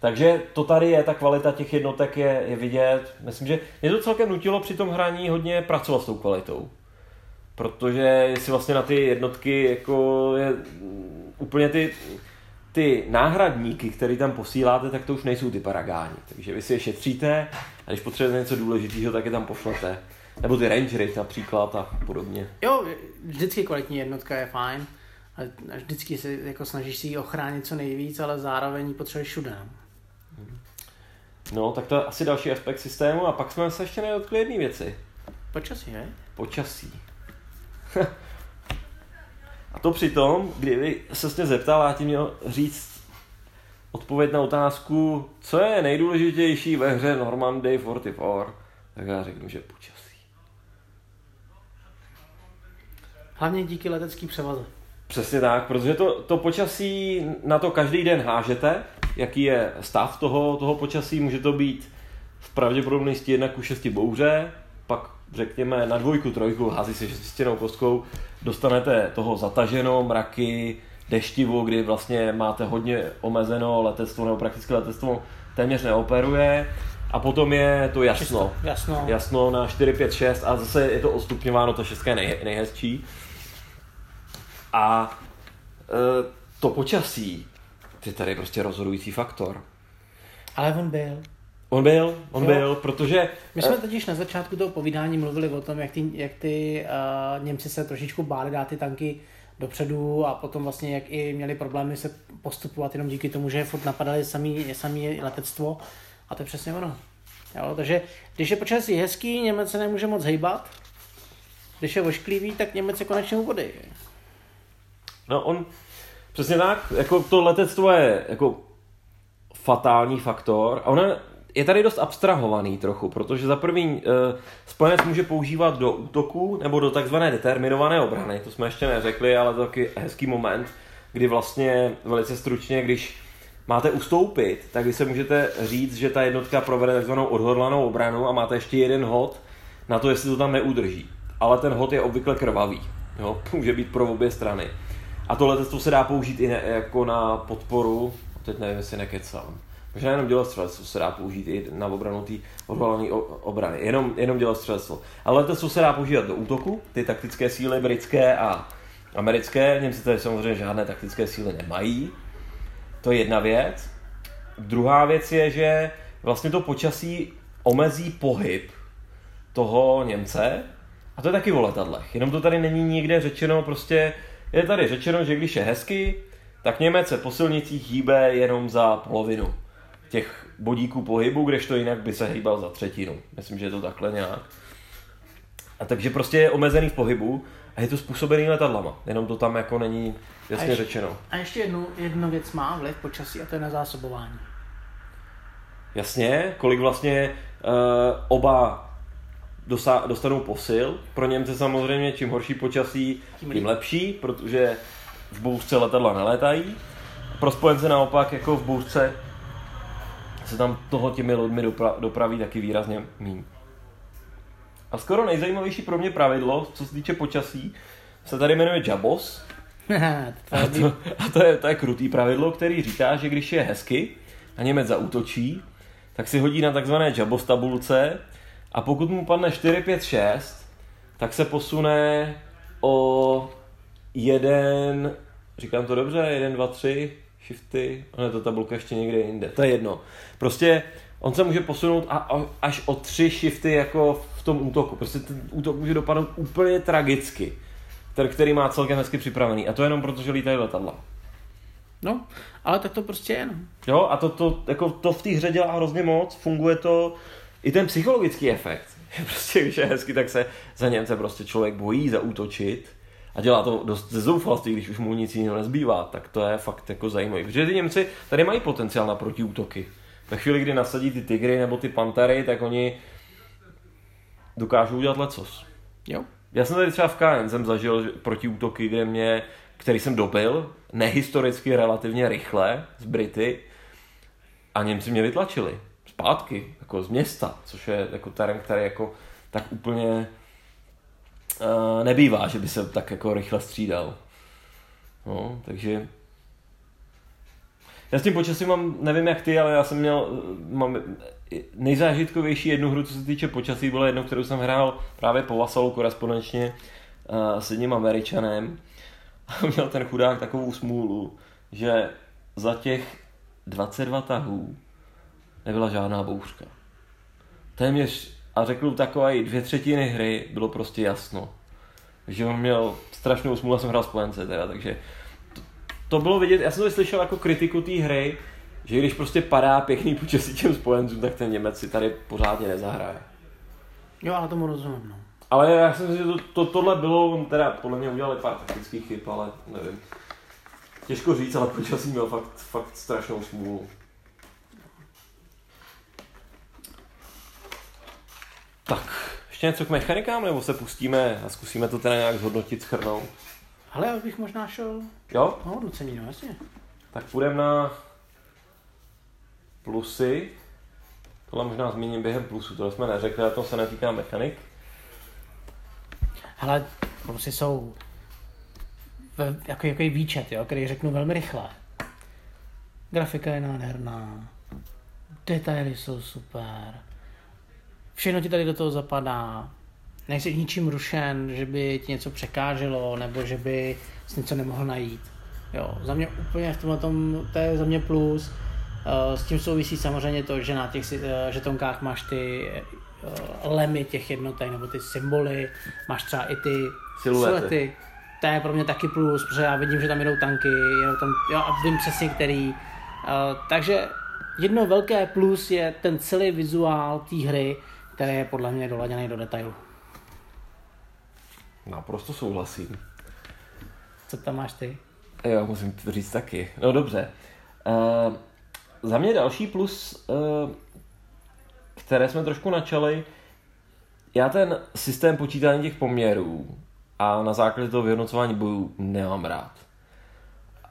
Takže to tady je, ta kvalita těch jednotek je, je vidět. Myslím, že mě to celkem nutilo při tom hraní hodně pracovat s tou kvalitou. Protože jestli vlastně na ty jednotky jako je úplně ty, ty náhradníky, které tam posíláte, tak to už nejsou ty paragáni. Takže vy si je šetříte a když potřebujete něco důležitého, tak je tam pošlete. Nebo ty rangery například a podobně.
Jo, vždycky kvalitní jednotka je fajn. A vždycky se jako snažíš si ji ochránit co nejvíc, ale zároveň potřebuješ všude. No.
Tak to je asi další aspekt systému a pak jsme se ještě nedotkli jedné věci.
Počasí, je?
Počasí. *laughs* a to přitom, kdyby se mě zeptal, já ti měl říct odpověď na otázku, co je nejdůležitější ve hře Normandy 44, tak já řeknu, že počasí.
Hlavně díky letecký převaze.
Přesně tak, protože to, to počasí na to každý den hážete, jaký je stav toho, toho počasí. Může to být v pravděpodobnosti 1 ku 6 bouře, pak řekněme na dvojku, trojku, hází se šestistěnou kostkou, dostanete toho zataženo, mraky, deštivo, kdy vlastně máte hodně omezeno letectvo, nebo prakticky letectvo téměř neoperuje. A potom je to jasno.
jasno.
Jasno na 4, 5, 6 a zase je to ostupňováno, to šestka je nej, nejhezčí. A e, to počasí je tady prostě rozhodující faktor.
Ale on byl.
On byl, on jo. byl, protože...
My jsme totiž na začátku toho povídání mluvili o tom, jak ty, jak ty uh, Němci se trošičku báli dát ty tanky dopředu a potom vlastně jak i měli problémy se postupovat jenom díky tomu, že furt napadali samý, samý letectvo a to je přesně ono. Jo, takže když je počasí hezký, Němec se nemůže moc hejbat, když je ošklivý, tak Němec je konečně u vody.
No on, přesně tak, jako to letectvo je jako fatální faktor a ono je tady dost abstrahovaný trochu, protože za první eh, spojenec může používat do útoku nebo do takzvané determinované obrany, to jsme ještě neřekli, ale to je taky hezký moment, kdy vlastně velice stručně, když máte ustoupit, tak vy se můžete říct, že ta jednotka provede takzvanou odhodlanou obranu a máte ještě jeden hod na to, jestli to tam neudrží. Ale ten hod je obvykle krvavý. Jo? *laughs* Může být pro obě strany. A to letectvo se dá použít i ne, jako na podporu, teď nevím, jestli nekecám. Možná jenom dělostřelectvo se dá použít i na obranu té odvolané obrany. Jenom, jenom dělostřelectvo. Ale letectvo se dá používat do útoku, ty taktické síly britské a americké. Němci tady samozřejmě žádné taktické síly nemají. To je jedna věc. Druhá věc je, že vlastně to počasí omezí pohyb toho Němce. A to je taky o letadlech. Jenom to tady není nikde řečeno, prostě je tady řečeno, že když je hezky, tak Němec se po silnicích hýbe jenom za polovinu těch bodíků pohybu, kdežto jinak by se hýbal za třetinu. Myslím, že je to takhle nějak. A takže prostě je omezený v pohybu a je to způsobený letadlama. Jenom to tam jako není jasně a ještě, řečeno.
A ještě jednu, jednu věc má vliv počasí a to je na zásobování.
Jasně, kolik vlastně uh, oba dosa- dostanou posil. Pro Němce samozřejmě čím horší počasí, tím, tím lepší, protože v bouřce letadla nelétají. Pro spojence naopak jako v bouřce se tam toho těmi lidmi dopra- dopraví taky výrazně méně. A skoro nejzajímavější pro mě pravidlo, co se týče počasí, se tady jmenuje Jabos. *laughs* a, to, a to, je, to je krutý pravidlo, který říká, že když je hezky a Němec zautočí, tak si hodí na takzvané Jabos tabulce a pokud mu padne 4, 5, 6, tak se posune o jeden, říkám to dobře, 1, 2, 3, shifty, je to tabulka ještě někde jinde, to je jedno. Prostě on se může posunout a, a, až o tři shifty jako v tom útoku. Prostě ten útok může dopadnout úplně tragicky. Ten, který má celkem hezky připravený. A to jenom proto, že lítají letadla.
No, ale tak to prostě je, no.
Jo, a to, to, jako to v té hře dělá hrozně moc, funguje to i ten psychologický efekt. *laughs* Prostě, když je hezky, tak se za něm se prostě člověk bojí zaútočit a dělá to dost ze zoufalství, když už mu nic jiného nezbývá, tak to je fakt jako zajímavé. Protože ty Němci tady mají potenciál na protiútoky. Ve chvíli, kdy nasadí ty tygry nebo ty pantery, tak oni dokážou udělat lecos.
Jo.
Já jsem tady třeba v KN jsem zažil že- protiútoky, kde mě, který jsem dobil, nehistoricky relativně rychle z Brity a Němci mě vytlačili zpátky, jako z města, což je jako terén, který jako tak úplně uh, nebývá, že by se tak jako rychle střídal. No, takže já s tím počasím mám, nevím jak ty, ale já jsem měl, eh, mám nejzážitkovější jednu hru, co se týče počasí, byla jednou, kterou jsem hrál právě po Vasalu korespondenčně uh, s jedním Američanem. A měl ten chudák takovou smůlu, že za těch 22 tahů nebyla žádná bouřka. Téměř, a řeknu takové dvě třetiny hry, bylo prostě jasno. Že on měl strašnou smůlu, jsem hrál spojence teda, takže to, to bylo vidět, já jsem to slyšel jako kritiku té hry, že když prostě padá pěkný počasí těm spojencům, tak ten Němec si tady pořádně nezahraje.
Jo, ale tomu rozumím, no.
Ale já jsem si, že to, to, tohle bylo, on teda podle mě udělali pár taktických chyb, ale nevím. Těžko říct, ale počasí měl fakt, fakt strašnou smůlu. Tak, ještě něco k mechanikám, nebo se pustíme a zkusíme to teda nějak zhodnotit, schrnout?
Ale já bych možná šel
Jo?
na hodnocení, no jasně.
Tak půjdeme na plusy. Tohle možná zmíním během plusu, to jsme neřekli, a to se netýká mechanik.
Hele, prostě jsou jako, jako výčet, jo, který řeknu velmi rychle. Grafika je nádherná, detaily jsou super, všechno ti tady do toho zapadá, nejsi ničím rušen, že by ti něco překáželo, nebo že by jsi něco nemohl najít. Jo, za mě úplně v tomhle tom, to je za mě plus. Eh, S tím souvisí samozřejmě to, že na těch eh, žetonkách máš ty eh, lemy těch jednotek, nebo ty symboly, máš třeba i ty
Siluety.
siluety. To je pro mě taky plus, protože já vidím, že tam jedou tanky, jedou tam, jo, a vím přesně který. Takže jedno velké plus je ten celý vizuál té hry, který je podle mě doladěný do detailu.
Naprosto souhlasím.
Co tam máš ty?
Jo, musím to říct taky. No dobře. Uh, za mě další plus, uh, které jsme trošku načali, já ten systém počítání těch poměrů a na základě toho vyhodnocování bojů nemám rád.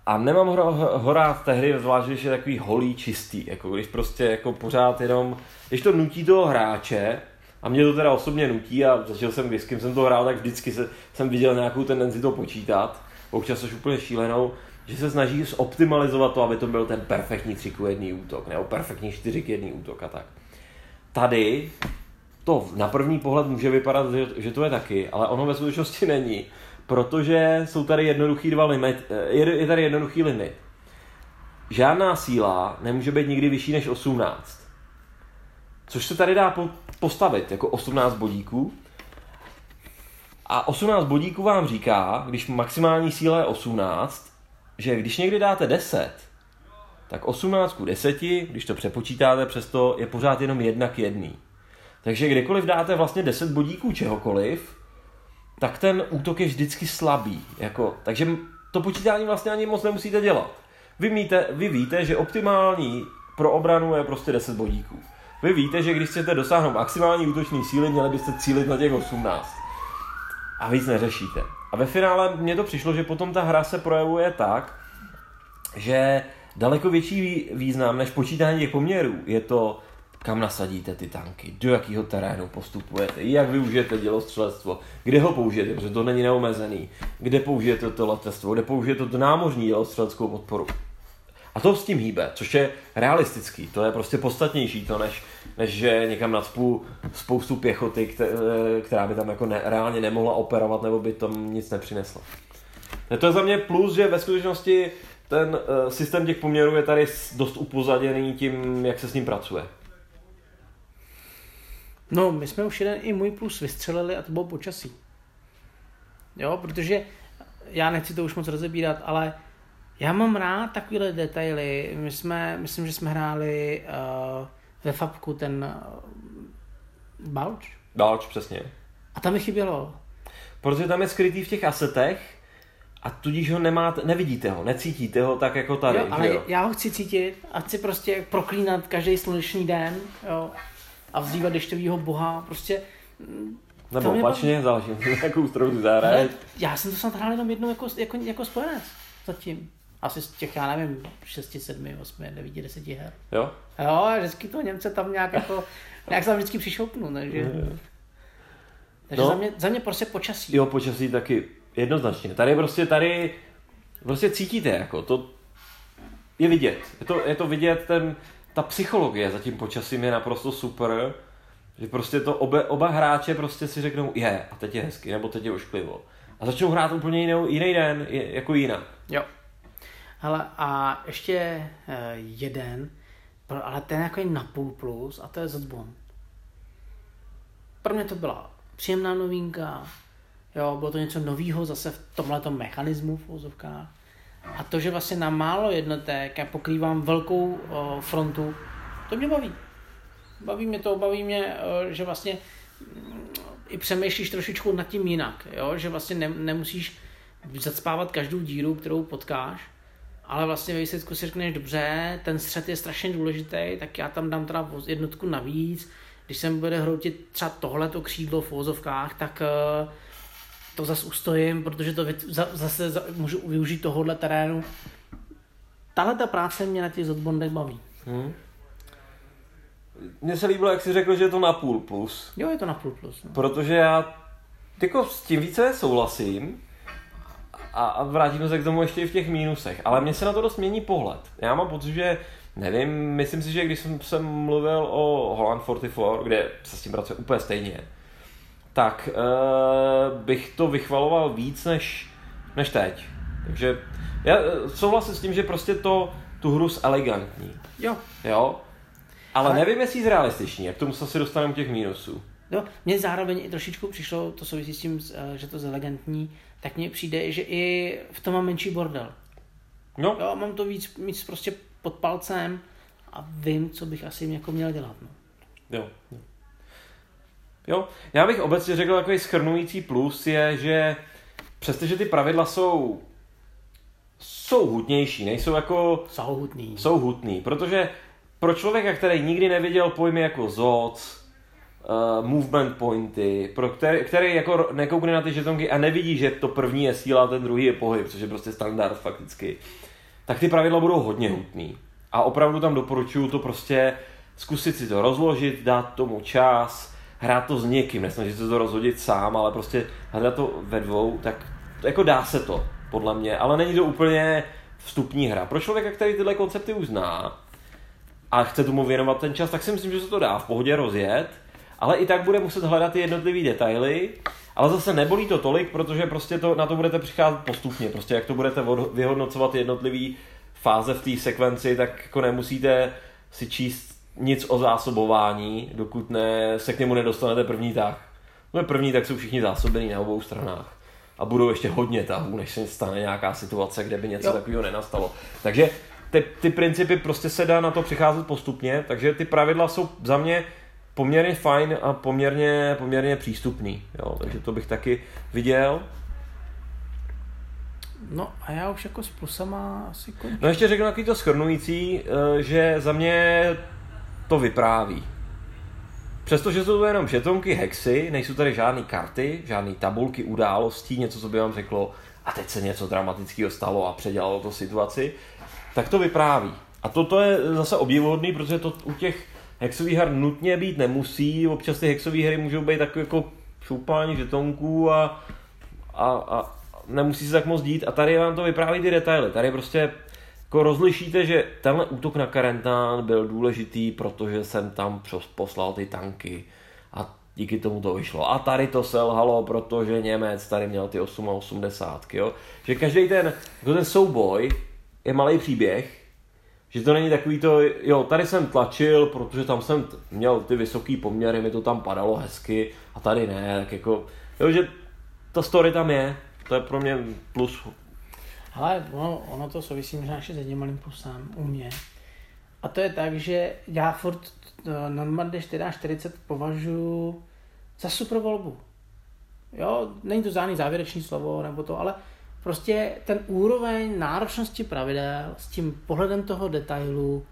A nemám ho, ho, rád té hry, zvlášť když je takový holý, čistý, jako když prostě jako pořád jenom, když to nutí toho hráče, a mě to teda osobně nutí a začal jsem, když jsem to hrál, tak vždycky se, jsem viděl nějakou tendenci to počítat, občas už úplně šílenou, že se snaží zoptimalizovat to, aby to byl ten perfektní 3 k 1 útok, nebo perfektní 4 k 1 útok a tak. Tady to na první pohled může vypadat, že to je taky, ale ono ve skutečnosti není, protože jsou tady jednoduchý dva limit, eh, je, tady jednoduchý limit. Žádná síla nemůže být nikdy vyšší než 18. Což se tady dá po, postavit jako 18 bodíků. A 18 bodíků vám říká, když maximální síla je 18, že když někdy dáte 10, tak 18 ku 10, když to přepočítáte přesto, je pořád jenom 1 k 1. Takže kdykoliv dáte vlastně 10 bodíků čehokoliv, tak ten útok je vždycky slabý. Jako, takže to počítání vlastně ani moc nemusíte dělat. Vy, míte, vy víte, že optimální pro obranu je prostě 10 bodíků. Vy víte, že když chcete dosáhnout maximální útoční síly, měli byste cílit na těch 18. A víc neřešíte. A ve finále mně to přišlo, že potom ta hra se projevuje tak, že daleko větší vý- význam než počítání těch poměrů je to, kam nasadíte ty tanky, do jakého terénu postupujete, jak využijete dělostřelectvo, kde ho použijete, protože to není neomezený, kde použijete to letectvo, kde použijete to námořní dělostřeleckou podporu. A to s tím hýbe, což je realistický, to je prostě podstatnější to, než, než že někam nacpu spoustu pěchoty, kte- která by tam jako ne, reálně nemohla operovat, nebo by tam nic nepřinesla. Ne, To je za mě plus, že ve skutečnosti ten uh, systém těch poměrů je tady dost upozaděný tím, jak se s ním pracuje.
No, my jsme už jeden i můj plus vystřelili a to bylo počasí. Jo, protože já nechci to už moc rozebírat, ale Já mám rád takovéhle detaily. My jsme, myslím, že jsme hráli uh, ve Fabku ten uh, Balč.
Balč, přesně.
A tam mi chybělo.
Protože tam je skrytý v těch asetech a tudíž ho nemáte, nevidíte ho, necítíte ho tak jako tady.
Jo, ale
jo?
já ho chci cítit a chci prostě proklínat každý sluneční den jo, a vzývat dešťovýho boha. Prostě
Nebo
to mě
opačně, záleží, *laughs* jakou stranu zahraješ.
já jsem to snad hrál jenom jednou jako, jako, jako spojenec zatím. Asi z těch, já nevím, 6, 7, 8, 9, 10 her.
Jo?
Jo, a vždycky to Němce tam nějak jako, *laughs* nějak se tam vždycky přišoupnu, takže... Takže
No.
za, mě, za mě prostě počasí.
Jo, počasí taky jednoznačně. Tady prostě, tady prostě cítíte, jako to je vidět. Je to, je to vidět, ten, ta psychologie za tím počasím je naprosto super, že prostě to oba, oba hráče prostě si řeknou, je, a teď je hezky, nebo teď je ošklivo. A začnou hrát úplně jiný, jiný den, jako jinak.
Jo. Hele, a ještě uh, jeden, ale ten jako je na půl plus, a to je Zodbon. Pro mě to byla příjemná novinka, jo, bylo to něco nového zase v tomhle mechanismu v úzovkách. A to, že vlastně na málo jednotek já pokrývám velkou frontu, to mě baví. Baví mě to, baví mě, že vlastně mm, i přemýšlíš trošičku nad tím jinak, jo? že vlastně ne, nemusíš zacpávat každou díru, kterou potkáš, ale vlastně ve výsledku si řekneš, dobře, ten střed je strašně důležitý, tak já tam dám teda jednotku navíc, když jsem bude hroutit třeba tohleto křídlo v vozovkách, tak eh, to zase ustojím, protože to zase za- můžu využít tohohle terénu. Tahle ta práce mě na těch zodbondech baví.
Hm? Mně se líbilo, jak jsi řekl, že je to na půl plus.
Jo, je to na půl plus. No.
Protože já jako s tím více souhlasím a, a vrátím se k tomu ještě i v těch mínusech. Ale mně se na to dost mění pohled. Já mám pocit, že nevím, myslím si, že když jsem, jsem mluvil o Holland 44, kde se s tím pracuje úplně stejně, tak uh, bych to vychvaloval víc než, než teď. Takže já eh, souhlasím s tím, že prostě to tu hru elegantní.
Jo,
Jo? Ale
Ale-
nevím, jestli je realističní, jak k tomu se asi dostaneme těch mínusů.
No, mně zároveň i trošičku přišlo, to souvisí s tím, eh, že to je elegantní, tak mně přijde, že i v tom mám menší bordel.
No,
Jo, mám to víc, víc prostě pod palcem a vím, co bych asi jako měl dělat. No.
Jo. jo. Jo, já bych obecně řekl takový schrnující plus je, že přestože ty pravidla jsou jsou hutnější, nejsou jako
Jsou hutný.
jsou hutný, protože pro člověka, který nikdy neviděl pojmy jako ZOC, uh, movement pointy, pro který, který jako nekoukne na ty žetonky a nevidí, že to první je síla a ten druhý je pohyb, což je prostě standard fakticky, tak ty pravidla budou hodně hutný. A opravdu tam doporučuju to prostě zkusit si to rozložit, dát tomu čas, hrát to s někým, nesnažit se to rozhodit sám, ale prostě hrát to ve dvou, tak jako dá se to, podle mě, ale není to úplně vstupní hra. Pro člověka, který tyhle koncepty už zná a chce tomu věnovat ten čas, tak si myslím, že se to dá v pohodě rozjet, ale i tak bude muset hledat ty jednotlivé detaily, ale zase nebolí to tolik, protože prostě to, na to budete přicházet postupně, prostě jak to budete od- vyhodnocovat jednotlivé fáze v té sekvenci, tak jako nemusíte si číst nic o zásobování, dokud ne, se k němu nedostanete první tah. No první, tak jsou všichni zásobení na obou stranách. A budou ještě hodně tahů, než se stane nějaká situace, kde by něco
Jo.
takového nenastalo. Takže ty, ty principy prostě se dá na to přicházet postupně, takže ty pravidla jsou za mě poměrně fajn a poměrně, poměrně přístupný. Jo, takže to bych taky viděl.
No a já už jako s plusama asi končím.
No ještě řeknu takový to schrnující, eh, že za mě to vypráví. Přestože jsou to jenom žetonky, hexy, nejsou tady žádné karty, žádné tabulky událostí, něco, co by vám řeklo, a teď se něco dramatického stalo a předělalo to situaci, tak to vypráví. A toto je zase obdivuhodný, protože to u těch hexových her nutně být nemusí, občas ty hexové hry můžou být takové jako šoupání žetonků a, a, a nemusí se tak moc dít a tady vám to vypráví ty detaily. Tady prostě jako rozlišíte, že tenhle útok na Karentán byl důležitý, protože jsem tam poslal ty tanky a díky tomu to vyšlo. A tady to selhalo, protože Němec tady měl ty 8 a 80, jo. Že každý ten, jako ten souboj je malý příběh, že to není takový to, jo, tady jsem tlačil, protože tam jsem t- měl ty vysoký poměry, mi to tam padalo hezky a tady ne, tak jako, jo, že ta story tam je, to je pro mě plus.
Ale ono, ono to souvisí možná ještě s jedním malým plusem u mě. A to je tak, že já furt eh, Normandy 40 považuji za super volbu. Jo, není to žádný závěrečný slovo nebo to, ale prostě ten úroveň náročnosti pravidel s tím pohledem toho detailu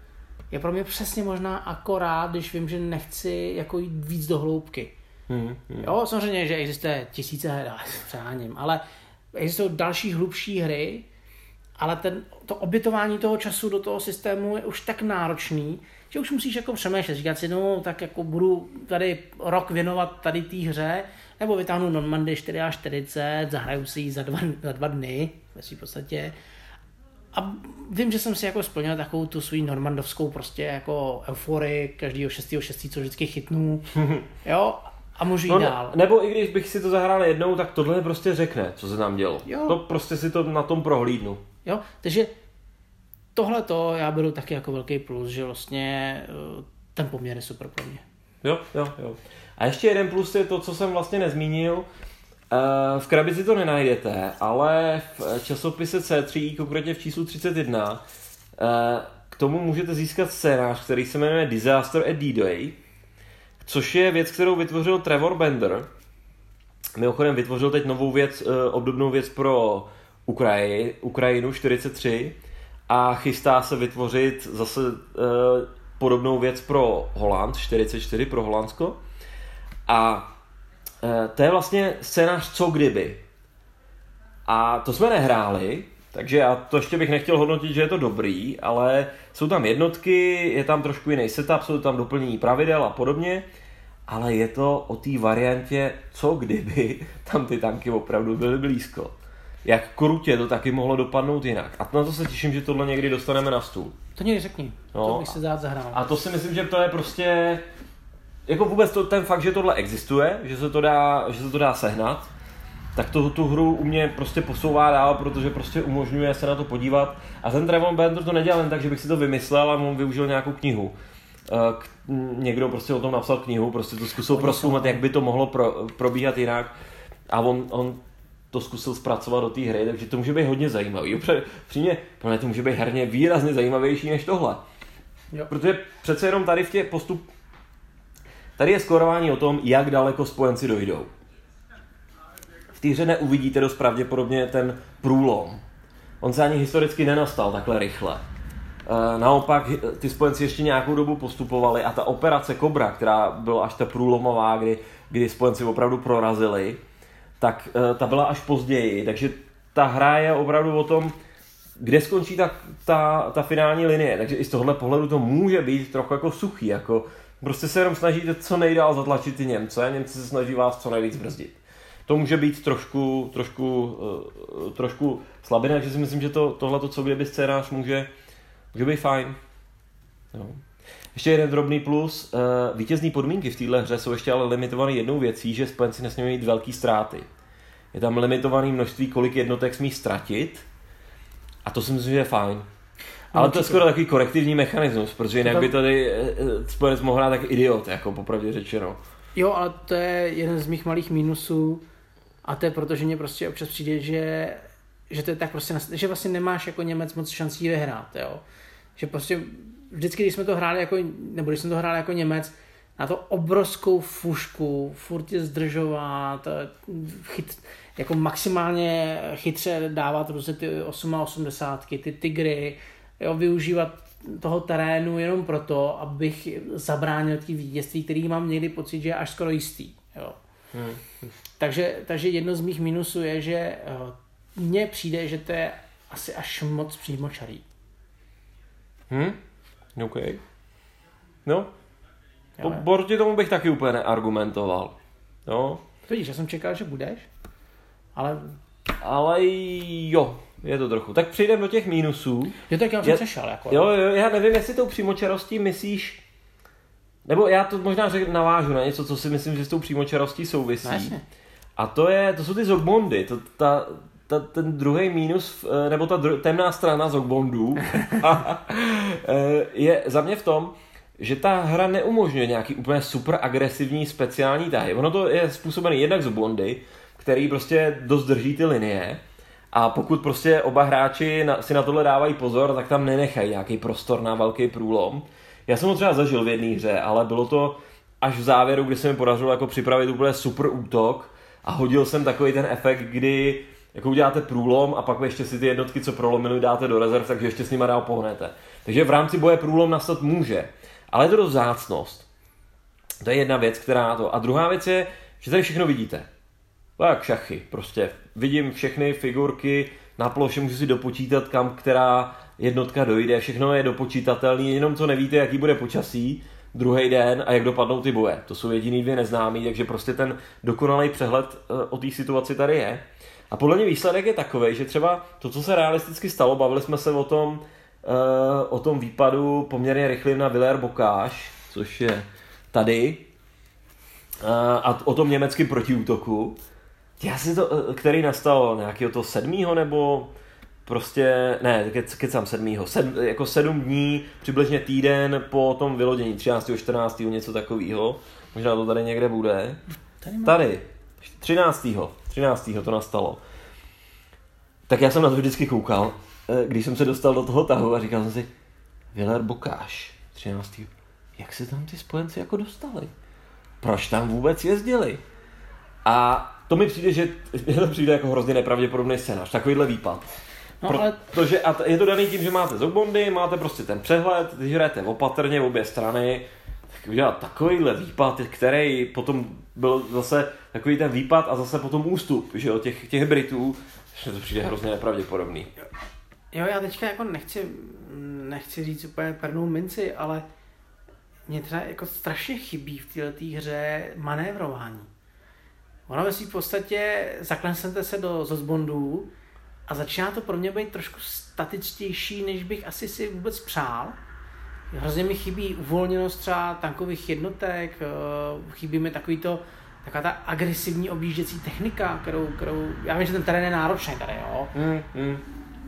je pro mě přesně možná akorát, když vím, že nechci jako jít víc do hloubky.
Hmm, hmm.
Jo, samozřejmě, že existuje tisíce her, přáním, ale existují další hlubší hry, ale ten, to obětování toho času do toho systému je už tak náročný, že už musíš jako přemýšlet, říkat si, no tak jako budu tady rok věnovat tady té hře, nebo vytáhnu Normandy 4 až 40, zahraju si ji za dva, za dva dny, ve v podstatě. A vím, že jsem si jako splnil takovou tu svou normandovskou prostě jako euforii každýho 6. 6. co vždycky chytnu. *laughs* jo, a můžu jít no, dál.
Nebo i když bych si to zahrál jednou, tak tohle prostě řekne, co se nám dělo. Jo. To prostě si to na tom prohlídnu.
Jo, takže tohle to já beru taky jako velký plus, že vlastně eh, ten poměr je super pro mě.
Jo, jo, jo. A ještě jeden plus je to, co jsem vlastně nezmínil. Eh, v krabici to nenajdete, ale v časopise C3, konkrétně v číslu 31, eh, k tomu můžete získat scénář, který se jmenuje Disaster at D-Day, což je věc, kterou vytvořil Trevor Bender. Mimochodem vytvořil teď novou věc, obdobnou věc pro Ukraji, Ukrajinu 43 a chystá se vytvořit zase e, podobnou věc pro Holand 44 pro Holandsko. A e, to je vlastně scénář co kdyby. A to jsme nehráli, takže já to ještě bych nechtěl hodnotit, že je to dobrý, ale jsou tam jednotky, je tam trošku jiný setup, jsou tam doplnění pravidel a podobně, ale je to o té variantě, co kdyby *laughs* tam ty tanky opravdu byly blízko jak krutě to taky mohlo dopadnout jinak. A na to se těším, že tohle někdy dostaneme na stůl.
To někdy řekni, no, to bych se rád zahrál.
A to si myslím, že to je prostě, jako vůbec to, ten fakt, že tohle existuje, že se to dá, že se to dá sehnat, tak to tu hru u mě prostě posouvá dál, protože prostě umožňuje se na to podívat. A ten Trevor Bender to nedělal jen tak, že bych si to vymyslel a on využil nějakou knihu. Eh, k, někdo prostě o tom napsal knihu, prostě to zkusil proskoumat, jak by to mohlo pro, probíhat jinak. A on, on to zkusil zpracovat do té hry, takže to může být hodně zajímavý. Přímě, pro mě to může být herně výrazně zajímavější než tohle. Jo. Protože přece jenom tady v těch postup... Tady je skorování o tom, jak daleko spojenci dojdou. V té hře neuvidíte dost pravděpodobně ten průlom. On se ani historicky nenastal takhle rychle. E, naopak ty spojenci ještě nějakou dobu postupovali a ta operace Cobra, která byla až ta průlomová, kdy, kdy spojenci opravdu prorazili, tak uh, ta byla až později, takže ta hra je opravdu o tom, kde skončí ta, ta, ta finální linie, takže i z tohohle pohledu to může být trochu jako suchý, jako prostě se jenom snažíte co nejdál zatlačit ty Němce, Němci se snaží vás co nejvíc brzdit. To může být trošku, trošku, uh, trošku slabý, takže si myslím, že to, tohle, co kdyby scénář může, může být fajn. Jo. Ještě jeden drobný plus. Uh, vítězní podmínky v téhle hře jsou ještě ale limitované jednou věcí, že spojenci nesmějí mít velké ztráty. Je tam limitované množství, kolik jednotek smí ztratit. A to si myslím, že je fajn. Ale no, to je skoro takový korektivní mechanismus, protože jinak by tady eh, eh, spojenec mohl hrát tak idiot, jako popravdě řečeno.
Jo, ale to je jeden z mých malých mínusů a to je proto, že mě prostě občas přijde, že, že to je tak prostě, že vlastně nemáš jako Němec moc šancí vyhrát, jo. Že prostě vždycky, když jsme to hráli jako, nebo když jsem to hrál jako Němec, na to obrovskou fušku, furt je zdržovat, chyt, jako maximálně chytře dávat různě ty 80, ty tygry, jo, využívat toho terénu jenom proto, abych zabránil ty vítězství, který mám někdy pocit, že je až skoro jistý. Jo. Hmm. Takže, takže jedno z mých minusů je, že eh, mně přijde, že to je asi až moc přímočarý.
Hmm? OK. No. Po, proti tomu bych taky úplně neargumentoval. No.
Vidíš, já jsem čekal, že budeš, ale...
Ale jo, je to trochu. Tak přejdeme do těch mínusů.
Jo, tak já jsem přešel. Jako,
jo, jo, já nevím, jestli tou přímočarostí myslíš, nebo já to možná řek, navážu na něco, co si myslím, že s tou přímočarostí souvisí. No, a to je, to jsou ty Zogmondy, to, ta, ta, ten druhý mínus, eh, nebo ta dru, temná strana Zogbondů *laughs* eh, je za mě v tom, že ta hra neumožňuje nějaký úplně super agresivní speciální tahy. Ono to je způsobené jednak z bondy, který prostě dost drží ty linie, A pokud prostě oba hráči na, si na tohle dávají pozor, tak tam nenechají nějaký prostor na velký průlom. Já jsem ho třeba zažil v jedné hře, ale bylo to až v závěru, kdy se mi podařilo jako připravit úplně super útok a hodil jsem takový ten efekt, kdy jako uděláte průlom a pak ještě si ty jednotky, co prolomili, dáte do rezerv, takže ještě s nima dál pohnete. Takže v rámci boje průlom nastat může, ale je to dost zácnost. To je jedna věc, která to. A druhá věc je, že tady všechno vidíte. Tak šachy, prostě vidím všechny figurky na ploše, můžu si dopočítat, kam která jednotka dojde, všechno je dopočítatelné, jenom co nevíte, jaký bude počasí, druhý den a jak dopadnou ty boje. To jsou jediný dvě neznámý, takže prostě ten dokonalý přehled eh, o té situaci tady je. A podle mě výsledek je takový, že třeba to, co se realisticky stalo, bavili jsme se o tom, uh, o tom výpadu poměrně rychlým na Villar Bokáš, což je tady, uh, a o tom německém protiútoku. Já si to, uh, který nastal nějakého to sedmýho nebo prostě, ne, jsem sedmýho, sed, jako sedm dní, přibližně týden po tom vylodění, 13. 14. něco takového. Možná to tady někde bude. Tady, tady 13. 13. to nastalo. Tak já jsem na to vždycky koukal, eh, když jsem se dostal do toho tahu a říkal jsem si, Vilar Bokáš, 13. Jak se tam ty spojenci jako dostali? Proč tam vůbec jezdili? A to mi přijde, že *laughs* mě to přijde jako hrozně nepravděpodobný scénář, takovýhle výpad. No, ale... Protože a je to daný tím, že máte zoubondy, máte prostě ten přehled, když hrajete opatrně v obě strany, udělat takovýhle výpad, který potom byl zase takový ten výpad a zase potom ústup, že jo, těch, těch Britů, že to přijde hrozně nepravděpodobný.
Jo, já teďka jako nechci, nechci říct úplně pernou minci, ale mě třeba jako strašně chybí v této hře manévrování. Ono ve v podstatě zakleснete se do zozbondů a začíná to pro mě být trošku statičtější, než bych asi si vůbec přál. Hrozně mi chybí uvolněnost třeba tankových jednotek, eh, chybí mi takový to, taková ta agresivní objížděcí technika, kterou, kterou, já vím, že ten terén je náročný tady, jo. Mm, mm.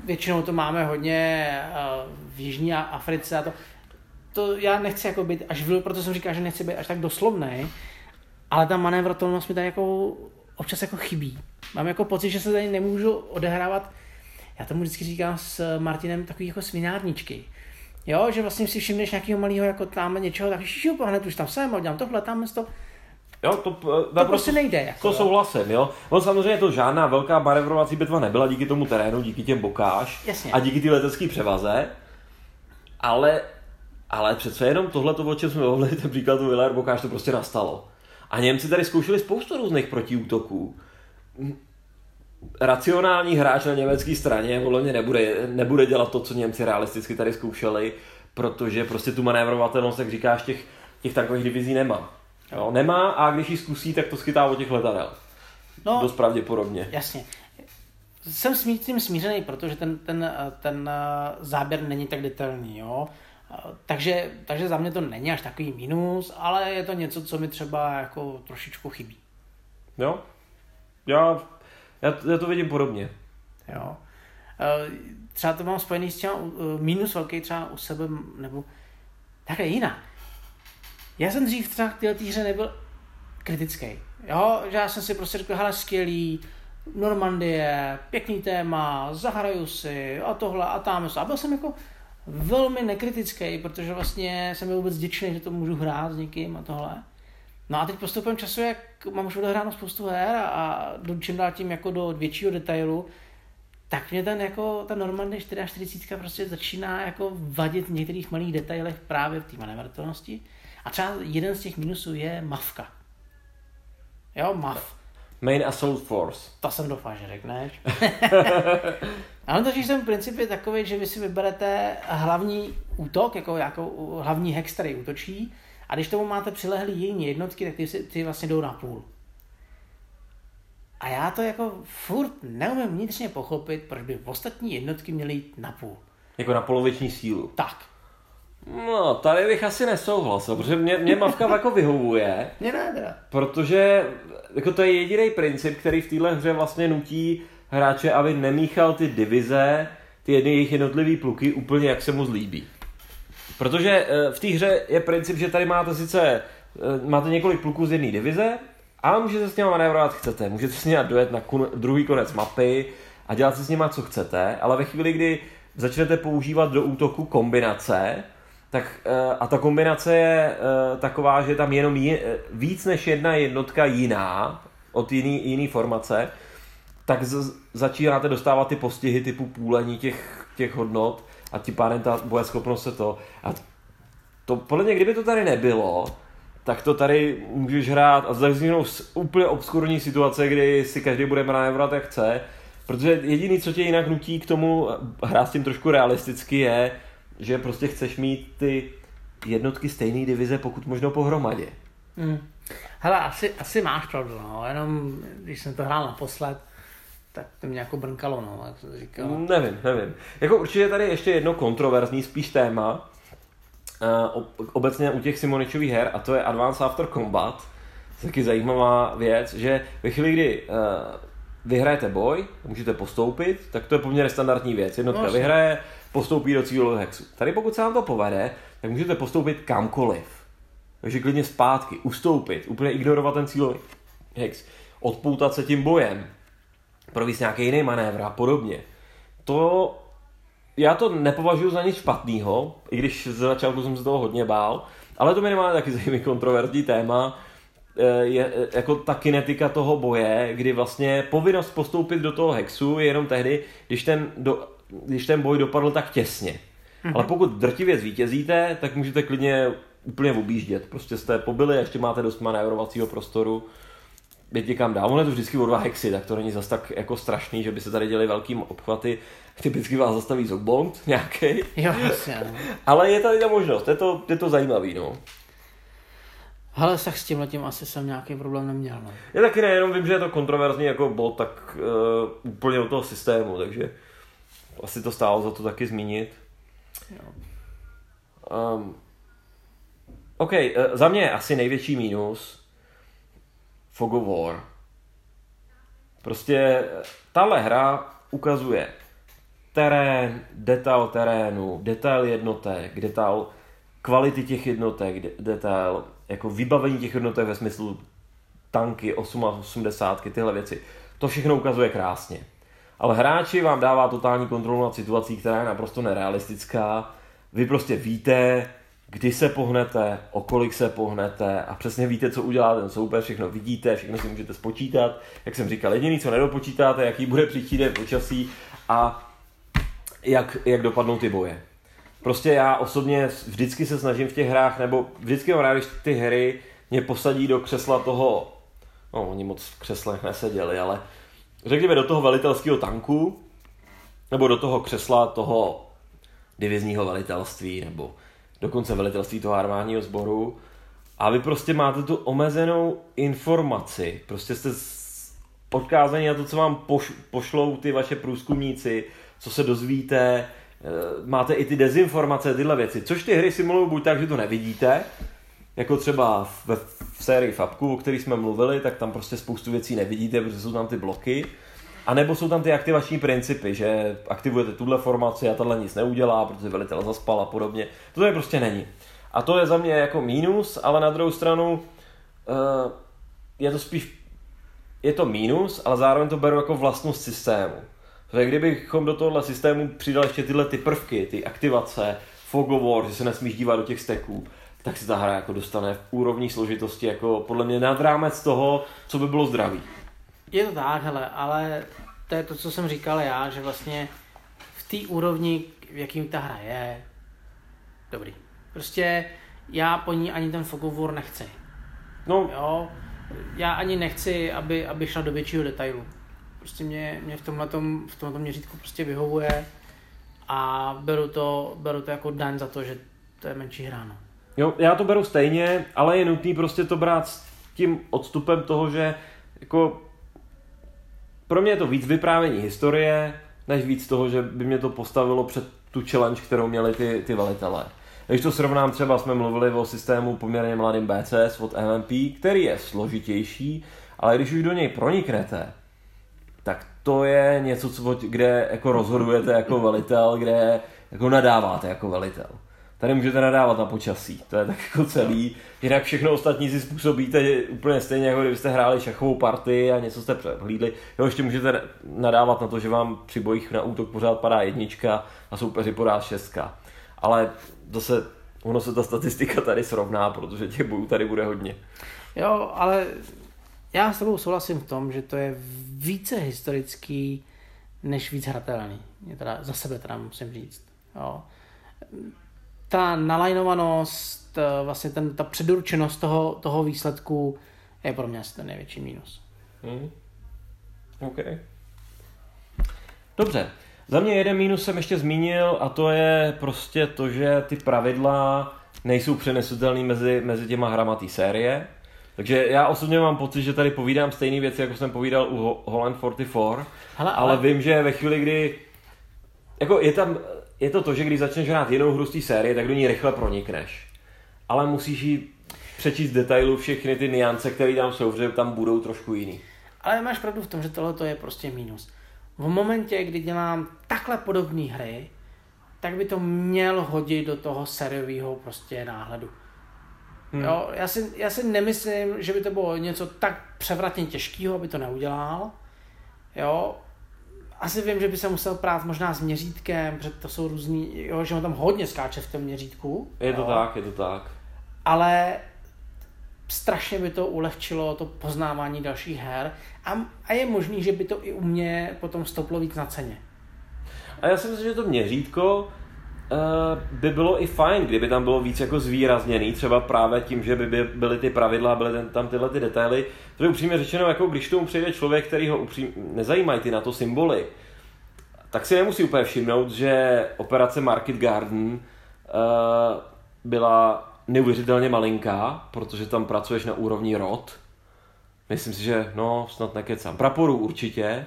Většinou to máme hodně uh, v Jižní Africe a to, to já nechci jako být, až v, proto jsem říkal, že nechci být až tak doslovný, ale ta manévrotelnost mi tady jako občas jako chybí. Mám jako pocit, že se tady nemůžu odehrávat, já tomu vždycky říkám s Martinem, takový jako svinárničky. Jo, že vlastně si všimneš nějakého malého jako tam něčeho, tak šup, hned už tam jsem, udělám tohle, tam to.
Jo, to,
to prostě nejde. Jako,
to souhlasím, jo. On samozřejmě to žádná velká manevrovací bitva nebyla díky tomu terénu, díky těm bokáž
Jasně.
a díky té letecké převaze, ale, ale přece jenom tohle, o čem jsme mluvili, ten příklad u Villar Bokáš, to prostě nastalo. A Němci tady zkoušeli spoustu různých protiútoků. Racionální hráč na německé straně podle mě nebude, nebude dělat to, co Němci realisticky tady zkoušeli, protože prostě tu manévrovatelnost, jak říkáš, těch, těch takových divizí nemá. Jo, nemá a když ji zkusí, tak to schytá o těch letadel. No, Dost pravděpodobně.
Jasně. Jsem s tím smířený, protože ten, ten, ten eh, záběr není tak detailní, jo. Takže, takže za mě to není až takový mínus, ale je to něco, co mi třeba jako trošičku chybí.
Jo, já, já, já to vidím podobně.
Jo. E, třeba to mám spojený s těma e, mínus velký třeba u sebe, nebo takhle jinak. Já jsem dřív třeba k této hře nebyl kritický. Jo, že já jsem si prostě řekl, hele, skvělý, Normandie, pěkný téma, zahraju si a tohle a tam. A byl jsem jako, velmi nekritický, protože vlastně jsem vůbec vděčný, že to můžu hrát s někým a tohle. No a teď postupem času, jak mám už odehráno spoustu her a, a do čím dál tím jako do většího detailu, tak mě ten jako ta Normandy 44 prostě začíná jako vadit v některých malých detailech právě v té manévratelnosti. A třeba jeden z těch minusů je mavka. Jo, mav.
Main Assault Force.
To jsem doufal, že řekneš. *laughs* Ale totiž ten princip je takový, že vy si vyberete hlavní útok, jako, jako hlavní hex, který útočí, a když tomu máte přilehlý jiné jednotky, tak ty, si, ty vlastně jdou na půl. A já to jako furt neumím vnitřně pochopit, proč by ostatní jednotky měly jít na půl.
Jako na poloviční sílu.
Tak.
No, tady bych asi nesouhlasil, protože mě, mě mavka *laughs* jako vyhovuje.
Mě ne teda.
Protože jako to je jediný princip, který v téhle hře vlastně nutí hráče, aby nemíchal ty divize, ty jedny jejich jednotlivý pluky úplně jak se mu zlíbí. Protože eh, v té hře je princip, že tady máte sice eh, máte několik pluků z jedné divize, ale můžete s nimi manévrovat chcete. Můžete s nimi dojet na kun, druhý konec mapy a dělat si s nima, co chcete, ale ve chvíli, kdy začnete používat do útoku kombinace, tak eh, a ta kombinace je taková, že tam jenom je, víc než jedna jednotka jiná od jiný, jiný formace, tak z, začínáte dostávat ty postihy typu půlení těch, těch hodnot a tím pádem ta bojeschopnost se to. A to podle mě, kdyby to tady nebylo, tak to tady můžeš hrát a vzniknou úplně obskurní situace, kdy si každý bude manévrovat jak chce, protože jediný, co tě jinak nutí k tomu hrát s tím trošku realisticky je, že prostě chceš mít ty jednotky stejné divize pokud možno pohromadě.
Hmm. Hele, asi, asi máš pravdu, no. jenom když jsem to hrál naposled, tak to mě jako brnkalo, no, jak jsem říkal.
Nevím, nevím. Jako určitě tady ještě jedno kontroverzní spíš téma, uh, obecně u těch Simoničových her, a to je Advanced After Combat, taky zajímavá věc, že ve chvíli, kdy uh, vyhrajete boj, můžete postoupit, tak to je poměrně standardní věc. Jednotka no, vyhraje, postoupí do cílového hexu. Tady pokud se vám to povede, tak můžete postoupit kamkoliv. Takže klidně zpátky, ustoupit, úplně ignorovat ten cílový hex, odpoutat se tím bojem, provést nějaký jiný manévr a podobně. To já to nepovažuji za nic špatného, i když z začátku jsem se toho hodně bál, ale to minimálně taky *laughs* zajímavý kontroverzní téma, eh, je eh, jako ta kinetika toho boje, kdy vlastně povinnost postoupit do toho hexu je jenom tehdy, když ten, do, když ten boj dopadl tak těsně. Mm-hmm. Ale pokud drtivě zvítězíte, tak můžete klidně úplně objíždět. Prostě jste pobili a ještě máte dost manévrovacího prostoru jít někam dál. Ono je to vždycky o dva hexy, tak to není zas tak jako strašný, že by se tady děli velkým obchvaty. Typicky vás zastaví zogbond nějaký.
Jo, jasně.
Ale je tady ta možnost, je to, je to zajímavý, no.
Ale tak s tím letím asi jsem nějaký problém neměl. No.
Já taky ne, jenom vím, že je to kontroverzní jako bod, tak uh, úplně od toho systému, takže asi to stálo za to taky zmínit. Jo. Um, OK, uh, za mě asi největší mínus Fog of War. Prostě tahle hra ukazuje terén, detail terénu, detail jednotek, detail kvality těch jednotek, detail jako vybavení těch jednotek ve smyslu tanky, 80, tyhle věci. To všechno ukazuje krásně. Ale hráči vám dává totální kontrolu nad situací, která je naprosto nerealistická. Vy prostě víte, kdy se pohnete, o kolik se pohnete a přesně víte, co udělá ten soupeř, všechno vidíte, všechno si můžete spočítat. Jak jsem říkal, jediný, co nedopočítáte, jaký bude příští den počasí a jak, jak dopadnou ty boje. Prostě já osobně vždycky se snažím v těch hrách, nebo vždycky mám rád, když ty hry mě posadí do křesla toho, no oni moc v křeslech neseděli, ale řekněme do toho velitelského tanku, nebo do toho křesla toho divizního velitelství, nebo dokonce velitelství toho armádního sboru. A vy prostě máte tu omezenou informaci. Prostě jste odkázaní na to, co vám poš- pošlou ty vaše průzkumníci, co se dozvíte, e, máte i ty dezinformace, tyhle věci, což ty hry simulují buď tak, že to nevidíte, jako třeba v, v sérii Fabku, o který jsme mluvili, tak tam prostě spoustu věcí nevidíte, protože jsou tam ty bloky, a nebo jsou tam ty aktivační principy, že aktivujete tuhle formaci a tohle nic neudělá, protože velitel zaspal a podobně. To je prostě není. A to je za mě jako mínus, ale na druhou stranu uh, je to spíš je to mínus, ale zároveň to beru jako vlastnost systému. Takže kdybychom do tohohle systému přidali ještě tyhle ty prvky, ty aktivace, fog of war, že se nesmíš dívat do těch steků, tak se ta hra jako dostane v úrovní složitosti jako podle mě nad rámec toho, co by bylo zdravý.
Je to tak, hele, ale to je to, co jsem říkal já, že vlastně v té úrovni, v jakým ta hra je, dobrý. Prostě já po ní ani ten Fogovor nechci. No. Jo, já ani nechci, aby, aby šla do většího detailu. Prostě mě, mě v tomhle v tomhle měřítku prostě vyhovuje a beru to, beru to jako daň za to, že to je menší hra. No.
Jo, já to beru stejně, ale je nutný prostě to brát s tím odstupem toho, že jako pro mě je to víc vyprávění historie, než víc toho, že by mě to postavilo před tu challenge, kterou měli ty, ty velitelé. Když to srovnám, třeba jsme mluvili o systému poměrně mladým BCS od MMP, který je složitější, ale když už do něj proniknete, tak to je něco, co, kde jako rozhodujete jako velitel, kde jako nadáváte jako velitel. Tady můžete nadávat na počasí, to je tak jako celý. Jinak všechno ostatní si způsobíte úplně stejně, jako kdybyste hráli šachovou partii a něco jste přehlídli. Jo, ještě můžete nadávat na to, že vám při bojích na útok pořád padá jednička a soupeři podá šestka. Ale zase ono se ta statistika tady srovná, protože těch bojů tady bude hodně.
Jo, ale já s tebou souhlasím v tom, že to je více historický, než víc hratelný. Je teda, za sebe teda musím říct. Jo. Ta nalajnovanost, eh, vlastně ten, ta předurčenost toho, toho výsledku je pro mě asi ten největší mínus.
Hmm. OK. Dobře. Za mě jeden mínus jsem ještě zmínil a to je prostě to, že ty pravidla nejsou přenesutelné mezi, mezi těma hrama té série. Takže já osobně mám pocit, že tady povídám stejné věci, jako jsem povídal u Holland 44, Hele, ale... ale vím, že ve chvíli, kdy jako je tam, je to to, že když začneš hrát jinou hru z té série, tak do ní rychle pronikneš. Ale musíš jí přečíst detailu všechny ty niance, které tam jsou, že tam budou trošku jiný.
Ale máš pravdu v tom, že tohle je prostě mínus. V momentě, kdy dělám takhle podobné hry, tak by to měl hodit do toho sériového prostě náhledu. Hmm. Jo, já, si, já si nemyslím, že by to bylo něco tak převratně těžkého, aby to neudělal. Jo, asi vím, že by se musel prát možná s měřítkem, protože to jsou různý, jo, že on tam hodně skáče v tom měřítku.
Je to
jo.
tak, je to tak.
Ale strašně by to ulehčilo to poznávání dalších her a, a je možný, že by to i u mě potom stoplo víc na ceně.
A já si myslím, že to měřítko by bylo i fajn, kdyby tam bylo víc jako zvýrazněný, třeba právě tím, že by byly ty pravidla, byly tam tyhle ty detaily. Protože upřímně řečeno, jako když tomu přijde člověk, který ho upřím, nezajímají ty na to symboly, tak si nemusí úplně všimnout, že operace Market Garden uh, byla neuvěřitelně malinká, protože tam pracuješ na úrovni rod. Myslím si, že no, snad nekecám. Praporu určitě.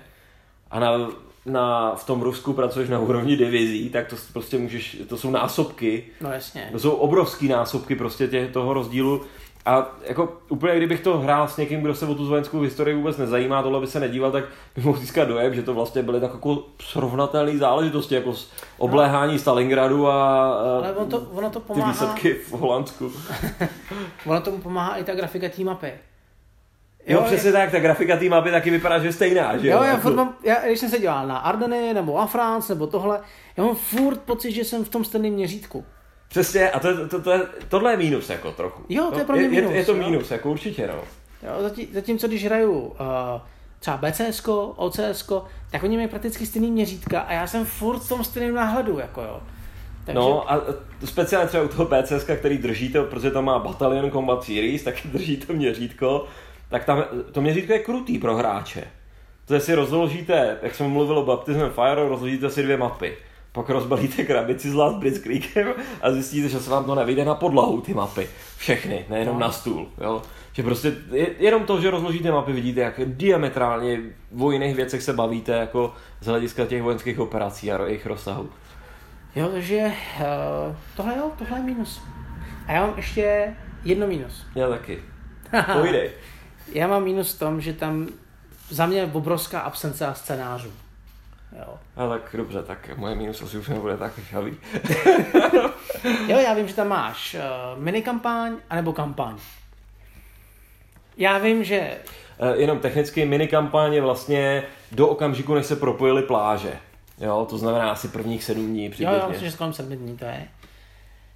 A na, na, v tom Rusku pracuješ na úrovni divizí, tak to prostě můžeš, to jsou násobky.
No jasně.
To jsou obrovský násobky prostě tě, toho rozdílu. A jako úplně kdybych to hrál s někým, kdo se o tu vojenskou historii vůbec nezajímá, tohle by se nedíval, tak by mohl získat dojem, že to vlastně byly tak jako srovnatelné záležitosti, jako obléhání Stalingradu a,
Ale on to, ono to pomáhá...
ty výsledky v Holandsku. *laughs*
ono tomu pomáhá i ta grafika té mapy.
Jo, jo přesně je... tak, ta grafika té mapy taky vypadá, že je stejná, že
jo?
Jo,
já, jako... mám, já, když jsem se dělal na Ardeny nebo na France nebo tohle, já mám furt pocit, že jsem v tom stejném měřítku.
Přesně, a to, to, to, je, tohle je mínus jako trochu.
Jo, to je pro mě mínus.
Je, je to mínus, jako určitě, no.
Jo, zatím, zatímco když hraju uh, třeba BCS, OCS, tak oni mají prakticky stejný měřítka a já jsem furt v tom stejném náhledu, jako jo.
Takže... No a speciálně třeba u toho BCS, který držíte, protože tam má Battalion Combat Series, tak drží to měřítko, tak tam to měřítko je krutý pro hráče. To si rozložíte, jak jsem mluvil o Baptism Fire, rozložíte si dvě mapy pak rozbalíte krabici s Last Blitzkriegem a zjistíte, že se vám to nevyjde na podlahu, ty mapy. Všechny, nejenom na stůl. Jo? Že prostě jenom to, že rozložíte mapy, vidíte, jak diametrálně o jiných věcech se bavíte jako z hlediska těch vojenských operací a jejich rozsahu.
Jo, takže uh, tohle jo, tohle je minus. A já mám ještě jedno minus.
Já taky. *laughs* Pojdej.
Já mám minus v tom, že tam za mě je obrovská absence scénářů. Jo.
A tak dobře, tak moje minus asi už nebude tak žavý. *laughs*
jo, já vím, že tam máš uh, minikampaň anebo kampaň. Já vím, že...
Uh, jenom technicky minikampaň je vlastně do okamžiku, než se propojily pláže. Jo, to znamená asi prvních sedm dní přibližně.
Jo, jo, myslím, že kolem sedmi dní to je.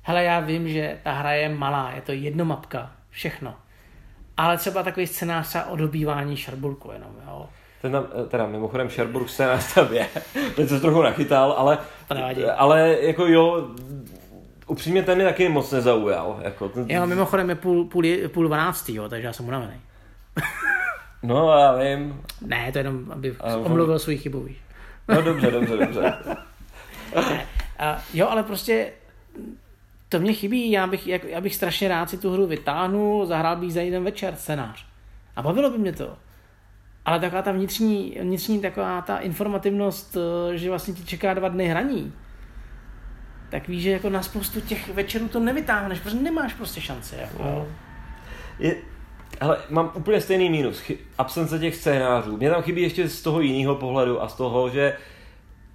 Hele, já vím, že ta hra je malá, je to jedno mapka, všechno. Ale třeba takový scénář třeba o dobývání šarburku jenom, jo
ten tam, eh, teda mimochodem Sherbrooke se na tam je, *laughs* teď se trochu nachytal, ale, ale jako jo, upřímně ten mě taky moc nezaujal. Jako ten...
Jo, mimochodem je půl, půl, půl dvanáctý, jo, takže já jsem unavený. *laughs*
no, já vím.
Ne, to jenom, aby ale omluvil svůj chybu, víš.
no dobře, dobře, dobře. *laughs*
ne, a, jo, ale prostě to mě chybí, já bych, jak, já bych strašně rád si tu hru vytáhnul, zahrál bych za jeden večer scénář. A bavilo by mě to. Ale taková ta vnitřní, vnitřní taková ta informativnost, eh, že vlastně ti čeká dva dny hraní, tak víš, že jako na spoustu těch večerů to nevytáhneš, protože nemáš prostě šance. Jako. No.
Je, ale mám úplně stejný mínus. Absence těch scénářů. Mě tam chybí ještě z toho jiného pohledu a z toho, že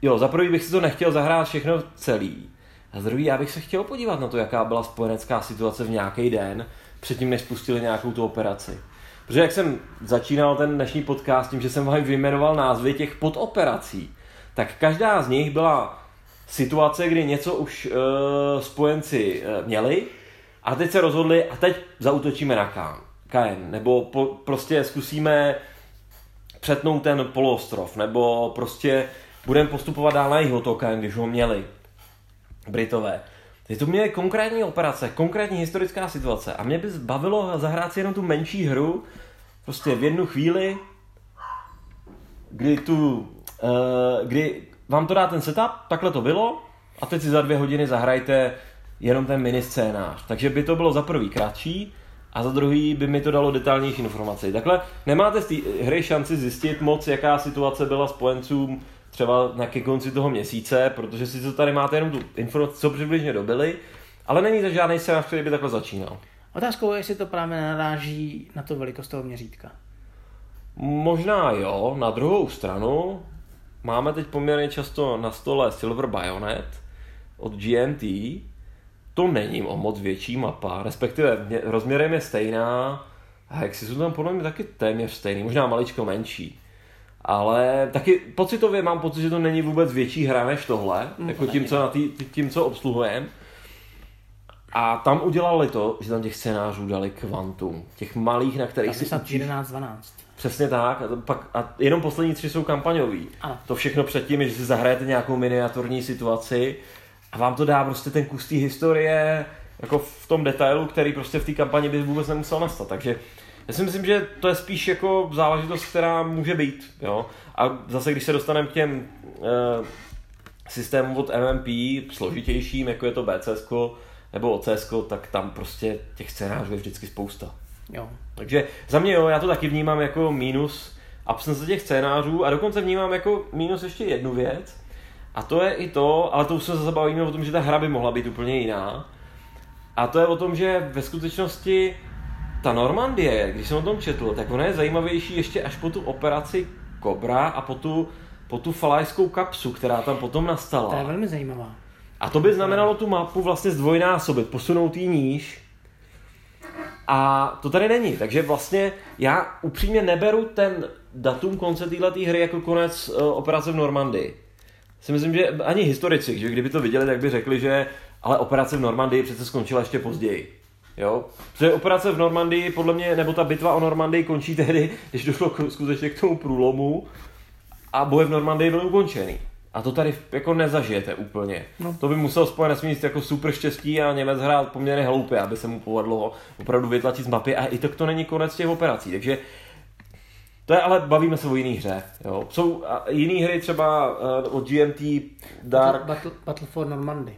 jo, za prvý bych si to nechtěl zahrát všechno celý. A druhý, já bych se chtěl podívat na to, jaká byla spojenecká situace v nějaký den, předtím, než spustili nějakou tu operaci. Protože jak jsem začínal ten dnešní podcast tím, že jsem vám vyjmenoval názvy těch podoperací, tak každá z nich byla situace, kdy něco už uh, spojenci uh, měli a teď se rozhodli a teď zautočíme na Kán, Kajen, nebo po, prostě zkusíme přetnout ten poloostrov, nebo prostě budeme postupovat dál na jeho to Kajen, když ho měli Britové. Teď to měly konkrétní operace, konkrétní historická situace a mě by bavilo zahrát si jenom tu menší hru, prostě v jednu chvíli, kdy tu, uh, kdy vám to dá ten setup, takhle to bylo, a teď si za dvě hodiny zahrajte jenom ten mini scénář. Takže by to bylo za prvý kratší, a za druhý by mi to dalo detailnější informace. Takhle nemáte z té hry šanci zjistit moc, jaká situace byla spojencům třeba na ke konci toho měsíce, protože si to tady máte jenom tu informaci, co přibližně dobili, ale není to žádný scénář, který by takhle začínal.
Otázkou je, jestli to právě naráží na to velikost toho měřítka.
Možná jo, na druhou stranu máme teď poměrně často na stole Silver Bayonet od GMT, to není o moc větší mapa, respektive rozměrem je stejná, a jak si jsou tam podle mě taky téměř stejný, možná maličko menší. Ale taky pocitově mám pocit, že to není vůbec větší hra než tohle, mm, jako tím, co, na tý, tím, co obsluhujeme. A tam udělali to, že tam těch scénářů dali kvantum. Těch malých, na kterých
si učíš. 11-12.
Přesně tak. A, to pak, a jenom poslední tři jsou kampaňový. Ano. To všechno předtím, že si zahrajete nějakou miniaturní situaci a vám to dá prostě ten kus té historie jako v tom detailu, který prostě v té kampani by vůbec nemusel nastat. Takže já si myslím, že to je spíš jako záležitost, která může být. Jo? A zase, když se dostaneme k těm uh, systémům od MMP, složitějším, jako je to BCS nebo OCS, tak tam prostě těch scénářů je vždycky spousta.
Jo.
Takže za mě jo, já to taky vnímám jako mínus absence těch scénářů a dokonce vnímám jako mínus ještě jednu věc, a to je i to, ale to už se zase bavíme o tom, že ta hra by mohla být úplně jiná. A to je o tom, že ve skutečnosti ta Normandie, když jsem o tom četl, tak ona je zajímavější ještě až po tu operaci Cobra a po tu, po tu falajskou kapsu, která tam potom nastala.
To je velmi zajímavá.
A to by znamenalo tu mapu vlastně zdvojnásobit, posunout ji níž. A to tady není, takže vlastně já upřímně neberu ten datum konce této hry jako konec uh, operace v Normandii si myslím, že ani historici, že kdyby to viděli, tak by řekli, že ale operace v Normandii přece skončila ještě později. Jo? Protože operace v Normandii, podle mě, nebo ta bitva o Normandii končí tehdy, když došlo k, skutečně k tomu průlomu a boje v Normandii byly ukončený. A to tady jako nezažijete úplně. No. To by musel spojenec mít jako super štěstí a Němec hrát poměrně hloupě, aby se mu povedlo opravdu vytlačit z mapy a i tak to není konec těch operací. Takže to je ale, bavíme se o jiný hře. Jo. Jsou jiné hry třeba uh, od GMT Dark.
Battle, Battle for Normandy.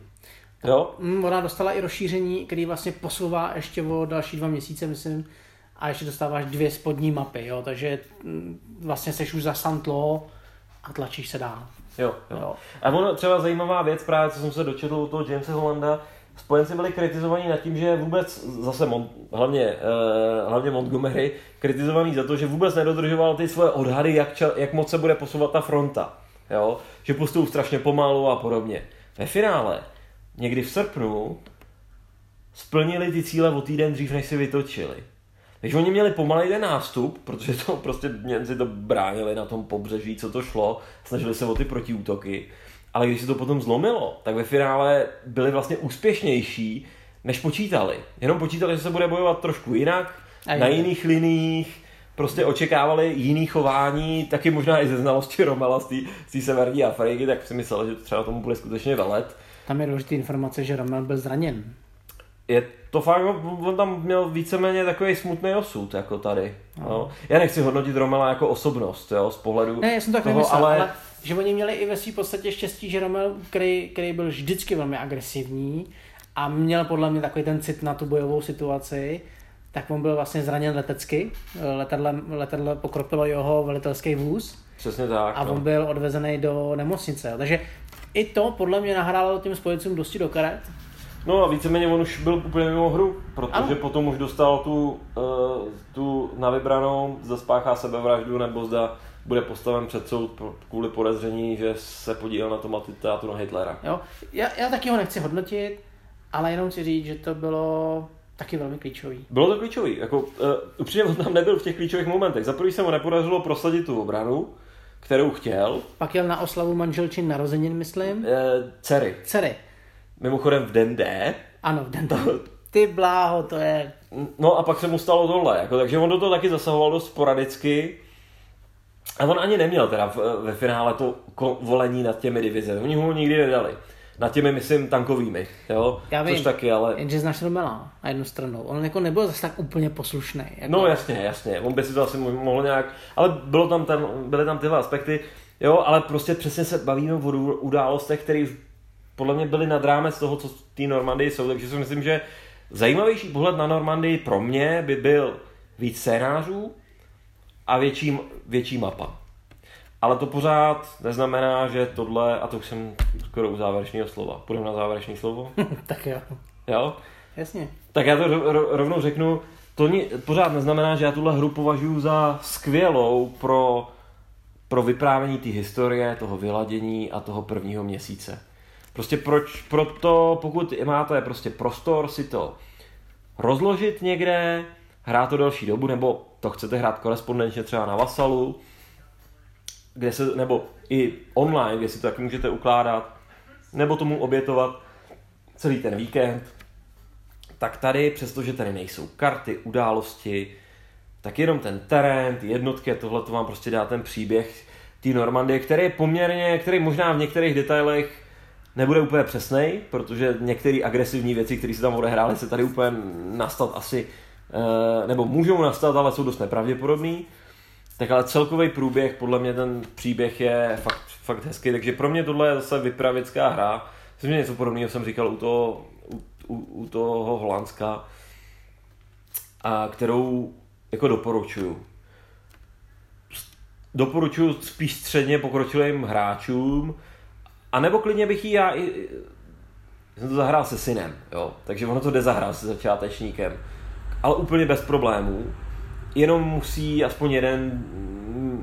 Jo?
Mm, ona dostala i rozšíření, který vlastně posouvá ještě o další dva měsíce, myslím, a ještě dostáváš dvě spodní mapy, jo, takže mm, vlastně seš už za Santlo a tlačíš se dál.
Jo, jo. jo. A ono třeba zajímavá věc, právě co jsem se dočetl u toho Jamesa Hollanda, spojenci byli kritizovaní nad tím, že vůbec, zase Mon, hlavně, uh, hlavně Montgomery, kritizovaný za to, že vůbec nedodržoval ty svoje odhady, jak, ča, jak moc se bude posouvat ta fronta. Jo? Že postupují strašně pomalu a podobně. Ve finále, někdy v srpnu, splnili ty cíle o týden dřív, než si vytočili. Takže oni měli pomalej ten nástup, protože to prostě Němci to bránili na tom pobřeží, co to šlo, snažili se o ty protiútoky ale když se to potom zlomilo, tak ve finále byli vlastně úspěšnější, než počítali. Jenom počítali, že se bude bojovat trošku jinak, a na jiných liniích, prostě očekávali jiný chování, taky možná i ze znalosti Romela z té severní Afriky, tak si myslel, že třeba tomu bude skutečně velet.
Tam je důležitý informace, že Romel byl zraněn.
Je to fakt, on tam měl víceméně takový smutný osud, jako tady. No. No. Já nechci hodnotit Romela jako osobnost, jo, z pohledu
ne, já jsem to tak toho, nemyslel, ale... ale že oni měli i ve své podstatě štěstí, že Romel, který, který byl vždycky velmi agresivní a měl podle mě takový ten cit na tu bojovou situaci, tak on byl vlastně zraněn letecky. Letadle, letadle pokropilo jeho velitelský vůz.
Přesně tak.
A no. on byl odvezený do nemocnice. Takže i to podle mě nahrálo těm spojencům dosti do karet.
No a víceméně on už byl úplně mimo hru, protože ano. potom už dostal tu, uh, tu na vybranou, zda spáchá sebevraždu nebo zda bude postaven před soud kvůli podezření, že se podílel na tom atentátu na Hitlera.
Jo? Já, já taky ho nechci hodnotit, ale jenom chci říct, že to bylo taky velmi klíčový.
Bylo to klíčový, jako uh, upřímně on tam nebyl v těch klíčových momentech. Za prvý se mu nepodařilo prosadit tu obranu, kterou chtěl,
Pak jel na oslavu manželčin narozenin, myslím.
uh, dcery.
Dcery.
Mimochodem v den D,
Ano, v den Ty bláho, to je...
No a pak se mu stalo tohle, jako, takže on do toho taky zasahoval dost sporadicky. A on ani neměl teda v, ve finále to volení nad těmi divizemi. Oni ho nikdy nedali. Nad těmi, myslím, tankovými, jo?
Já vím.
Což taky, ale...
Jenže znáš Romela na jednu stranu. On jako nebyl zase tak úplně poslušný. Jako...
No jasně, jasně, on by si to asi mo- mohl nějak, ale bylo tam ten, byly tam tyhle aspekty, jo, ale prostě přesně se bavíme o událostech, které už podle mě byly nad rámec toho, co v té Normandii jsou, takže si myslím, že zajímavější pohled na Normandii pro mě by byl víc scénářů a větší, větší mapa. Ale to pořád neznamená, že tohle, a to už jsem skoro u závěrečného slova. Půjdeme na závěrečné slovo? *laughs*
tak jo.
Jo?
Jasně.
Tak já to ro- ro- rovnou řeknu, to ni- pořád neznamená, že já tuhle hru považuji za skvělou pro, pro vyprávění té historie, toho vyladění a toho prvního měsíce. Prostě proč, proto, pokud máte prostě prostor si to rozložit někde, hrát to delší dobu, nebo to chcete hrát korespondenčně třeba na Vasalu, kde se, nebo i online, kde si to taky můžete ukládat, nebo tomu obětovat celý ten víkend, tak tady, přestože tady nejsou karty, události, tak jenom ten terén, ty jednotky tohle to vám prostě dá ten příběh té Normandie, který je poměrně, který možná v některých detailech nebude úplně přesnej, protože některé agresivní věci, které se tam odehrály, se tady úplně nastat asi, eh, nebo můžou nastat, ale jsou dost nepravděpodobný. Tak ale celkový průběh, podle mě ten příběh je fakt, fakt hezký, takže pro mě tohle je zase vypravěcká hra. Myslím, že něco podobného jsem říkal u toho, u, u, u toho Holandska, a kterou jako doporučuju. Doporučuju spíš středně pokročilým hráčům, a nebo klidně bych ji já i, jsem to zahrál se synem, jo, takže ono to jde zahrát se začátečníkem, ale úplně bez problémů, jenom musí aspoň jeden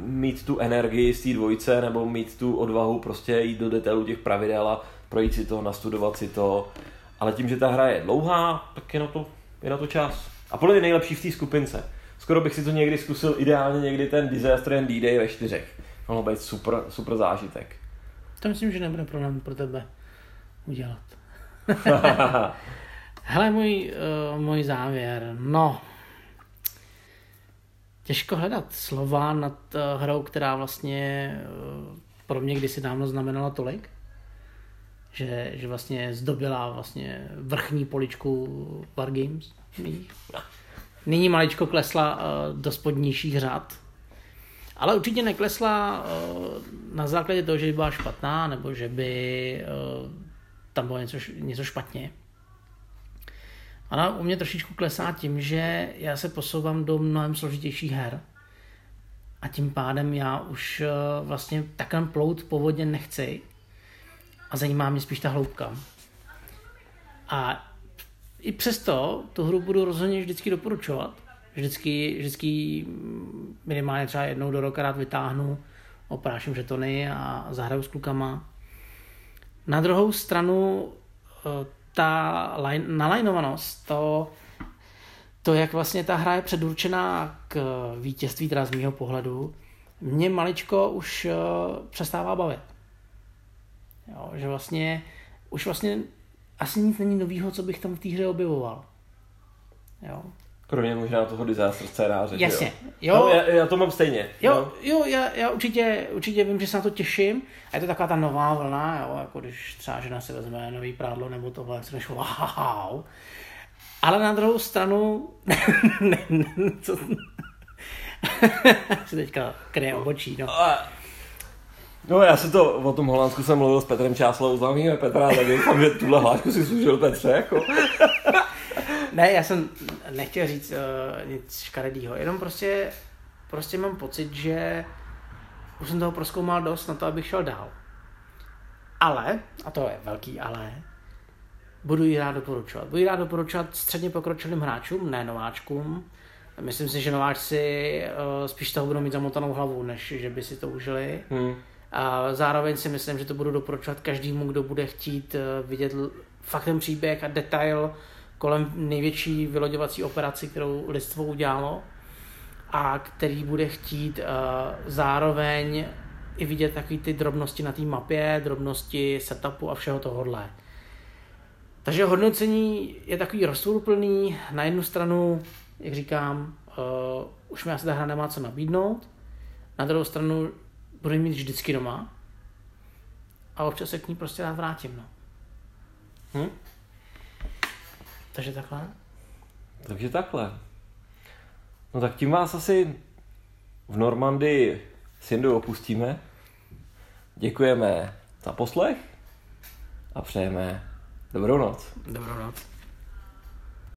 mít tu energii z té dvojice, nebo mít tu odvahu prostě jít do detailu těch pravidel a projít si to, nastudovat si to, ale tím, že ta hra je dlouhá, tak je na to, je na to čas. A podle mě nejlepší v té skupince. Skoro bych si to někdy zkusil, ideálně někdy ten Disaster and D-Day ve čtyřech. Mohlo být super, super zážitek.
To myslím, že nebude problém pro tebe udělat. *laughs* *laughs* Hele, můj, uh, můj závěr. No, těžko hledat slova nad uh, hrou, která vlastně uh, pro mě kdysi dávno znamenala tolik, že, že vlastně zdobila vlastně vrchní poličku Wargames. mých. Nyní maličko klesla uh, do spodnějších řad, ale určitě neklesla na základě toho, že by byla špatná, nebo že by tam bylo něco, něco špatně. Ona u mě trošičku klesá tím, že já se posouvám do mnohem složitějších her. A tím pádem já už uh, vlastně takhle plout po vodě nechci. A zajímá mě spíš ta hloubka. A i přesto tu hru budu rozhodně vždycky doporučovat. Vždycky, vždycky minimálně třeba jednou do roka rád vytáhnu, opráším žetony a zahraju s klukama. Na druhou stranu eh, ta line, nalajnovanost, to, to, jak vlastně ta hra je předurčená k vítězství, teda z mýho pohledu, mě maličko už eh, přestává bavit. Jo, že vlastně už vlastně asi nic není novýho, co bych tam v té hře objevoval. Jo.
Kromě možná toho disaster scénáře.
Jasně.
Jo?
Jo,
No, já, já, to mám stejně.
Jo,
no.
jo já, já určitě, určitě vím, že se na to těším. A je to taková ta nová vlna, jo, jako když třeba žena si vezme nový prádlo nebo tohle, jak si než wow. Ale na druhou stranu, ne, *laughs* ne, co, *laughs* si teďka kryje obočí, no.
No já se to, o tom Holandsku jsem mluvil s Petrem Čáslou, zdravíme Petra, tak doufám, že tuhle hlášku si služil Petře, jako. *laughs*
Ne, já jsem nechtěl říct uh, nic škaredýho, jenom prostě, prostě mám pocit, že už jsem toho proskoumal dost na to, abych šel dál. Ale, a to je velký ale, budu ji rád doporučovat. Budu ji rád doporučovat středně pokročilým hráčům, ne nováčkům, Myslím si, že nováčci uh, spíš toho budou mít zamotanou hlavu, než že by si to užili.
Hmm.
A zároveň si myslím, že to budu doporučovat každému, kdo bude chtít uh, vidět fakt ten příběh a detail kolem největší vyloďovací operaci, kterou lidstvo udělalo a který bude chtít uh, zároveň i vidět takový ty drobnosti na té mapě, drobnosti setupu a všeho tohohle. Takže hodnocení je takový rozporuplný. Na jednu stranu, jak říkám, uh, už mi asi ta hra nemá co nabídnout. Na druhou stranu budu mít vždycky doma. A občas se k ní prostě rád vrátím. No.
Hm?
Takže takhle.
Takže takhle. No tak tím vás asi v Normandii s Jindou opustíme. Děkujeme za poslech a přejeme dobrou noc.
Dobrou noc.